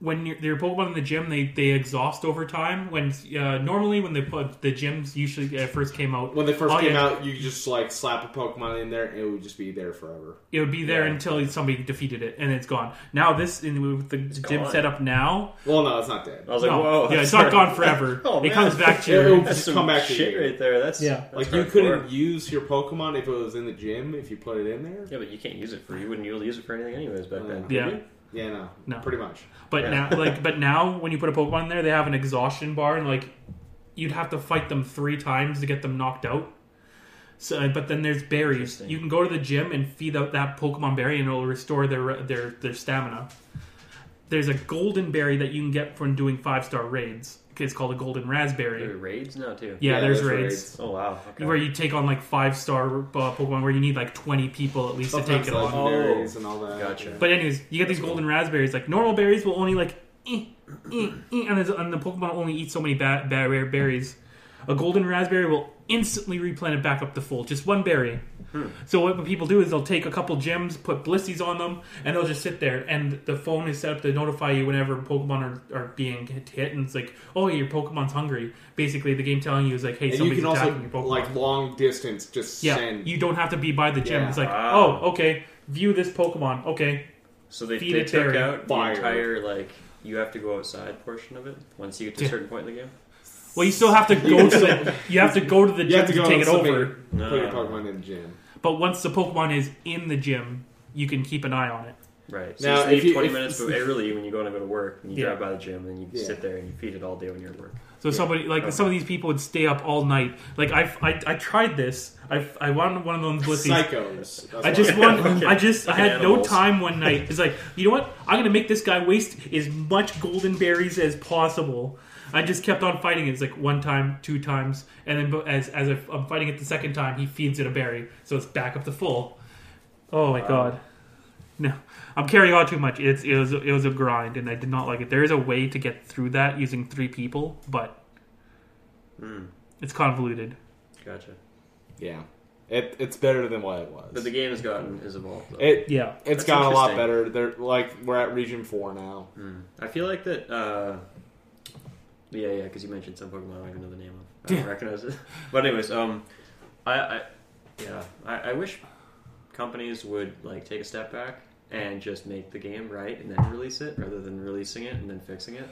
when your, your Pokemon in the gym, they they exhaust over time. When uh, normally when they put the gyms usually uh, first came out, When they first Oh, came yeah. out, you just like slap a Pokemon in there and it would just be there forever. it would be there Yeah. until somebody defeated it, and it's gone. Now this in, with the gym gone. setup now, Well, no, it's not dead. I was like, no, whoa. yeah, it's [laughs] not gone forever. [laughs] Oh, it man. comes back to It- your. it- That's Just some come back to shit you. right there. That's Yeah. that's Like you hardcore. couldn't use your Pokemon if it was in the gym if you put it in there. Yeah, but you can't use it for. You wouldn't be able to use it for anything anyways back then. Uh, could Yeah. You? Yeah, no, No. pretty much. But Yeah. now, like, but [laughs] now when you put a Pokemon in there, they have an exhaustion bar, and like, you'd have to fight them three times to get them knocked out. So, uh, but then there's berries. You can go to the gym and feed out that Pokemon berry, and it'll restore their their their stamina. There's a golden berry that you can get from doing five star raids. It's called a golden There are raspberry. raids now too. Yeah, Yeah, there's, there's raids. raids. Oh wow. Okay. Where you take on like five star uh, Pokemon, where you need like 20 people at least to take it on. legendaries and all that. Gotcha. But anyways, you get these golden raspberries. Like normal berries will only like, eh, eh, eh, and, there's- and the Pokemon only eat so many bad, bad rare berries. A golden raspberry will instantly replant it back up to full. Just one berry. Hmm. So what people do is they'll take a couple gems, put blissies on them, and they'll just sit there. And the phone is set up to notify you whenever Pokemon are, are being hit, hit, and it's like, oh, your Pokemon's hungry. Basically, the game telling you is like, hey, And you somebody's can also attacking your Pokemon. like long distance just yeah, send. you don't have to be by the gym. Yeah. It's like, Wow. oh, okay, view this Pokemon. Okay, So they, Feed they it took berry. out Fire. the entire like you have to go outside portion of it once you get to a certain point in the game. Well, you still have to go to the [laughs] you have to go to the you gym have to to, go take it submit- over. Put your No. Pokemon in the gym. But once the Pokemon is in the gym, you can keep an eye on it. Right. So Now, you just if leave you- twenty if- minutes [laughs] early when you go to go to work and you Yeah. drive by the gym and you Yeah. sit there and you feed it all day when you're at work. So somebody like some of these people would stay up all night. Like I I, I tried this. I I wanted one of those blissies. Psychos. That's I just want. Okay. I just. I Like had animals. no time one [laughs] night. It's like you know what? I'm gonna make this guy waste as much golden berries as possible. I just kept on fighting it. It's like one time, two times, and then as as if I'm fighting it the second time, he feeds it a berry, so it's back up to full. Oh my Wow. god! No, I'm carrying on too much. It's it was it was a grind, and I did not like it. There is a way to get through that using three people, but Hmm. it's convoluted. Gotcha. yeah, it, it's better than what it was. But the game has gotten is evolved. Though. it Yeah, it's That's gotten a lot better. They're like we're at region four now. Hmm. I feel like that. Uh, yeah, yeah, because you mentioned some Pokemon I don't even know the name of. I don't recognize it. [laughs] But anyways, um, I, I yeah, I, I wish companies would like take a step back and just make the game right and then release it rather than releasing it and then fixing it.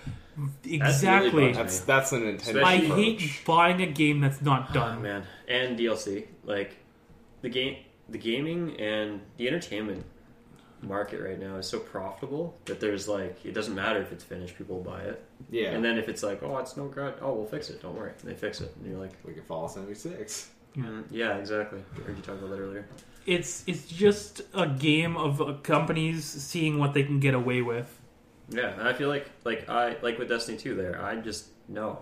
exactly. bugs That's that's an Nintendo. I Especially- hate buying a game that's not Oh, done. man, and DLC like the game, the gaming and the entertainment market right now is so profitable that there's like it doesn't matter if it's finished, people will buy it. Yeah, And then if it's like, oh, it's no good, oh, we'll fix it. Don't worry, and they fix it, and you're like, we can Fallout seventy six. mm, yeah, exactly. I heard you talk about that earlier. It's it's just a game of uh, companies seeing what they can get away with. Yeah, and I feel like like I like with Destiny 2 there, I just no.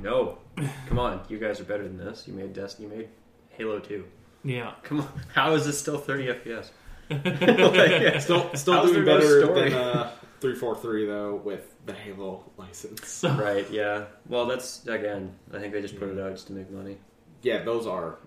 No. [sighs] Come on, you guys are better than this. You made Destiny you made Halo 2. Yeah, Come on. [laughs] How is this still 30 FPS? Like, Still, [laughs] still doing there better than uh, three four three though with the Halo license. [laughs] right, yeah. Well, that's again, I think they just put it out just to make money. Yeah, those are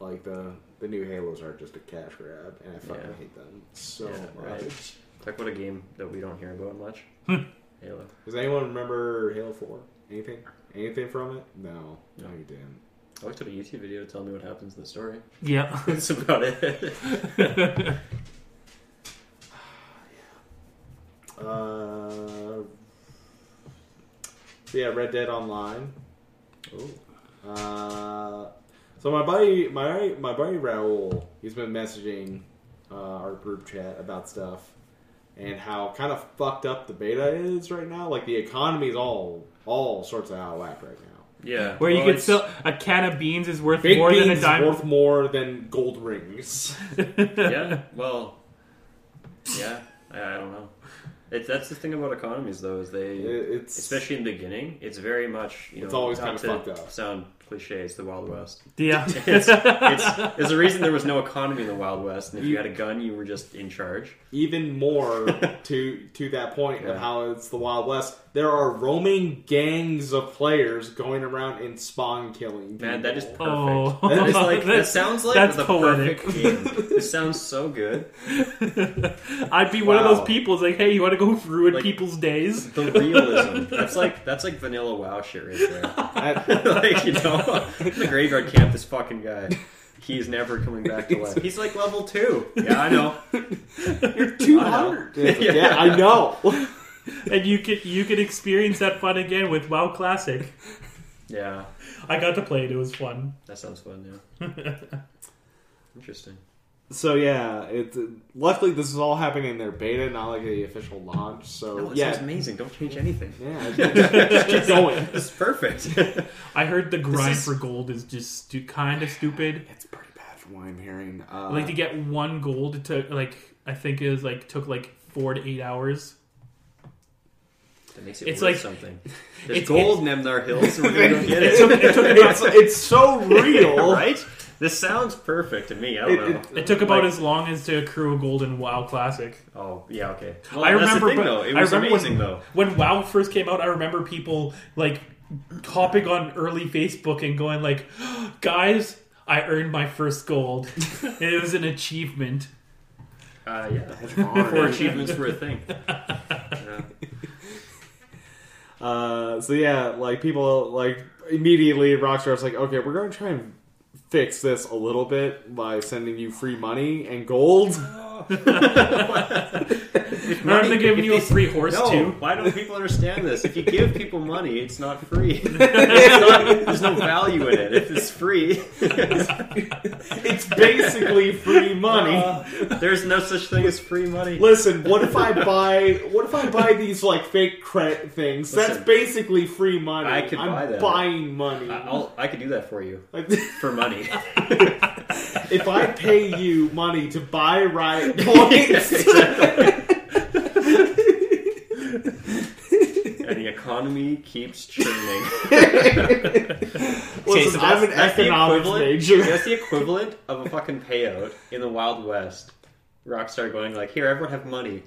like the the new Halos are just a cash grab, and I fucking Yeah. hate them so Yeah, much. right. Talk about a game that we don't hear about much. [laughs] Halo. Does anyone remember Halo Four? Anything? Anything from it? No, no, you didn't. I looked at a YouTube video to tell me what happens in the story. Yeah. [laughs] That's about it. [laughs] Uh, so yeah, Red Dead Online. oh. Uh, so my buddy, my my buddy Raul, he's been messaging uh, our group chat about stuff and how kind of fucked up the beta is right now. Like the economy's all all sorts of out of whack right now. Yeah. Where you well, could it's- sell a can of beans is worth Big more beans than a is diamond. worth more than gold rings. [laughs] yeah. Well. Yeah. I, I don't know. It, that's the thing about economies, though, is they, It- it's especially in the beginning, it's very much you know. It's always not kinda to fucked up. Sound cliche. It's the Wild West. [laughs] Yeah. It's, it's there's a reason there was no economy in the Wild West, and if you had a gun, you were just in charge. even more [laughs] to to that point Yeah. of how it's the Wild West. There are roaming gangs of players going around and spawn killing. Man, that is perfect. Oh. That is like [laughs] that sounds like that's the poetic. perfect game. This sounds so good. [laughs] I'd be one of those people. It's like, hey, you want to go ruin Like- people's days? The realism. [laughs] That's like that's like vanilla WoW shit right there. That- like you know, the graveyard camp. This fucking guy. He's never coming back to life. He's like level two. Yeah, I know. You're two hundred. Yeah. Yeah. I know. And you could you could experience that fun again with WoW Classic. Yeah, I got to play it. It was fun. that sounds fun. Yeah. [laughs] Interesting. So yeah, it. Luckily, this is all happening in their beta, not like the official launch. So No, it yeah, sounds amazing. Don't change anything. yeah, [laughs] just keep going. [laughs] It's perfect. I heard the grind is- for gold is just stu- kind of stupid. It's pretty bad from what I'm hearing. Uh, like to get one gold, it took like I think it was like took like four to eight hours. That makes it It's worth like- something. [laughs] There's it's- gold in Nemnar Hills, and we're gonna go get It it. took, it took it's, about, it's so real, [laughs] right? This sounds perfect to me. I don't It- know. it- it took about Like- as long as to accrue a golden WoW Classic. Oh yeah, okay. Well, I remember, thing, but though. It I was remember amazing when, though. when WoW first came out. I remember people like hopping on early Facebook and going like, [gasps] "Guys, I earned my first gold. [laughs] it was an achievement." Uh, yeah, Badge of honor. before achievements were a thing. Yeah. Uh, so yeah, like people like immediately Rockstar's like, okay, we're going to try and fix this a little bit by sending you free money and gold. [laughs] Aren't they giving you a free horse No, too? why don't people understand this? If you give people money, it's not free. [laughs] It's not, there's no value in it. If it's free, [laughs] it's basically free money. uh, there's no such thing as free money. Listen, what if I buy what if I buy these like fake credit things? That's basically free money. I could I'm buy that. buying money. I- I'll, I could do that for you Like, for money. [laughs] if I pay you money to buy riot points, and the economy keeps churning. listen, so I'm an that's the economics equivalent- major. That's the equivalent of a fucking payout in the Wild West. Rockstar going like, "Here, everyone have money."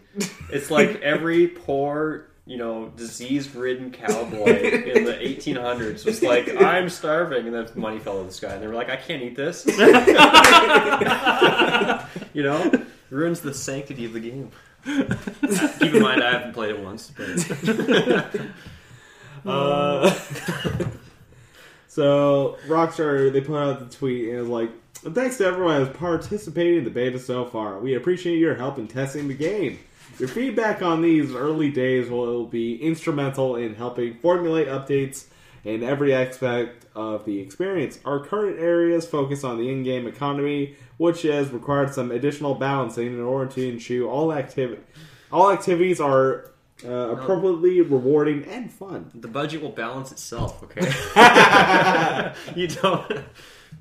It's like every poor, you know, disease-ridden cowboy in the 1800s was like, "I'm starving," and then money fell out of the sky, and they were like, "I can't eat this." [laughs] you know, ruins the sanctity of the game. [laughs] Keep in mind, I haven't played it once, but [laughs] Uh, [laughs] so Rockstar they put out the tweet and it was like, "Thanks to everyone who has participated in the beta so far. We appreciate your help in testing the game. Your feedback on these early days will be instrumental in helping formulate updates in every aspect of the experience. Our current areas focus on the in-game economy, which has required some additional balancing in order to ensure all activity." All activities are uh, appropriately rewarding and fun. the budget will balance itself. Okay, [laughs] you don't. [laughs]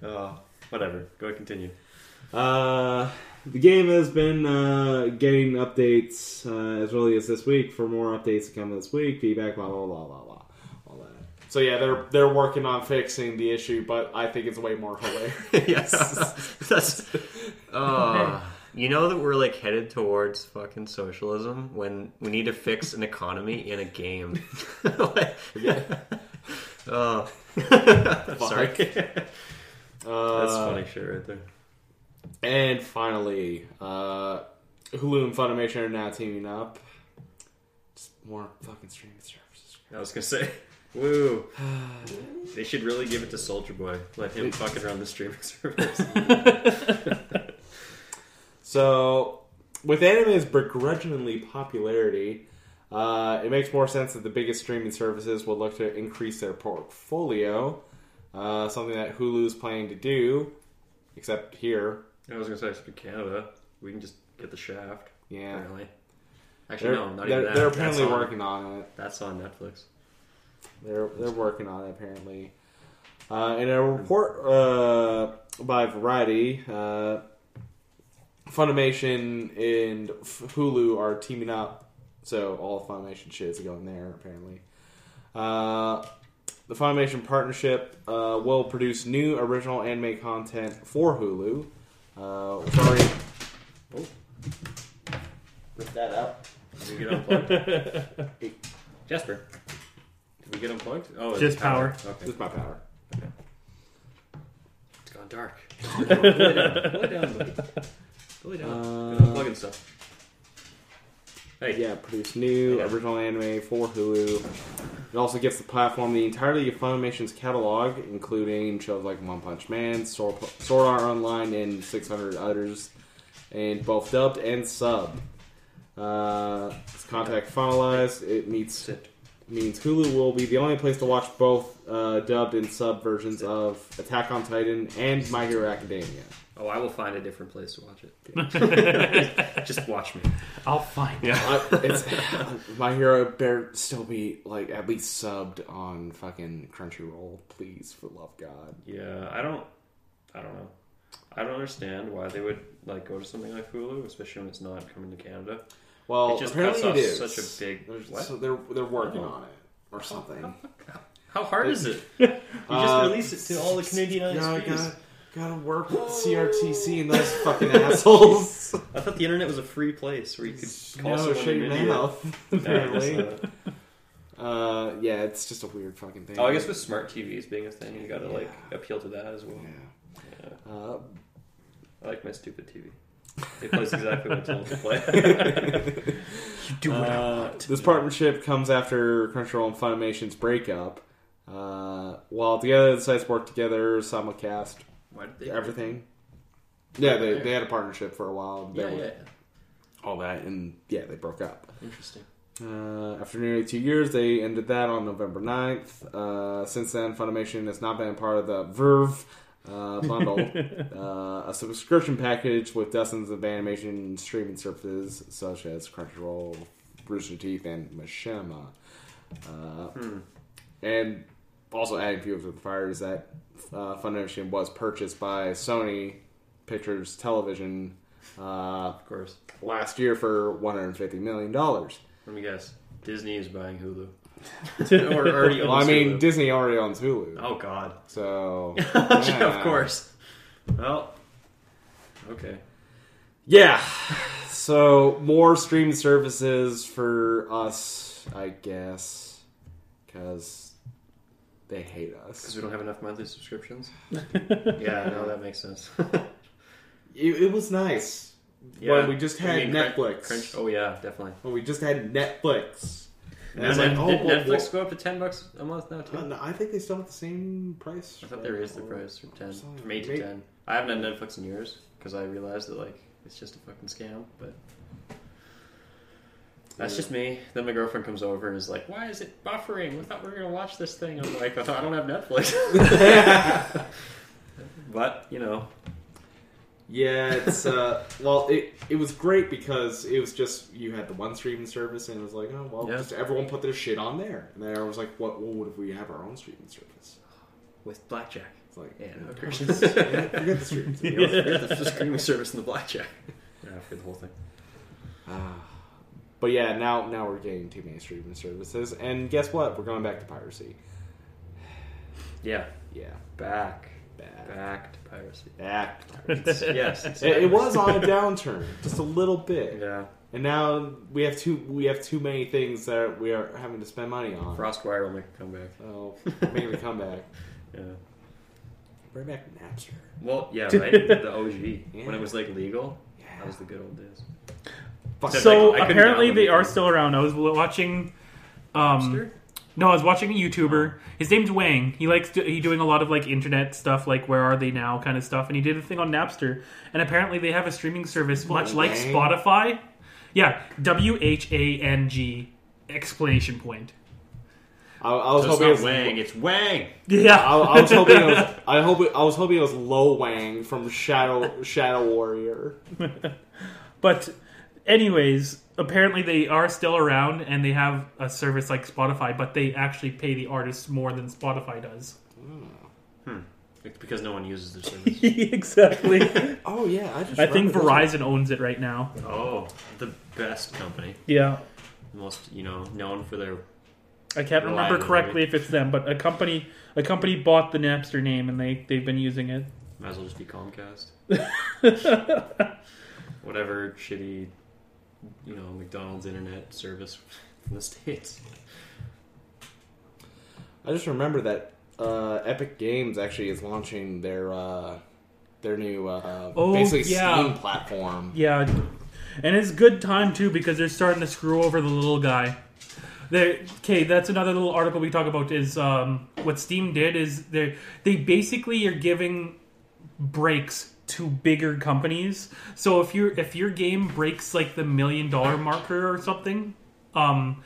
Oh, whatever. Go ahead, continue. Uh, the game has been uh, getting updates uh, as early as this week. For more updates to come this week, feedback, blah blah blah blah blah. So yeah, they're they're working on fixing the issue, but I think it's way more hilarious. [laughs] yes. [laughs] That's. Uh, you know that we're like headed towards fucking socialism when we need to fix an economy in a game. [laughs] Like- oh. Sorry. That's Uh, funny shit right there. And finally, uh, Hulu and Funimation are now teaming up. Just more fucking streaming services. I was gonna say, woo. [sighs] They should really give it to Soulja Boy. Let him fucking run the streaming [laughs] service. [laughs] So, with anime's begrudgingly popularity, uh, it makes more sense that the biggest streaming services will look to increase their portfolio. Uh, something that Hulu's planning to do, except here. I was gonna say, except in Canada, we can just get the Shaft. Yeah, Apparently. Actually, they're, no, not they're, even that. they're That's apparently on- working on it. That's on Netflix. They're they're working on it apparently. Uh, in a report uh, by Variety, uh, Funimation and Hulu are teaming up, so all the Funimation shits are going there apparently. Uh, the Funimation partnership uh, will produce new original anime content for Hulu. Uh, sorry. Oh. Lift that up. [laughs] Did we get unplugged? Jasper. Did we get unplugged? Oh, it's Just power. This Okay. is my power. It's gone dark. [laughs] Go lay down. Go lay down, buddy. Go lay down. Uh, unplugging stuff. Hey, Yeah, produce new Yeah. original anime for Hulu. It also gives the platform the entirety of Funimation's catalog, including shows like One Punch Man, Sword, Sword Art Online, and 600 others, and both dubbed and sub. Uh, this contract finalized. It meets sit. Means Hulu will be the only place to watch both uh, dubbed and sub versions of Attack on Titan and My Hero Academia. Oh, I will find a different place to watch it. [laughs] Just watch me. I'll find it. I, [laughs] My Hero better still be like at least subbed on fucking Crunchyroll, please, for love God. Yeah, I don't. I don't know. I don't understand why they would like go to something like Hulu, especially when it's not coming to Canada. Well, It just apparently cuts it off is. such a big- There's- what? So they're they're working Oh. on it or something. How hard is it? [laughs] You just [laughs] Uh, release it to all the Canadian Gotta, ISPs. gotta, gotta work with CRTC [laughs] and those fucking assholes. I thought the internet was a free place where you could call no, someone shut your mouth. Yeah, Apparently, uh, yeah, it's just a weird fucking thing. oh, I guess with smart TVs being a thing, you gotta like appeal to that as well. yeah. Yeah. Uh, I like my stupid TV. It plays exactly what I told it to play. [laughs] You do what I Uh, want. this partnership comes after Crunchyroll and Funimation's breakup. Uh, while together, the sites work together, simulcast Why did they? everything. Yeah, they, they had a partnership for a while. They Yeah, were- yeah. All that, and yeah, they broke up. Interesting. Uh, after nearly two years, they ended that on November 9th. Uh, since then, Funimation has not been a part of the VRV uh, bundle, [laughs] uh, a subscription package with dozens of animation streaming services such as Crunchyroll, Rooster Teeth, and Machinima. Uh, Hmm. and also adding fuel to the fire is that uh, Funimation was purchased by Sony Pictures Television uh, Of course. last year for 150 million dollars. Let me guess. Disney is buying Hulu. [laughs] or already owns Well, I mean, Hulu. Disney already owns Hulu, oh God. so Yeah, [laughs] yeah. of course. Well. Okay. Yeah, so more streaming services for us, I guess, because they hate us Because we don't have enough monthly subscriptions. [laughs] yeah, no, that makes sense. It, it was nice when we just I had mean, Crunch- Netflix. Crunch- oh yeah, definitely. When we just had Netflix. And And it's then like, did oh, well, Netflix well- go up to ten bucks a month now too? Uh, no, I think they still have the same price. I thought they raised the price from ten, Something. from eight to Maybe- ten. I haven't had Netflix in years because I realized that like it's just a fucking scam. But that's Yeah. just me. Then my girlfriend comes over and is like, "Why is it buffering? We thought we were gonna watch this thing." I'm like, I don't have Netflix." [laughs] [laughs] but you know, Yeah, it's uh, [laughs] well, it it was great because it was just you had the one streaming service, and it was like, oh well, Yeah. just everyone put their shit on there, and then I was like, what? Well, what if we have our own streaming service? with blackjack It's like, and no, hookers. [laughs] forget forget the streaming service. You [laughs] know, forget the, the streaming service and the blackjack. Yeah, for the whole thing. Ah. but yeah, now now we're getting too many streaming services, and guess what? We're going back to piracy. Yeah, Yeah, back, bad, back to piracy. back. to It's- [laughs] piracy. yes, It, it was on a downturn, just a little bit, Yeah, and now we have too we have too many things that we are having to spend money on. Frostwire will make a comeback. Oh, making a comeback. [laughs] Yeah. Bring back Napster. Well, yeah, [laughs] right. the OG Yeah. when it was like legal. Yeah. That was the good old days. Fuck. So like, apparently they are still around. I was watching. Um, no, I was watching a YouTuber. His name's Whang. He likes to, he doing a lot of like internet stuff, like where are they now kind of stuff. And he did a thing on Napster. And apparently they have a streaming service much like Whang? Spotify. Yeah, W H A N G exclamation point. I, I was So it's hoping it was Wang, it's Wang. Yeah, I, I was hoping it was. [laughs] I hope it, I was hoping it was Lo Wang from Shadow Shadow Warrior. [laughs] But, anyways, apparently they are still around and they have a service like Spotify, but they actually pay the artists more than Spotify does. Hmm. It's because no one uses their [laughs] service. exactly. [laughs] Oh yeah, I just. I think Verizon owns it right now. oh, the best company. Yeah. Most, you know, known for their. I can't remember correctly if it's them, but a company a company bought the Napster name and they they've been using it. Might as well just be Comcast. [laughs] Whatever shitty, you know, McDonald's internet service [laughs] in the States. I just remember that uh, Epic Games actually is launching their uh, their new uh, Oh, basically yeah. Steam platform. Yeah, and it's good time too because they're starting to screw over the little guy. They okay, that's another little article we talk about. Is um, what Steam did is they they basically are giving breaks to bigger companies. So if your if your game breaks like the million dollar marker or something, um,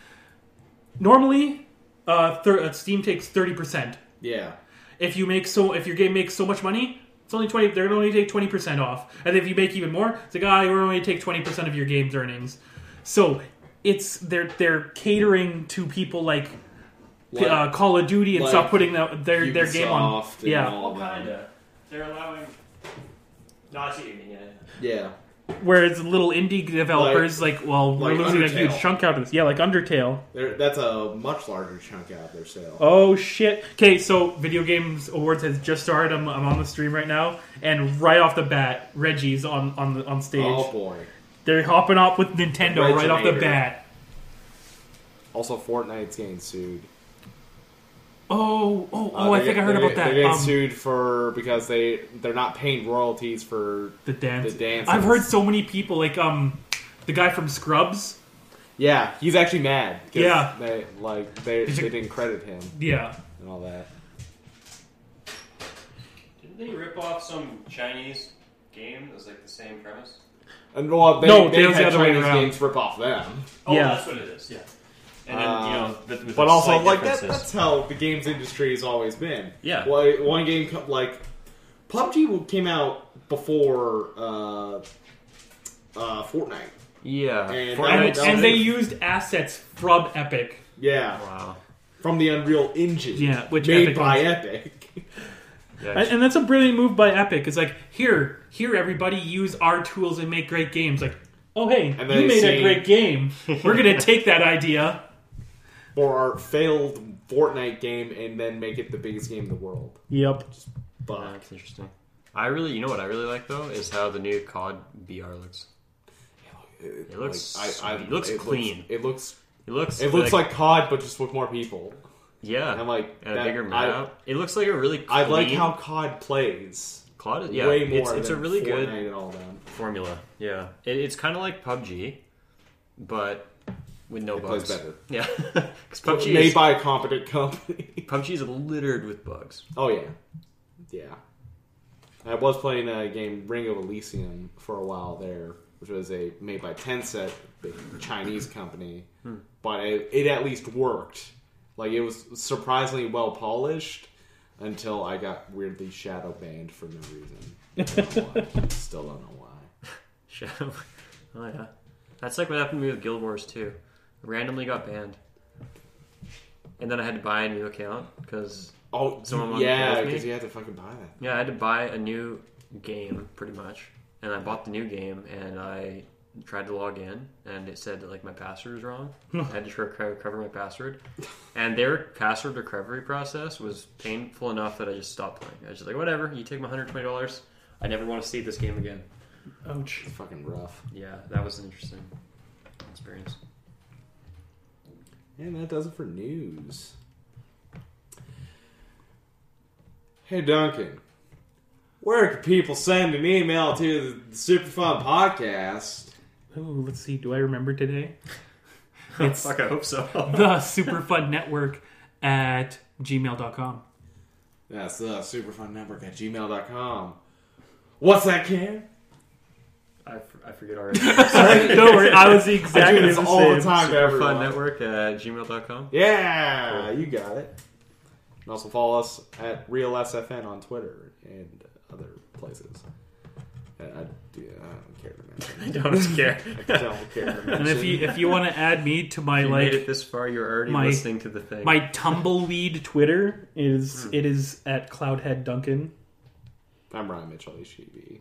normally uh, thir- uh, Steam takes thirty percent. Yeah, If you make so if your game makes so much money, it's only twenty. They're going to only take twenty percent off. And if you make even more, it's like ah, we're only take twenty percent of your game's earnings. So it's they're they're catering to people like, Like- uh, Call of Duty and like stop putting the, their their game on. Ubisoft and Yeah, all that. Kinda. They're allowing. No, I see what you mean. Yeah. Yeah, whereas little indie developers like, well, we're like losing a huge chunk out of this. Yeah, like Undertale. They're, that's a much larger chunk out of their sale. Oh shit! Okay, so Video Games Awards has just started. I'm, I'm on the stream right now, and right off the bat, Reggie's on on the on stage. Oh boy! They're hopping up with Nintendo right off the Reginator. bat. Also, Fortnite's getting sued. Oh, oh, Uh, oh! I think get- I heard about that. They're getting Um, sued for because they they're not paying royalties for the dance. the dances. I've heard so many people like um, the guy from Scrubs. Yeah, he's actually mad. Yeah. they like they Is they it- didn't credit him Yeah, and all that. Didn't they rip off some Chinese game that was like the same premise? And well, they, No, they it was the had other Chinese around. games rip off them. Oh, Yeah. that's what it is. Yeah. And then you know, Um, with, with But also, like that, that's how the games industry has always been. Yeah. Well, one game co- like PUBG came out before uh, uh, Fortnite. Yeah. And- and, that and they used assets from Epic. Yeah, Wow. from the Unreal Engine. Yeah, which made Epic by owns. Epic. [laughs] Yeah. And, and that's a brilliant move by Epic. It's like here, here, everybody use our tools and make great games. Like, oh hey, And you they made a see- great game. [laughs] We're gonna take that idea. Or our failed Fortnite game and then make it the biggest game in the world. Yep. Yeah, But that's interesting. I really, you know what I really like though is how the new COD VR looks. it, looks like, I, I, sweet. It looks clean. it looks It looks. it looks like COD, but just with more people. yeah, And I'm like and that- a bigger I- map. it looks like a really. Clean, I like how COD plays. COD. Yeah, way more it's, it's a than really good Fortnite and all them. formula. Yeah, it, it's kind of like PUBG, but with no It plays bugs. better. Yeah, [laughs] because PUBG made is, by a competent company. [laughs] PUBG is littered with bugs. oh yeah, yeah. I was playing a game Ring of Elysium for a while there, which was a made by Tencent, big Chinese company, Hmm. but it, it at least worked. Like it was surprisingly well polished until I got weirdly shadow banned for no reason. Don't. [laughs] Still don't know why. Shadow. oh yeah, that's like what happened to me with Guild Wars 2. Randomly got banned, and then I had to buy a new account because Oh, Someone wanted to yeah, with me? because you had to fucking buy that. yeah, I had to buy a new game pretty much, and I bought the new game and I tried to log in and it said that like my password was wrong. [laughs] I had to try to recover my password, and their password recovery process was painful enough that I just stopped playing. I was just like, whatever, you take my hundred twenty dollars. I never want to see this game again. Ouch. It's fucking rough. Yeah, that was an interesting experience. And that does it for news. Hey Duncan, where can people send an email to the Super Fun Podcast? Ooh, let's see. Do I remember today? [laughs] It's Fuck, I hope so. [laughs] the Superfun Network at gmail.com. That's the Superfun Network at gmail.com. What's that, Cam? I, f- I forget already. [laughs] Don't worry, I was I exactly do this the all same. the time to Fun everyone. Network at gmail.com. Yeah, you got it. And also follow us at Real SFN on Twitter and other places. And I, do, I don't care to mention. [laughs] Don't care. [laughs] I don't care to mention. And if you if you want to add me to my If you like made it this far, you're already my- listening to the thing. my tumbleweed Twitter is Hmm. it is at Cloudhead Duncan. I'm Ryan Mitchell, HGV.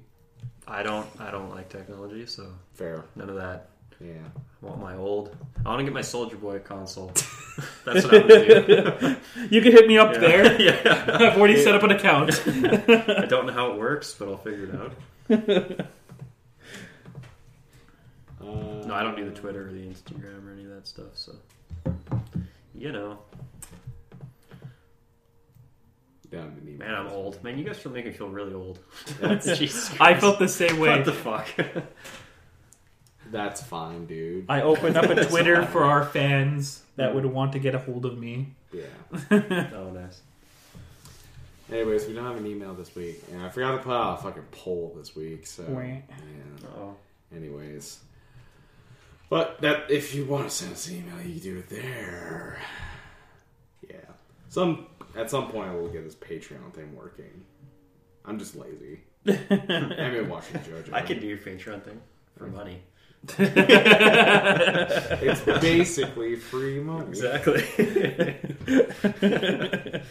I don't. I don't like technology, so Fair. none of that. Yeah. I want my old. I want to get my Soulja Boy console. [laughs] That's what I'm gonna do. [laughs] You can hit me up Yeah. there. [laughs] yeah. I've already set up an account. I don't know how it works, but I'll figure it out. Uh, No, I don't do the Twitter or the Instagram or any of that stuff. So, you know, Down to need man, I'm old. Man, you guys feel making me feel really old. That's, [laughs] [laughs] Jesus I felt the same way. What the fuck? [laughs] that's fine, dude. I opened up a Twitter for our fans that would mm. want to get a hold of me. Yeah. oh, nice. Anyways, we don't have an email this week, and I forgot to put out a fucking poll this week. So, Wah. yeah. Oh, Anyways, but that if you want to send us an email, you can do it there. Yeah. Some at some point I will get this Patreon thing working. I'm just lazy. I've been watching JoJo. I could do your Patreon thing for money. [laughs] It's basically free money. Exactly. [laughs]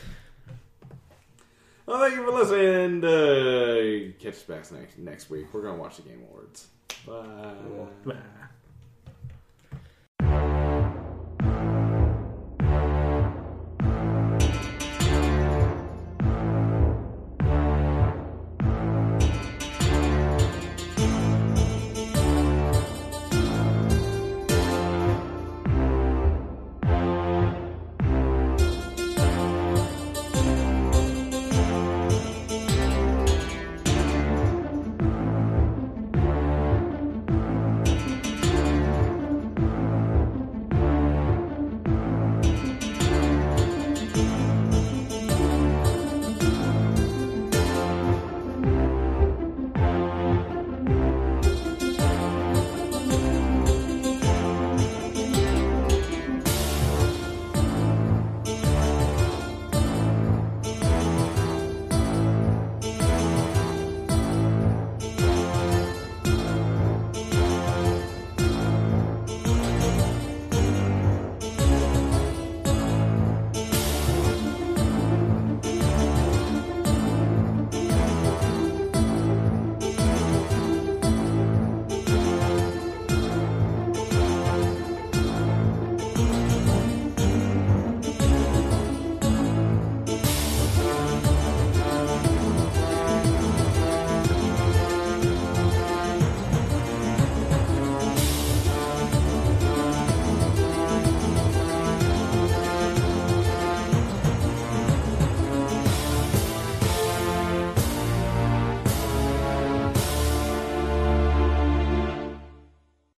Well, thank you for listening. Uh, catch us back next next week. We're gonna watch the Game Awards. Bye. Cool. Bah.